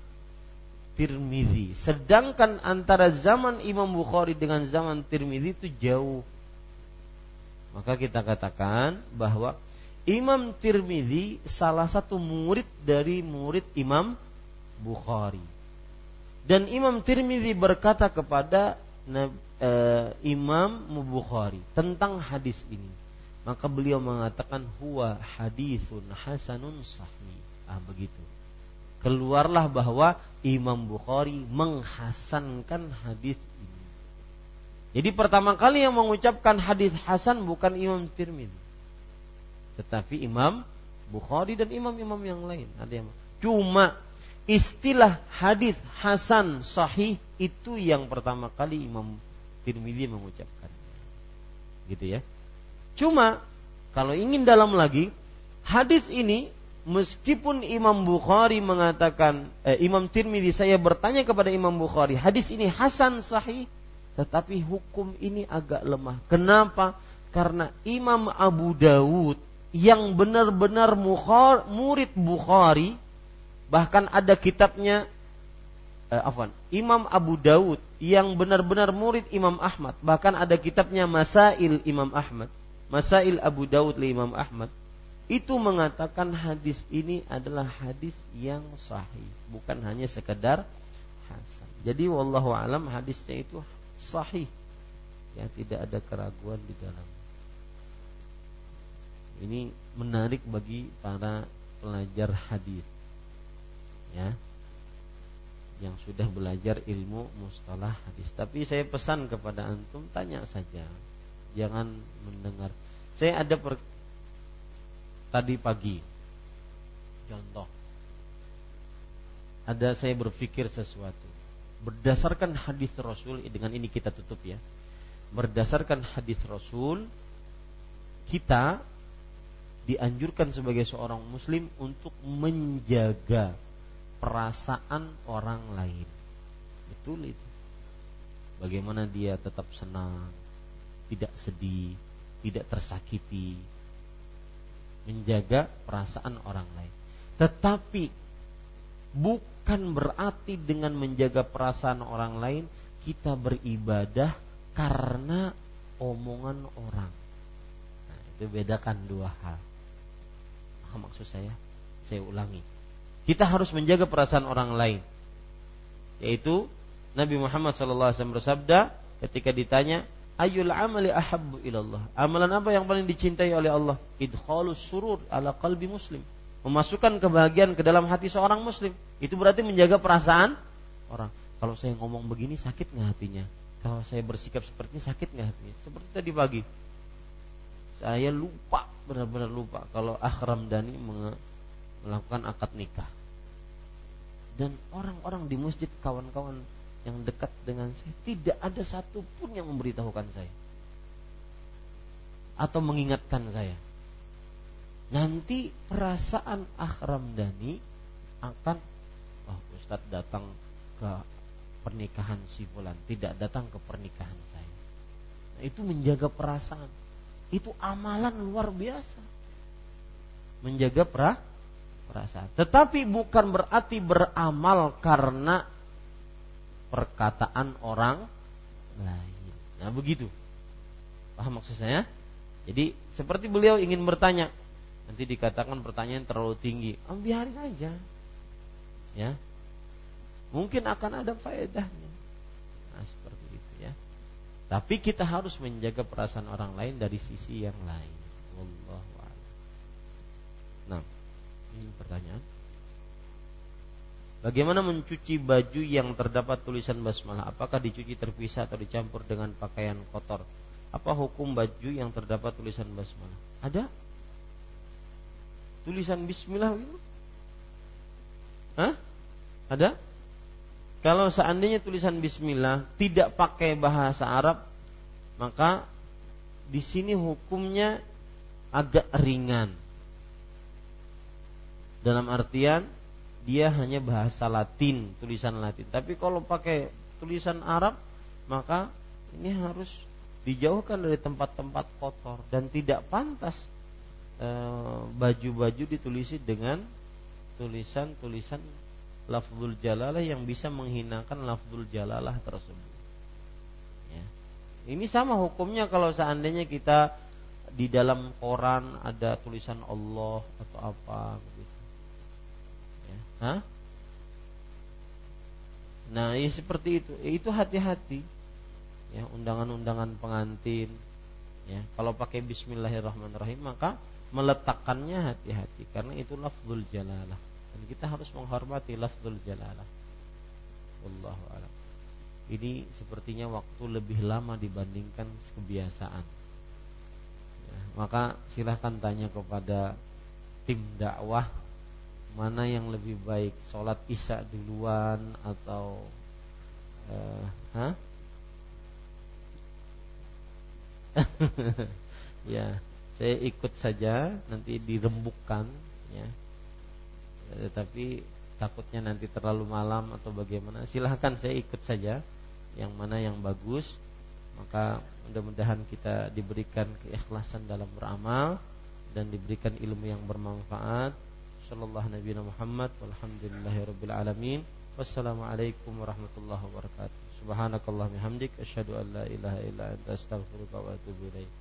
Tirmizi. Sedangkan antara zaman Imam Bukhari dengan zaman Tirmizi itu jauh. Maka kita katakan bahwa Imam Tirmizi salah satu murid dari murid Imam Bukhari. Dan Imam Tirmidzi berkata kepada uh, Imam Bukhari tentang hadis ini. Maka beliau mengatakan huwa hadithun hasanun sahih. Ah begitu. Keluarlah bahwa Imam Bukhari menghasankan hadis ini. Jadi pertama kali yang mengucapkan hadis hasan bukan Imam Tirmidzi. Tetapi Imam Bukhari dan imam-imam yang lain. Ada yang cuma istilah hadis hasan sahih itu yang pertama kali Imam Tirmidzi mengucapkan. Gitu ya. Cuma kalau ingin dalam lagi, hadis ini meskipun Imam Bukhari mengatakan eh, Imam Tirmidzi saya bertanya kepada Imam Bukhari, hadis ini hasan sahih, tetapi hukum ini agak lemah. Kenapa? Karena Imam Abu Dawud yang benar-benar murid Bukhari Bahkan ada kitabnya eh, afwan, Imam Abu Daud yang benar-benar murid Imam Ahmad. Bahkan ada kitabnya Masail Imam Ahmad. Masail Abu Daud li Imam Ahmad. Itu mengatakan hadis ini adalah hadis yang sahih, bukan hanya sekedar hasan. Jadi wallahu alam hadisnya itu sahih. Ya tidak ada keraguan di dalam. Ini menarik bagi para pelajar hadis ya yang sudah belajar ilmu mustalah hadis. Tapi saya pesan kepada antum tanya saja, jangan mendengar. Saya ada per, tadi pagi, contoh, ada saya berpikir sesuatu berdasarkan hadis Rasul dengan ini kita tutup ya. Berdasarkan hadis Rasul kita dianjurkan sebagai seorang muslim untuk menjaga perasaan orang lain. Betul itu. Bagaimana dia tetap senang, tidak sedih, tidak tersakiti, menjaga perasaan orang lain. Tetapi bukan berarti dengan menjaga perasaan orang lain kita beribadah karena omongan orang. Nah, itu bedakan dua hal. Nah, maksud saya? Saya ulangi kita harus menjaga perasaan orang lain. Yaitu Nabi Muhammad SAW bersabda ketika ditanya, Ayul amali ahabbu ilallah. Amalan apa yang paling dicintai oleh Allah? Idkhalus surur ala qalbi muslim. Memasukkan kebahagiaan ke dalam hati seorang muslim. Itu berarti menjaga perasaan orang. Kalau saya ngomong begini sakit nggak hatinya? Kalau saya bersikap seperti ini sakit nggak hatinya? Seperti tadi pagi. Saya lupa, benar-benar lupa. Kalau Akhram Dani melakukan akad nikah dan orang-orang di masjid kawan-kawan yang dekat dengan saya tidak ada satupun yang memberitahukan saya atau mengingatkan saya nanti perasaan Ahram Dani akan oh Ustadz datang ke pernikahan si fulan, tidak datang ke pernikahan saya. Nah, itu menjaga perasaan. Itu amalan luar biasa. Menjaga pra, perasaan. Tetapi bukan berarti beramal karena perkataan orang lain. Nah, begitu. Paham maksud saya? Jadi seperti beliau ingin bertanya, nanti dikatakan pertanyaan terlalu tinggi, oh, biarin aja, ya. Mungkin akan ada faedahnya. Nah seperti itu ya. Tapi kita harus menjaga perasaan orang lain dari sisi yang lain. Wallahu Nah, ini pertanyaan. Bagaimana mencuci baju yang terdapat tulisan basmalah? Apakah dicuci terpisah atau dicampur dengan pakaian kotor? Apa hukum baju yang terdapat tulisan basmalah? Ada? Tulisan bismillah itu? Hah? Ada? Kalau seandainya tulisan bismillah tidak pakai bahasa Arab, maka di sini hukumnya agak ringan. Dalam artian dia hanya bahasa Latin, tulisan Latin. Tapi kalau pakai tulisan Arab, maka ini harus dijauhkan dari tempat-tempat kotor dan tidak pantas eh, baju-baju ditulisi dengan tulisan-tulisan lafzul jalalah yang bisa menghinakan lafzul jalalah tersebut. Ya. Ini sama hukumnya kalau seandainya kita di dalam koran ada tulisan Allah atau apa. Hah? Nah, ya seperti itu. Itu hati-hati. Ya undangan-undangan pengantin. Ya kalau pakai Bismillahirrahmanirrahim maka meletakkannya hati-hati. Karena itu lafzul jalalah. Dan kita harus menghormati lafzul jalalah. Wallahu alam. Ini sepertinya waktu lebih lama dibandingkan kebiasaan. Ya, maka silahkan tanya kepada tim dakwah mana yang lebih baik? Sholat isya duluan atau uh, hah? ya saya ikut saja nanti dirembukkan ya. E, tapi takutnya nanti terlalu malam atau bagaimana silahkan saya ikut saja yang mana yang bagus. Maka mudah-mudahan kita diberikan keikhlasan dalam beramal dan diberikan ilmu yang bermanfaat sallallahu nabi Muhammad wassalamualaikum warahmatullahi wabarakatuh. Subhanakallah bihamdik asyhadu an la ilaha illa anta astaghfiruka wa atubu ilaik